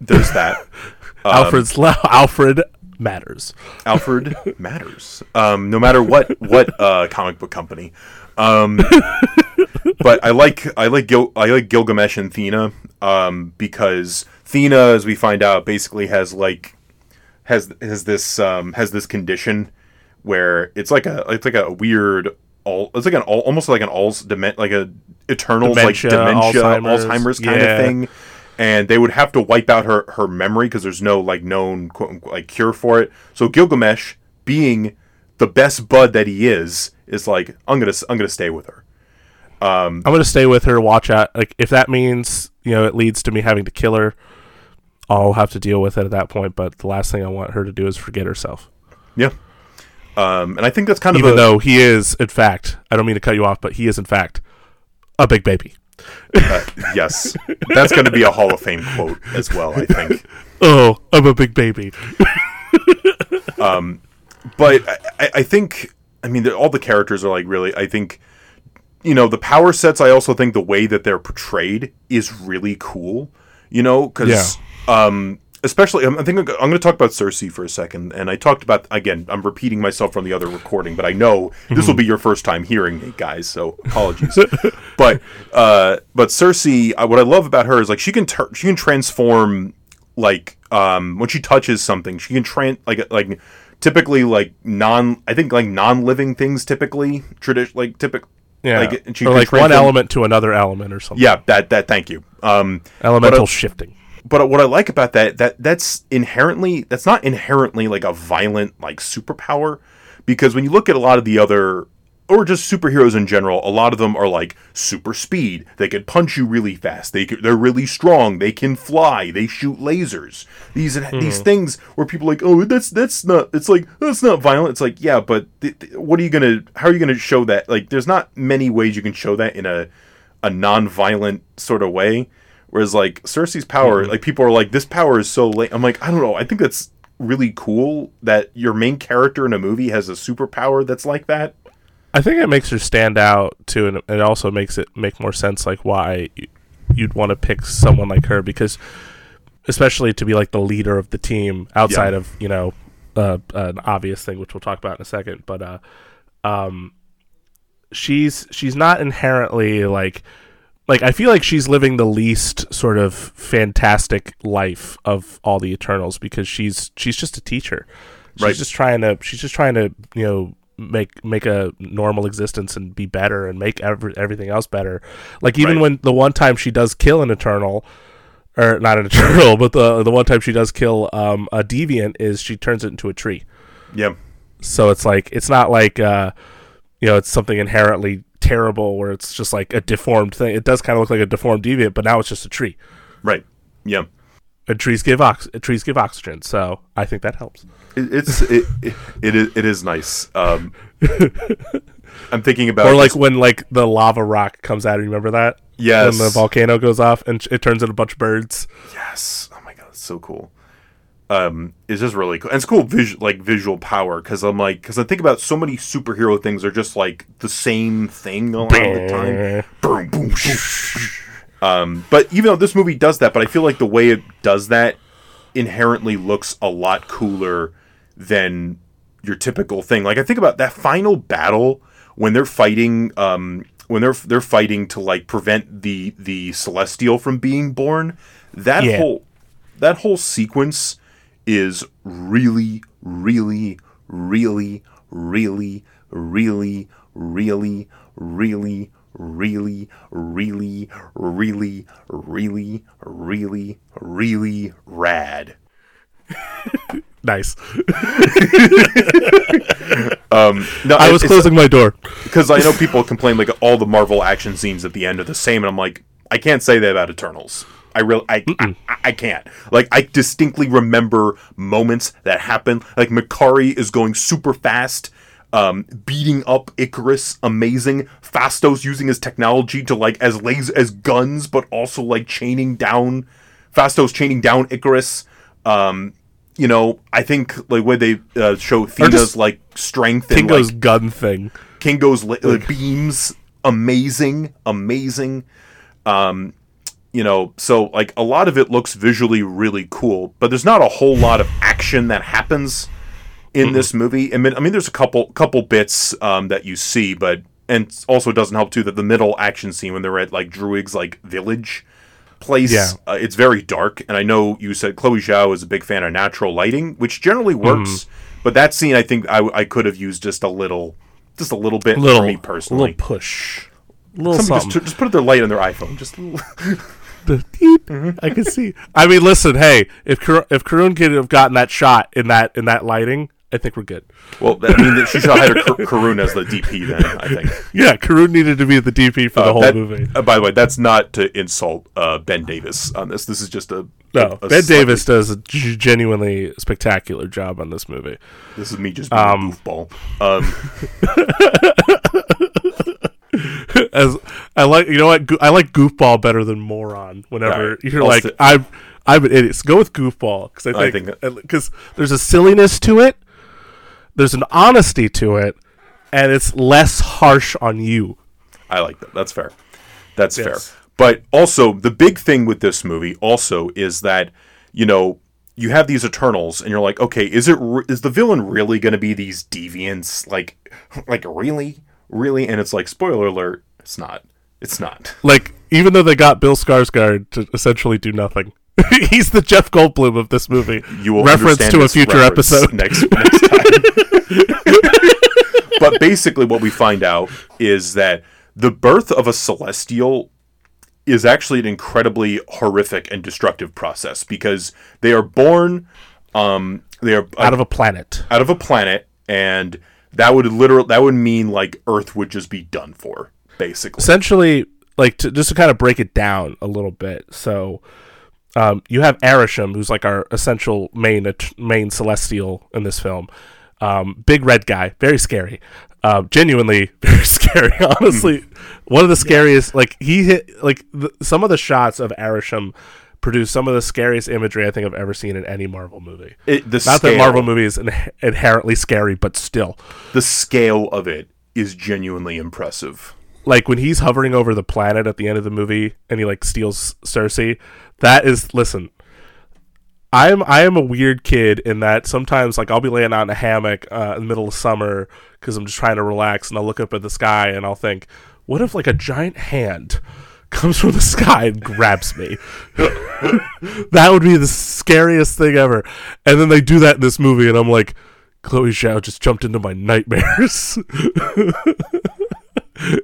there's that. Alfred's Alfred matters. Alfred matters. Um, no matter what what uh, comic book company. Um, but I like I like Gil- I like Gilgamesh and Thena um, because Thena, as we find out, basically has like has has this um, has this condition where it's like a it's like a weird all it's like an all, almost like an all's dement like a eternal Dementia, like dementia Alzheimer's, Alzheimer's, kind yeah. of thing and they would have to wipe out her her memory because there's no like known quote unquote, like cure for it so Gilgamesh being the best bud that he is is like I'm gonna I'm gonna stay with her I'm gonna stay with her. Watch out. Like if that means you know it leads to me having to kill her, I'll have to deal with it at that point. But the last thing I want her to do is forget herself. yeah um, and I think that's kind Even of a, though he is, in fact, I don't mean to cut you off, but he is in fact a big baby. Uh, yes. That's going to be a Hall of Fame quote as well I think. Oh, I'm a big baby. Um, but I, I- think I mean all the characters are like really I think you know the power sets I also think the way that they're portrayed is really cool you know because um especially I'm, I think I'm going to talk about Cersei for a second and I talked about again I'm repeating myself from the other recording but I know this will be your first time hearing me guys so apologies but uh but Cersei uh, what I love about her is like she can tur- she can transform like um when she touches something she can tran like like typically like non I think like non-living things typically tradition like typical Yeah, like she or like one element to another element or something. yeah that that thank you um elemental uh, shifting. But what I like about that that that's inherently that's not inherently like a violent like superpower because when you look at a lot of the other or just superheroes in general, a lot of them are like super speed. They can punch you really fast. They they're really strong. They can fly. They shoot lasers. These mm-hmm. these things where people are like, oh, that's that's not. It's like that's not violent. It's like, yeah, but th- th- what are you gonna? How are you gonna show that? Like, there's not many ways you can show that in a a non-violent sort of way. Whereas like Cersei's power, mm-hmm. like people are like, this power is so late. I'm like, I don't know. I think that's really cool that your main character in a movie has a superpower that's like that. I think it makes her stand out too, and it also makes it make more sense, like why you'd want to pick someone like her because, especially to be like the leader of the team outside yeah. of you know uh, an obvious thing, which we'll talk about in a second. But uh, um, she's she's not inherently like like I feel like she's living the least sort of fantastic life of all the Eternals because she's she's just a teacher. She's right. just trying to she's just trying to you know make make a normal existence and be better and make every, everything else better. Like even right. when the one time she does kill an Eternal, or not an Eternal, but the the one time she does kill um, a Deviant is she turns it into a tree. Yeah. So it's like it's not like uh, you know it's something inherently terrible where it's just like a deformed thing. It does kind of look like a deformed deviant, but now it's just a tree. Right. Yeah. And trees give ox- trees give oxygen, so I think that helps. It, it's it, it, it is it is nice. Um, I'm thinking about or like when like the lava rock comes out. Remember that? Yes. When the volcano goes off and it turns into a bunch of birds. Yes. Oh my god, it's so cool um, is just really cool. And it's cool, visual like visual power, because I'm like, because I think about so many superhero things are just like the same thing all the time. Boom, boom, um, but even though this movie does that, but I feel like the way it does that inherently looks a lot cooler than your typical thing. Like I think about that final battle when they're fighting, um, when they're they're fighting to like prevent the the celestial from being born. That yeah. whole that whole sequence is really, really, really, really, really, really, really, really, really, really, really, really, really rad. nice. um, no, I was closing my door because I know people complain like all the Marvel action scenes at the end are the same, and I'm like, I can't say that about Eternals. I really, I, I, I, can't. Like, I distinctly remember moments that happen. Like, Makkari is going super fast, um, beating up Icarus, amazing. Phastos using his technology to like as laser as guns, but also like chaining down, Phastos chaining down Icarus. Um, you know, I think like where they uh, show Thena's like strength Kingo's and like, gun thing, Kingo's uh, beams, amazing, amazing. Um, you know, so like a lot of it looks visually really cool, but there's not a whole lot of action that happens in mm-hmm. this movie. I mean, I mean, there's a couple couple bits um, that you see, but and also it doesn't help too that the middle action scene when they're at like Druig's like village place, yeah. Uh, it's very dark. And I know you said Chloe Zhao is a big fan of natural lighting, which generally works, mm-hmm. but that scene I think I, I could have used just a little, just a little bit little, for me personally, a little push. Little just, just put their light on their iPhone. Just the deep. Mm-hmm. I can see. I mean, listen. Hey, if Kar- if Karun could have gotten that shot in that in that lighting, I think we're good. Well, I mean, she should have hired Karun as the DP then. I think. Yeah, Karun needed to be the DP for uh, the whole that, movie. Uh, by the way, that's not to insult uh, Ben Davis on this. This is just a no. A, a ben slightly... Davis does a genuinely spectacular job on this movie. This is me just being um, a goofball. Um, as I like, you know what? I like goofball better than moron. Whenever right. you're I'll like, I'm, I'm an idiot. So go with goofball because I think because there's a silliness to it, there's an honesty to it, and it's less harsh on you. I like that. That's fair. That's yes. fair. But also, the big thing with this movie also is that you know you have these Eternals, and you're like, okay, is it re- is the villain really going to be these deviants? Like, like really? Really? And it's like spoiler alert it's not. It's not. Like even though they got bill skarsgård to essentially do nothing he's the jeff goldblum of this movie. You will reference to a future episode. next, next time. But basically what we find out is that the birth of a celestial is actually an incredibly horrific and destructive process because they are born um they are out of a planet. out of a planet and that would literally that would mean like earth would just be done for basically essentially like to, just to kind of break it down a little bit so um, you have Arisham, who's like our essential main main celestial in this film. Um, big red guy, very scary. Uh, genuinely very scary. Honestly, one of the scariest. Like he hit like the, some of the shots of Arisham produce some of the scariest imagery I think I've ever seen in any Marvel movie. it, the Not scale, that Marvel movie is inherently scary, but still. the scale of it is genuinely impressive like when he's hovering over the planet at the end of the movie and he like steals Cersei, that is listen. I am I am a weird kid in that sometimes like I'll be laying out in a hammock uh, in the middle of summer because I'm just trying to relax and I'll look up at the sky and I'll think, what if like a giant hand comes from the sky and grabs me? that would be the scariest thing ever. And then they do that in this movie and I'm like, Chloe Zhao just jumped into my nightmares.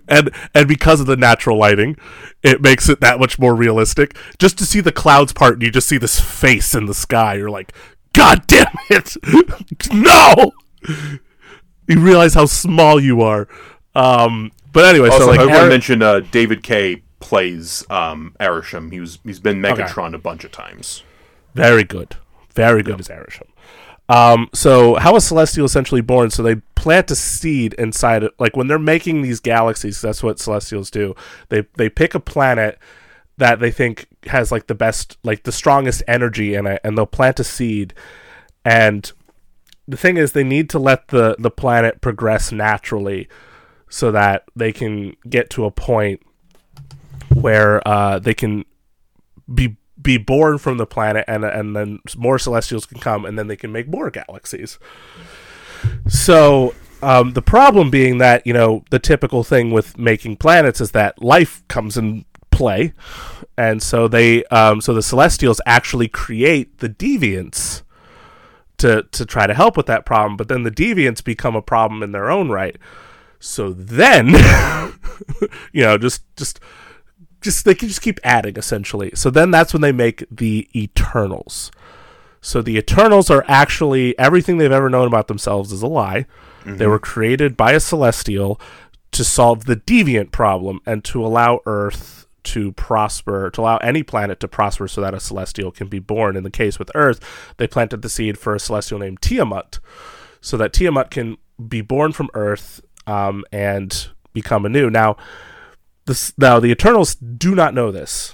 and and because of the natural lighting, it makes it that much more realistic. Just to see the clouds part and you just see this face in the sky, you're like, God damn it! no! You realize how small you are. Um, but anyway, also so like i want to mention uh, david Kaye plays um Arishem. he was he's been megatron a bunch of times Very good. Very good as Arishem. Um, so how is Celestial essentially born? So they plant a seed inside it. Like when they're making these galaxies, that's what Celestials do. They they pick a planet that they think has like the best, like the strongest energy in it, and they'll plant a seed. And the thing is, they need to let the the planet progress naturally, so that they can get to a point where uh, they can be be born from the planet and and then more celestials can come and then they can make more galaxies. So um, the problem being that you know the typical thing with making planets is that life comes in play. And so they um, so the celestials actually create the deviants to to try to help with that problem but then the deviants become a problem in their own right. So then you know just just just they can just keep adding essentially. So then that's when they make the Eternals. So the Eternals are actually everything they've ever known about themselves is a lie. They were created by a celestial to solve the deviant problem and to allow Earth to prosper, to allow any planet to prosper so that a celestial can be born. In the case with Earth, they planted the seed for a celestial named Tiamat so that Tiamat can be born from Earth um, and become anew. Now, this now the Eternals do not know this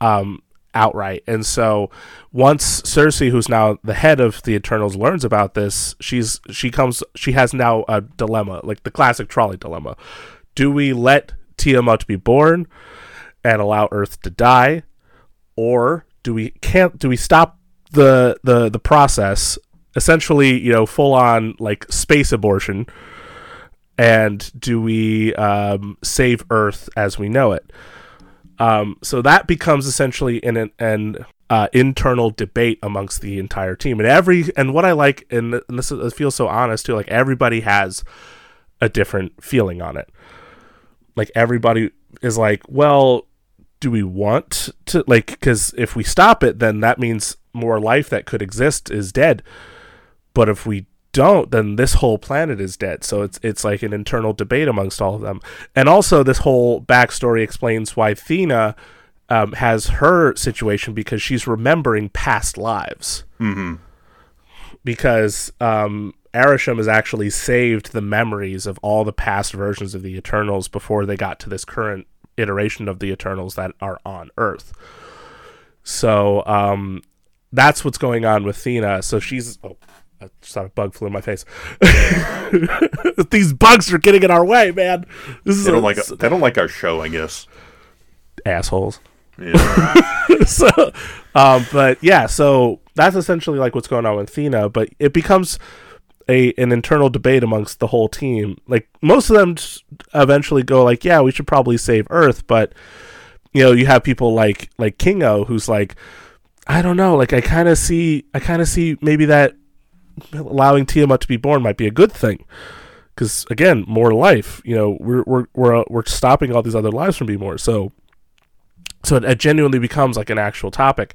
um, outright, and so once Sersi, who's now the head of the Eternals, learns about this, she's she comes she has now a dilemma, like the classic trolley dilemma: Do we let Tiamat be born and allow Earth to die, or do we can't do we stop the the the process? Essentially, you know, full on like space abortion and do we um, save Earth as we know it? Um, so that becomes essentially an an, uh, internal debate amongst the entire team, and every and what I like, and, and this is, feels so honest too. Like everybody has a different feeling on it. Like everybody is like, well, do we want to like? Because if we stop it, then that means more life that could exist is dead. But if we don't, then this whole planet is dead. So it's it's like an internal debate amongst all of them. And also, this whole backstory explains why Thena um, has her situation because she's remembering past lives. mm-hmm Because um, Arishem has actually saved the memories of all the past versions of the Eternals before they got to this current iteration of the Eternals that are on Earth. So um, that's what's going on with Thena. So she's. Oh, I thought a bug flew in my face. These bugs are getting in our way, man. This is they don't a- like they don't like our show i guess assholes. yeah. so, um, but yeah, so that's essentially like what's going on with Thena. But it becomes a an internal debate amongst the whole team. Like most of them eventually go like, yeah, we should probably save Earth, but you know, you have people like like Kingo who's like, I don't know, like I kind of see, I kind of see maybe that allowing Tiamat to be born might be a good thing. Because again, more life. You know, we're we're we're uh, we're stopping all these other lives from being more. So So it, it genuinely becomes like an actual topic.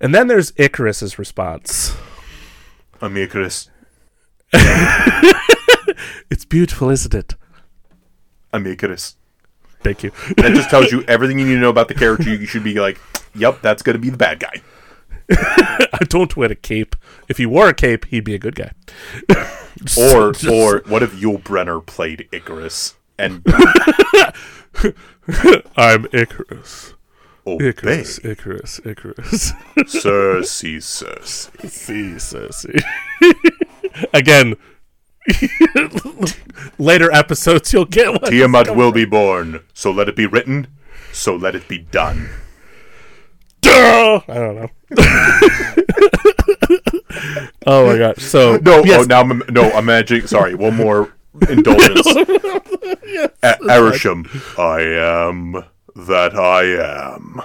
And then there's Icarus's response. I'm Icarus. It's beautiful, isn't it? I'm Icarus. Thank you. That just tells you everything you need to know about the character. You should be like, yep, that's going to be the bad guy. I don't wear a cape. If he wore a cape, he'd be a good guy. Or Just- or what if Yul Brynner played Icarus and I'm Icarus. obey Icarus, Icarus, Icarus. Sersi, Sersi? See, Sersi. Again, later episodes you'll get one. Tiamat will be born, so let it be written, so let it be done. Duh! I don't know. oh my gosh. So No, yes, oh, now I'm no. I'm imagining. Sorry, one more indulgence. A- Arishem, I am that I am.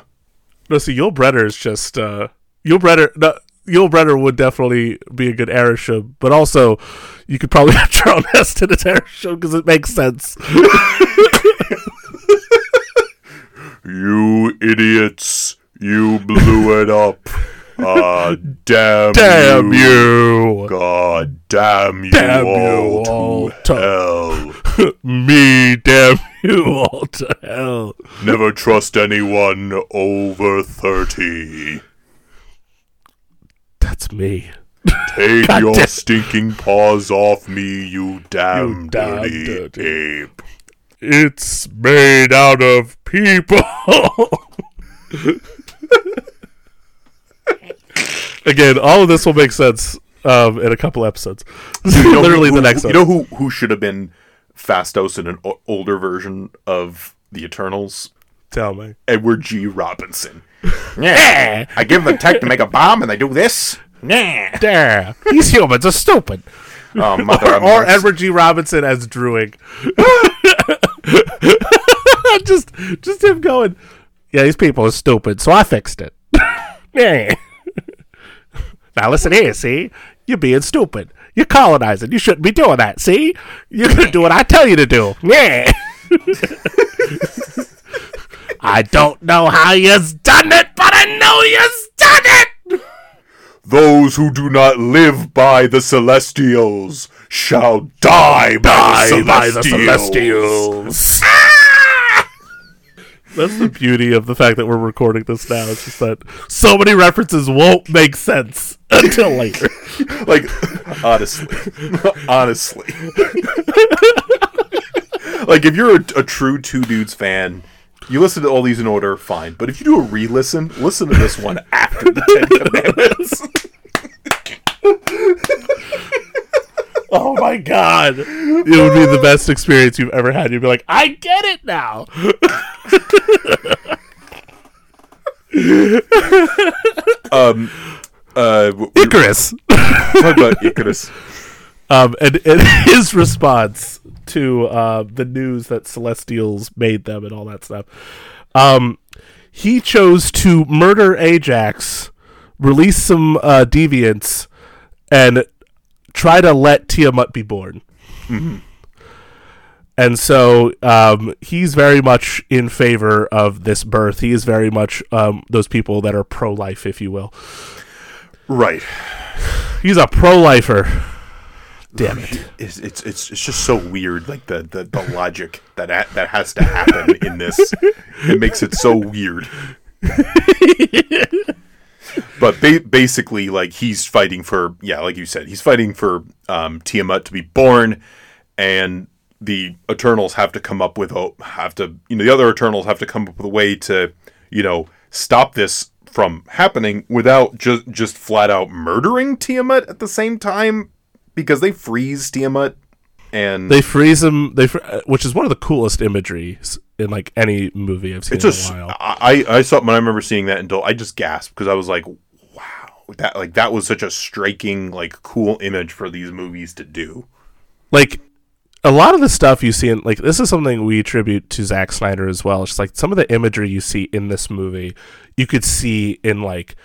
no, see, Yul is just uh, Yul Brynner. No, Yul Brynner would definitely be a good Arishem, but also you could probably have Charles Heston as Arishem because it makes sense. You idiots! You blew it up. Ah, damn, Damn you! God damn you Damn you all, all to to- hell. Me, damn you all to hell. Never trust anyone over 30. That's me. Take God your damn- stinking paws off me, you damn, You damn dirty, dirty- ape. It's made out of people. Again, all of this will make sense um, in a couple episodes. You know Literally who- the next You know who, who should have been Phastos in an o- older version of the Eternals? Tell me. Edward G. Robinson. Yeah. I give them the tech to make a bomb and they do this. Yeah. There. These humans are stupid. Oh, mother Or, or. Edward G. Robinson as Druig. just, just him going. Yeah, these people are stupid, so I fixed it. yeah. Now listen here, see, you're being stupid. You're colonizing. You shouldn't be doing that. See, you're gonna do what I tell you to do. Yeah. I don't know how you've done it, but I know you've done it. Those who do not live by the Celestials shall die by, the, Celestials. Ah! That's the beauty of the fact that we're recording this now. It's just that so many references won't make sense until later. Like, honestly, honestly, like if you're a, a true Two Dudes fan, you listen to all these in order, fine. But if you do a re-listen, listen to this one after the Ten Commandments. Oh my god. It would be the best experience you've ever had. You'd be like, I get it now. um, uh, w- Icarus. talk about Icarus. Um, and, and his response to uh, the news that Celestials made them and all that stuff. Um, he chose to murder Ajax, release some uh, deviants, and try to let Tiamat be born. And so um, he's very much in favor of this birth. He is very much um, those people that are pro life, if you will. Right. He's a pro lifer. Damn it. It's, it's it's it's just so weird, like the the, the logic that ha- that has to happen in this. It makes it so weird. but ba- basically, like he's fighting for yeah, like you said, he's fighting for um, Tiamat to be born, and the Eternals have to come up with a have to you know the other Eternals have to come up with a way to you know stop this from happening without just just flat out murdering Tiamat at the same time because they freeze Tiamat and They freeze him. They fr- uh, which is one of the coolest imagery in like any movie I've seen it's in just a while. I I saw when I remember seeing that until I just gasped because I was like wow that like that was such a striking like cool image for these movies to do. Like a lot of the stuff you see in like this is something we attribute to Zack Snyder as well. It's just like some of the imagery you see in this movie, you could see in like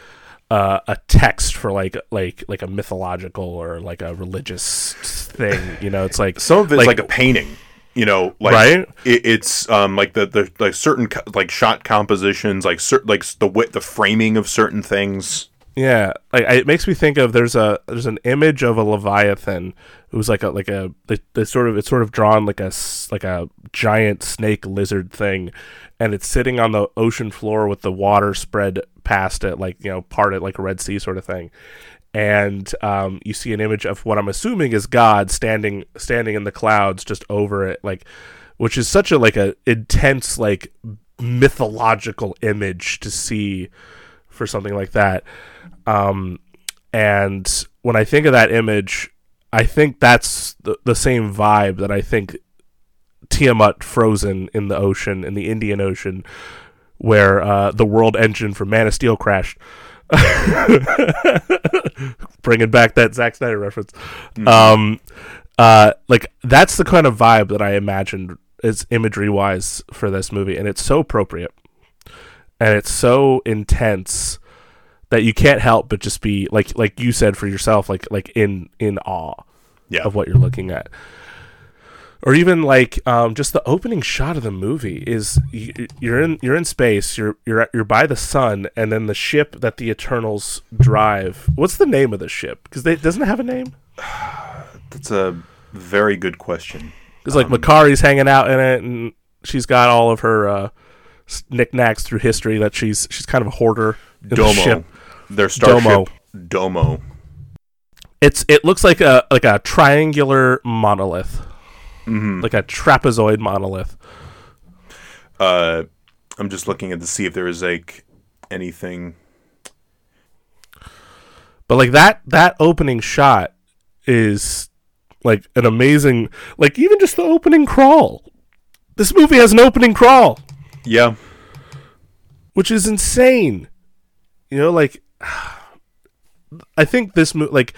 uh, a text for like like like a mythological or like a religious thing. You know, it's like Some of it's like, a painting. You know, like Right. it, it's um like the the like certain co- like shot compositions, like certain like the wit, the framing of certain things. Yeah, like it makes me think of there's a there's an image of a leviathan who's like a like a they, they sort of it's sort of drawn like a like a giant snake lizard thing, and it's sitting on the ocean floor with the water spread past it like you know parted like a red sea sort of thing, and um, you see an image of what I'm assuming is God standing standing in the clouds just over it like, which is such a like a intense like mythological image to see for something like that. Um, and when I think of that image, I think that's the, the same vibe that I think Tiamat frozen in the ocean, in the Indian Ocean, where uh, the world engine for Man of Steel crashed. Bringing back that Zack Snyder reference. Um, uh, like that's the kind of vibe that I imagined is imagery wise for this movie, and it's so appropriate, and it's so intense that you can't help but just be like like you said for yourself like like in in awe Yeah. of what you're looking at or even like um, just the opening shot of the movie is you, you're in you're in space you're you're at- you're by the sun and then the ship that the Eternals drive what's the name of the ship because it doesn't it have a name That's a very good question. because like Makkari's hanging out in it and she's got all of her uh, knickknacks through history that she's she's kind of a hoarder in the Domo. Their starship Domo. Domo. It's it looks like a like a triangular monolith, hmm like a trapezoid monolith. Uh, I'm just looking at to see if there is like anything. But like that that opening shot is like an amazing like even just the opening crawl. This movie has an opening crawl, Yeah. which is insane. You know, like I think this movie like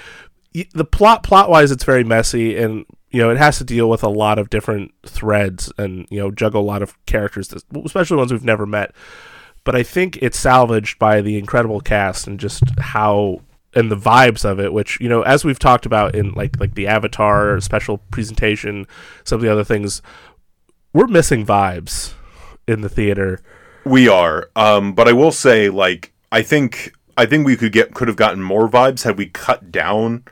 the plot plot wise it's very messy and you know it has to deal with a lot of different threads and you know juggle a lot of characters especially ones we've never met but i think it's salvaged by the incredible cast and just how and the vibes of it which you know as we've talked about in like like the avatar special presentation some of the other things we're missing vibes in the theater We are. Um, but I will say, like, I think I think we could get could have gotten more vibes had we cut down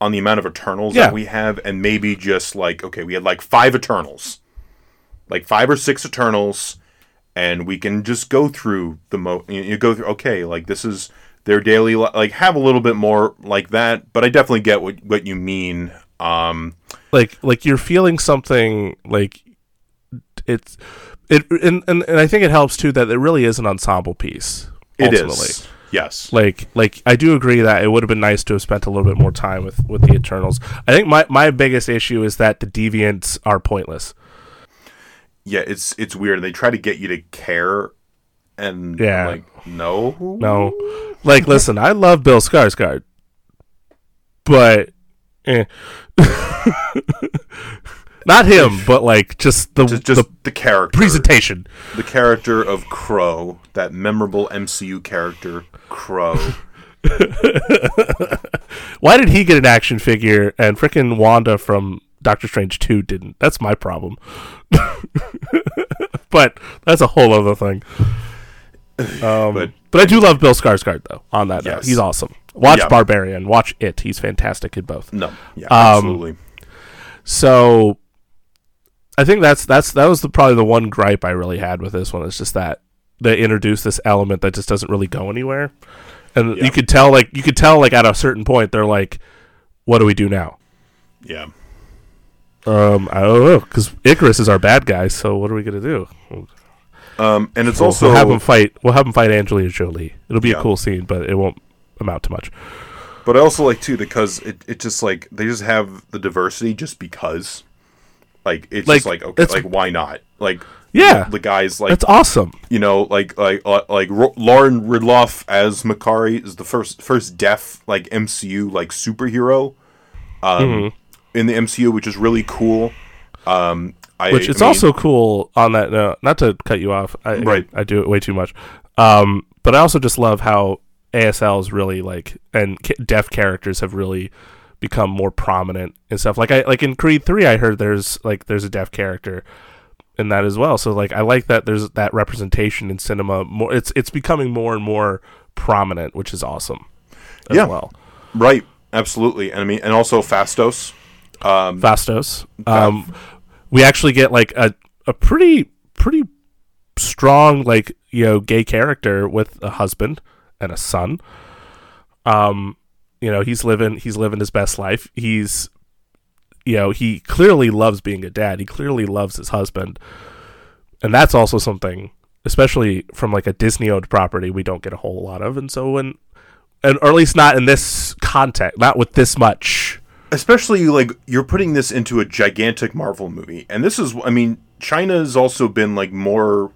on the amount of Eternals Yeah. that we have, and maybe just like okay, we had like five Eternals, like five or six Eternals, and we can just go through the mo. You, you go through okay, like this is their daily li- like have a little bit more like that, but I definitely get what what you mean. Um, like like you're feeling something like it's it and, and and I think it helps too that it really is an ensemble piece. it ultimately. is yes, Like like I do agree that it would have been nice to have spent a little bit more time with with the Eternals. I think my my biggest issue is that the deviants are pointless. yeah, it's it's weird. They try to get you to care, and I'm Yeah. like no, No. Like listen, I love Bill Skarsgård. But eh. not him, but like just the just just the the, character, presentation. the character of Kro, that memorable MCU character, Kro. Why did he get an action figure and frickin' Wanda from Doctor Strange 2 didn't? That's my problem. but that's a whole other thing. Um, But- but, I do love Bill Skarsgård though. On that note, Yes. he's awesome. Watch Yeah. Barbarian. Watch It. He's fantastic in both. No, yeah, Um, absolutely. So I think that's that's that was the, probably the one gripe I really had with this one. It's just that they introduced this element that just doesn't really go anywhere, and Yeah. you could tell like you could tell like at a certain point they're like, "What do we do now?" Yeah, Um, I don't know because Icarus is our bad guy. So what are we gonna do? um, and it's We'll- also we'll have him fight. We'll have him fight Angelina Jolie. It'll be Yeah. a cool scene, but it won't amount to much. But I also like too because it, it just like they just have the diversity just because. Like it's Like, just like okay, like why not? Like Yeah, the guys like that's awesome. you know like like uh, like Ro- Lauren Ridloff as Makkari is the first first deaf like MCU like superhero, um, Mm-hmm. in the MCU, which is really cool. Um, I, Which it's I mean, also cool on that note. Not to cut you off, I, Right. I, do it way too much. Um, but I also just love how ASLs really like and deaf characters have really become more prominent and stuff. Like I like in Creed three, I heard there's like there's a deaf character in that as well. So like I like that there's that representation in cinema. More it's it's becoming more and more prominent, which is awesome. As Yeah. well. Right. Absolutely. And I mean, and also Phastos. Um, Phastos. Um, we actually get like a a pretty pretty strong like you know gay character with a husband and a son. Um, you know he's living he's living his best life. He's you know he clearly loves being a dad. He clearly loves his husband, and that's also something, especially from like a Disney owned property, we don't get a whole lot of. And so when and or at least not in this context, not with this much. especially like you're putting this into a gigantic Marvel movie, and this is, I mean, China's also been like more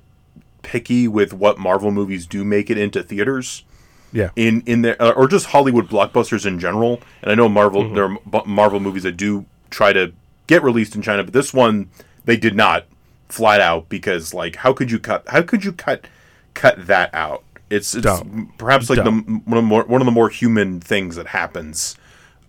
picky with what Marvel movies do make it into theaters. Yeah. in in there uh, or just Hollywood blockbusters in general. And I know Marvel there are Marvel movies that do try to get released in China, but this one they did not flat out because like how could you cut how could you cut cut that out? It's it's Dumb. perhaps like the one of the more one of the more human things that happens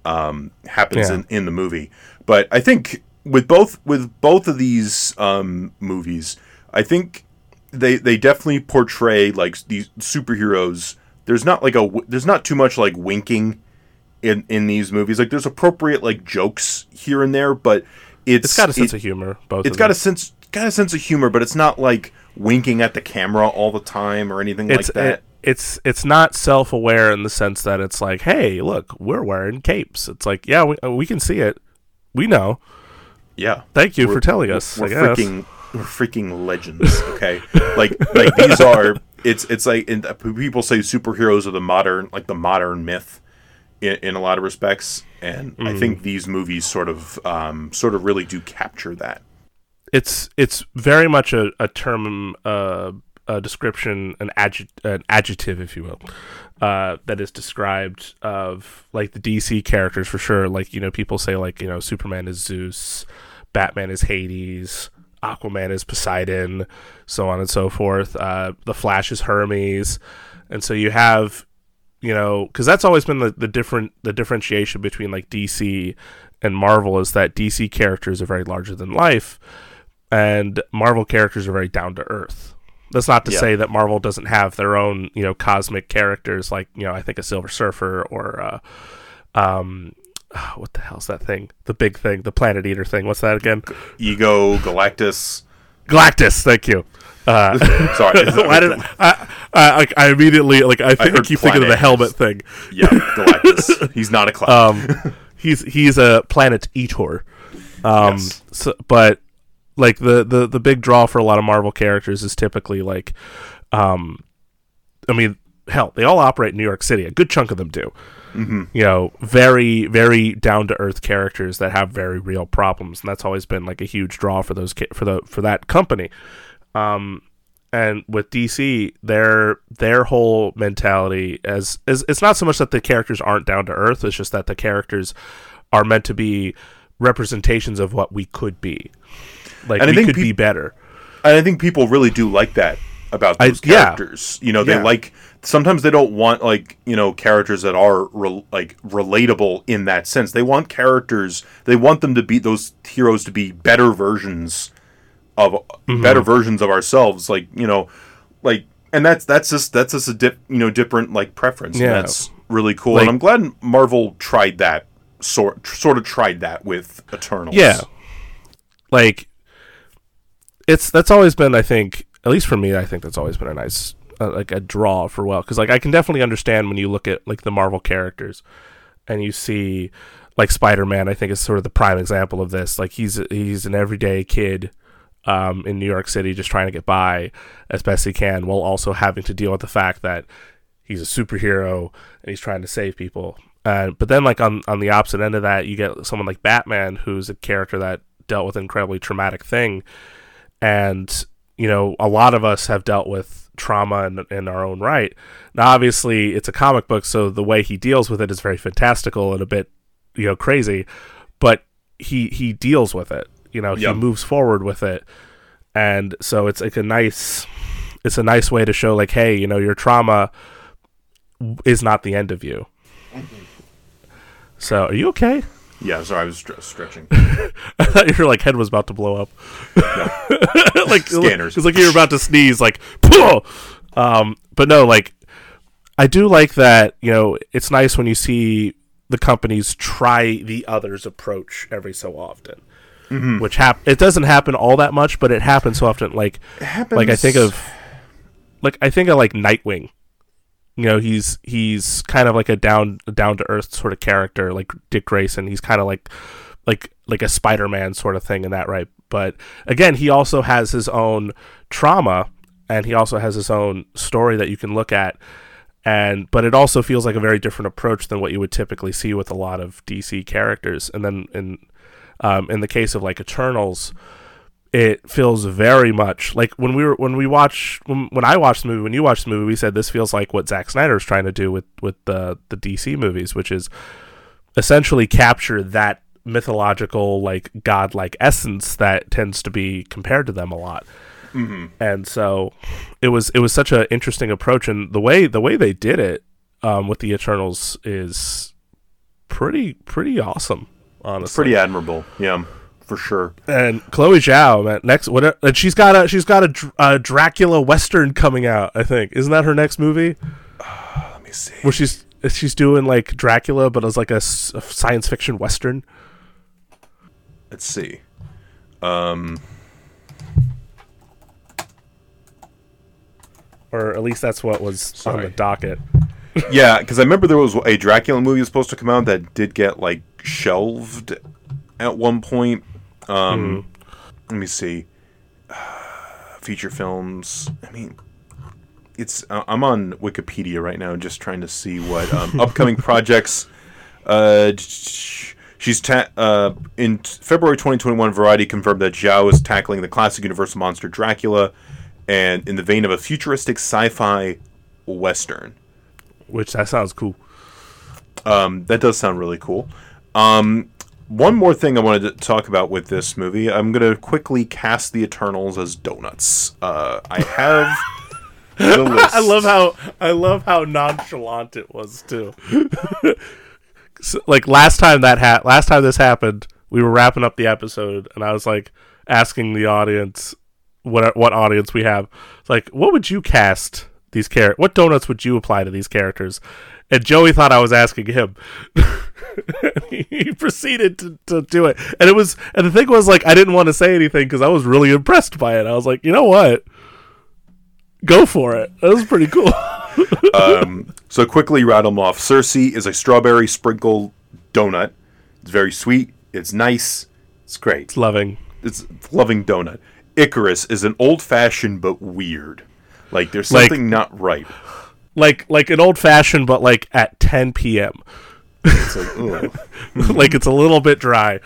um, happens Yeah. in, in the movie. But I think with both with both of these um, movies, I think they they definitely portray like these superheroes. There's not like a there's not too much like winking in in these movies. Like there's appropriate like jokes here and there, but it's It's got a sense it- of humor. Both. it's of got a sense got a sense of humor, but it's not like winking at the camera all the time or anything It's like that. it- it's it's not self aware in the sense that it's like, hey, look, we're wearing capes. It's like, yeah, we, we can see it. We know. yeah. Thank you We're- for telling us. We're freaking we're freaking legends. Okay, like like these are. It's it's like and people say superheroes are the modern like the modern myth in, in a lot of respects, and I Mm. think these movies sort of um, sort of really do capture that. it's it's very much a, a term uh, a description an, adject, an adjective if you will uh, that is described of like the DC characters for sure like you know people say like you know Superman is Zeus Batman is Hades Aquaman is Poseidon so on and so forth uh, the Flash is Hermes and so you have you know because that's always been the, the different the differentiation between like DC and Marvel is that DC characters are very larger than life and Marvel characters are very down to earth. That's not to Yeah. say that Marvel doesn't have their own, you know, cosmic characters like, you know, I think a Silver Surfer or uh um what the hell's that thing? The big thing, the planet eater thing. What's that again? Ego, Galactus. Galactus, thank you. Uh Sorry, why did I, I, I, immediately like I, think, I keep thinking of the helmet thing. yeah, Galactus. He's not a cloud. Um, he's he's a planet eater. Um, Yes. so, but like the, the the big draw for a lot of Marvel characters is typically like, um, I mean, hell, they all operate in New York City. A good chunk of them do. Mm-hmm. You know, very very down to earth characters that have very real problems, and that's always been like a huge draw for those ca- for the for that company. Um, and with DC, their their whole mentality as is it's not so much that the characters aren't down to earth, it's just that the characters are meant to be representations of what we could be. Like And I we think could peop- be better. And I think people really do like that about I- those yeah. characters. You know, they Yeah. like sometimes they don't want like you know characters that are re- like relatable in that sense. They want characters. They want them to be those heroes to be better versions of Mm-hmm. better versions of ourselves. Like you know, like and that's that's just that's just a dip you know different like preference. and Yeah. that's really cool. Like- and I'm glad Marvel tried that sort sort of tried that with Eternals. Yeah. Like it's that's always been I think at least for me I think that's always been a nice uh, like a draw for well cuz like I can definitely understand when you look at like the Marvel characters and you see like Spider-Man I think is sort of the prime example of this like he's he's an everyday kid um, in New York City just trying to get by as best he can while also having to deal with the fact that he's a superhero and he's trying to save people. Uh, but then, like on on the opposite end of that, you get someone like Batman, who's a character that dealt with an incredibly traumatic thing, and you know a lot of us have dealt with trauma in, in our own right. Now, obviously, it's a comic book, so the way he deals with it is very fantastical and a bit you know crazy, but he he deals with it. You know, Yep. he moves forward with it, and so it's like a nice it's a nice way to show like, hey, you know, your trauma is not the end of you. So, are you okay? Yeah, sorry, I was stre- stretching. I thought your like head was about to blow up. like Scanners. It's like you were about to sneeze. Like, "Pwah!" um, but no, like I do like that. You know, it's nice when you see the companies try the other's approach every so often. Mm-hmm. Which hap- it doesn't happen all that much, but it happens so often. Like, like I think of, like I think of like Nightwing. You know, he's he's kind of like a down down to earth sort of character, like Dick Grayson. He's kind of like like like a Spider-Man sort of thing in that right. But again, he also has his own trauma and he also has his own story that you can look at and but it also feels like a very different approach than what you would typically see with a lot of DC characters. And then in um, in the case of like Eternals, it feels very much like when we were when we watch when, when I watched the movie when you watched the movie we said this feels like what Zack Snyder is trying to do with with the the DC movies which is essentially capture that mythological like godlike essence that tends to be compared to them a lot. And so it was it was such an interesting approach and the way the way they did it um, with the Eternals is pretty pretty awesome honestly. Pretty admirable. Yeah, for sure. and Chloe Zhao, man, next what? And she's got a she's got a, a Dracula western coming out. I think isn't that her next movie? Let me see. Where she's she's doing like Dracula, but as like a science fiction western. Let's see. Um, Or at least that's what was on the docket. yeah, because I remember there was a Dracula movie was supposed to come out that did get like shelved at one point. Um, Let me see. feature films. I mean, it's uh, I'm on Wikipedia right now, just trying to see what um, upcoming projects. Uh, she's ta- uh, in February 2021. Variety confirmed that Zhao is tackling the classic Universal monster Dracula, and in the vein of a futuristic sci-fi western. Which that sounds cool. Um, that does sound really cool. Um, one more thing I wanted to talk about with this movie. I'm gonna quickly cast the Eternals as donuts. Uh, I have the list. I love how I love how nonchalant it was too. So, like last time that ha- last time this happened, we were wrapping up the episode, and I was like asking the audience what what audience we have. It's like, what would you cast these char- What donuts would you apply to these characters? And Joey thought I was asking him. he proceeded to, to do it, and it was and the thing was like I didn't want to say anything because I was really impressed by it. I was like, you know what? Go for it. That was pretty cool. um, so quickly rattle them off. Sersi is a strawberry sprinkle donut. It's very sweet. It's nice. It's great. It's loving. It's loving donut. Icarus is an old fashioned but weird. Like there's Like- something not right. Like like an old fashioned, but like at 10 p.m. It's like, like it's a little bit dry.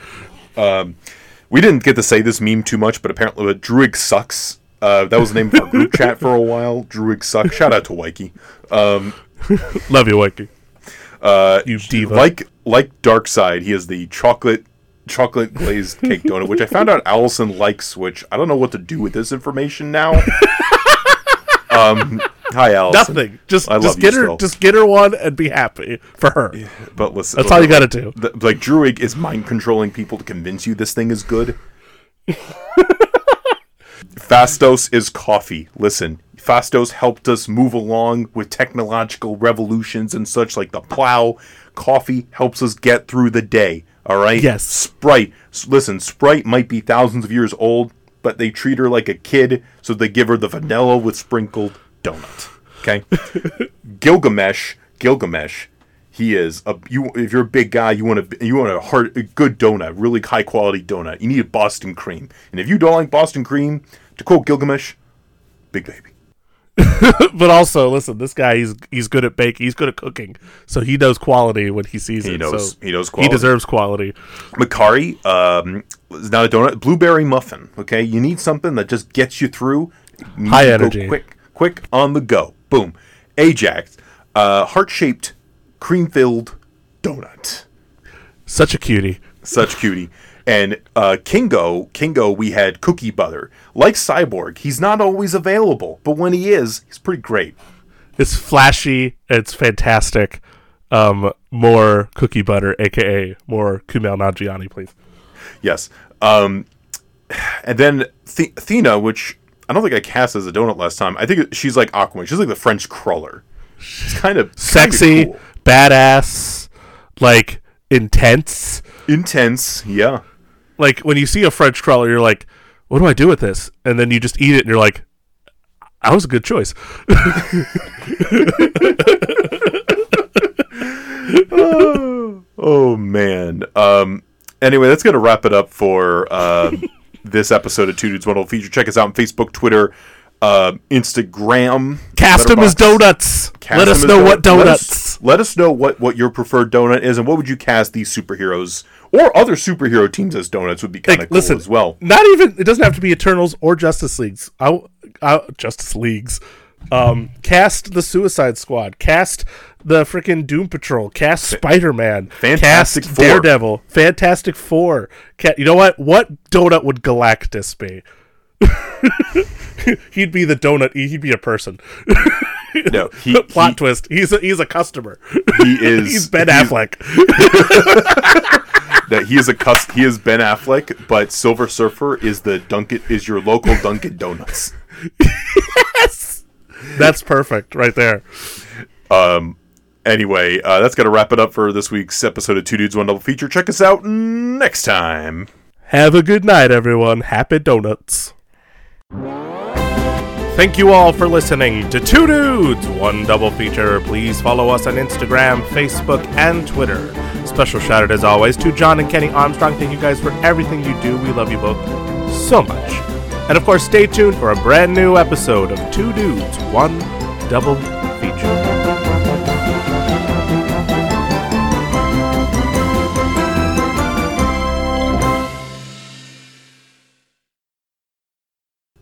We didn't get to say this meme too much, but apparently uh, Druig sucks. Uh, that was the name of our group chat for a while. Druig sucks. Shout out to Waiki. Um, Love you, Wakey. uh, You diva. like like Darkseid, he has the chocolate chocolate glazed cake donut, which I found out Allison likes. Which I don't know what to do with this information now. um, hi Allison. Nothing. Just I just get her still. just get her one and be happy for her. But listen, That's all you got to do. the, like Druig is mind controlling people to convince you this thing is good. Phastos is coffee. Listen, Phastos helped us move along with technological revolutions and such like the plow. Coffee helps us get through the day. All right. Yes. Sprite. Listen, Sprite might be thousands of years old, but they treat her like a kid, so they give her the vanilla with sprinkled donut. Okay. Gilgamesh. Gilgamesh. He is a you. If you're a big guy, you want a you want a hard, a good donut, really high quality donut. You need a Boston cream, and if you don't like Boston cream, to quote Gilgamesh, big baby. but also, listen, this guy he's he's good at baking. He's good at cooking, so he knows quality when he sees He it. knows so he knows he deserves quality. Makkari um, is not a donut. Blueberry muffin. Okay, you need something that just gets you through. You High energy. quick, quick on the go. Boom. Ajax, uh, heart shaped, cream filled donut. Such a cutie. Such cutie. And uh, Kingo, Kingo, we had cookie butter. Like Cyborg, he's not always available, but when he is, he's pretty great. It's flashy. It's fantastic. Um, more cookie butter, aka more Kumail Nanjiani, please. Yes. Um, and then Th- Thena, which I don't think I cast as a donut last time. I think she's like Aquaman. She's like the French cruller. She's kind of Sexy, cool. badass, like intense. intense. Yeah. Like when you see a French cruller, you're like, "What do I do with this?" And then you just eat it, and you're like, "That was a good choice." Oh man. Um. Anyway, that's gonna wrap it up for um, this episode of Two Dudes One Little Feature. Check us out on Facebook, Twitter, uh, Instagram. Cast them as donuts. Cast Let us know what donuts. Let us, let us know what, what your preferred donut is, and what would you cast these superheroes or other superhero teams as donuts would be kind of Like, cool listen, as well. Not even. It doesn't have to be Eternals or Justice Leagues. I, I, Justice Leagues. Um, cast the Suicide Squad. Cast the freaking Doom Patrol. Cast Spider Man. Fantastic cast Four. Daredevil. Fantastic Four. Ca- you know what? What donut would Galactus be? he'd be the donut. He'd be a person. No, he, Plot he, twist. He's a, he's a customer. he is he's Ben he's- Affleck. That he is a cuss. he is Ben Affleck, but Silver Surfer is the Dunkin' is your local Dunkin' Donuts. Yes, that's perfect right there. Um. Anyway, uh, that's gonna wrap it up for this week's episode of Two Dudes One Double Feature. Check us out next time. Have a good night, everyone. Happy donuts. Thank you all for listening to Two Dudes, One Double Feature. Please follow us on Instagram, Facebook, and Twitter. Special shout out, as always, to John and Kenny Armstrong. Thank you guys for everything you do. We love you both so much. And of course, stay tuned for a brand new episode of Two Dudes, One Double Feature.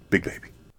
Big baby.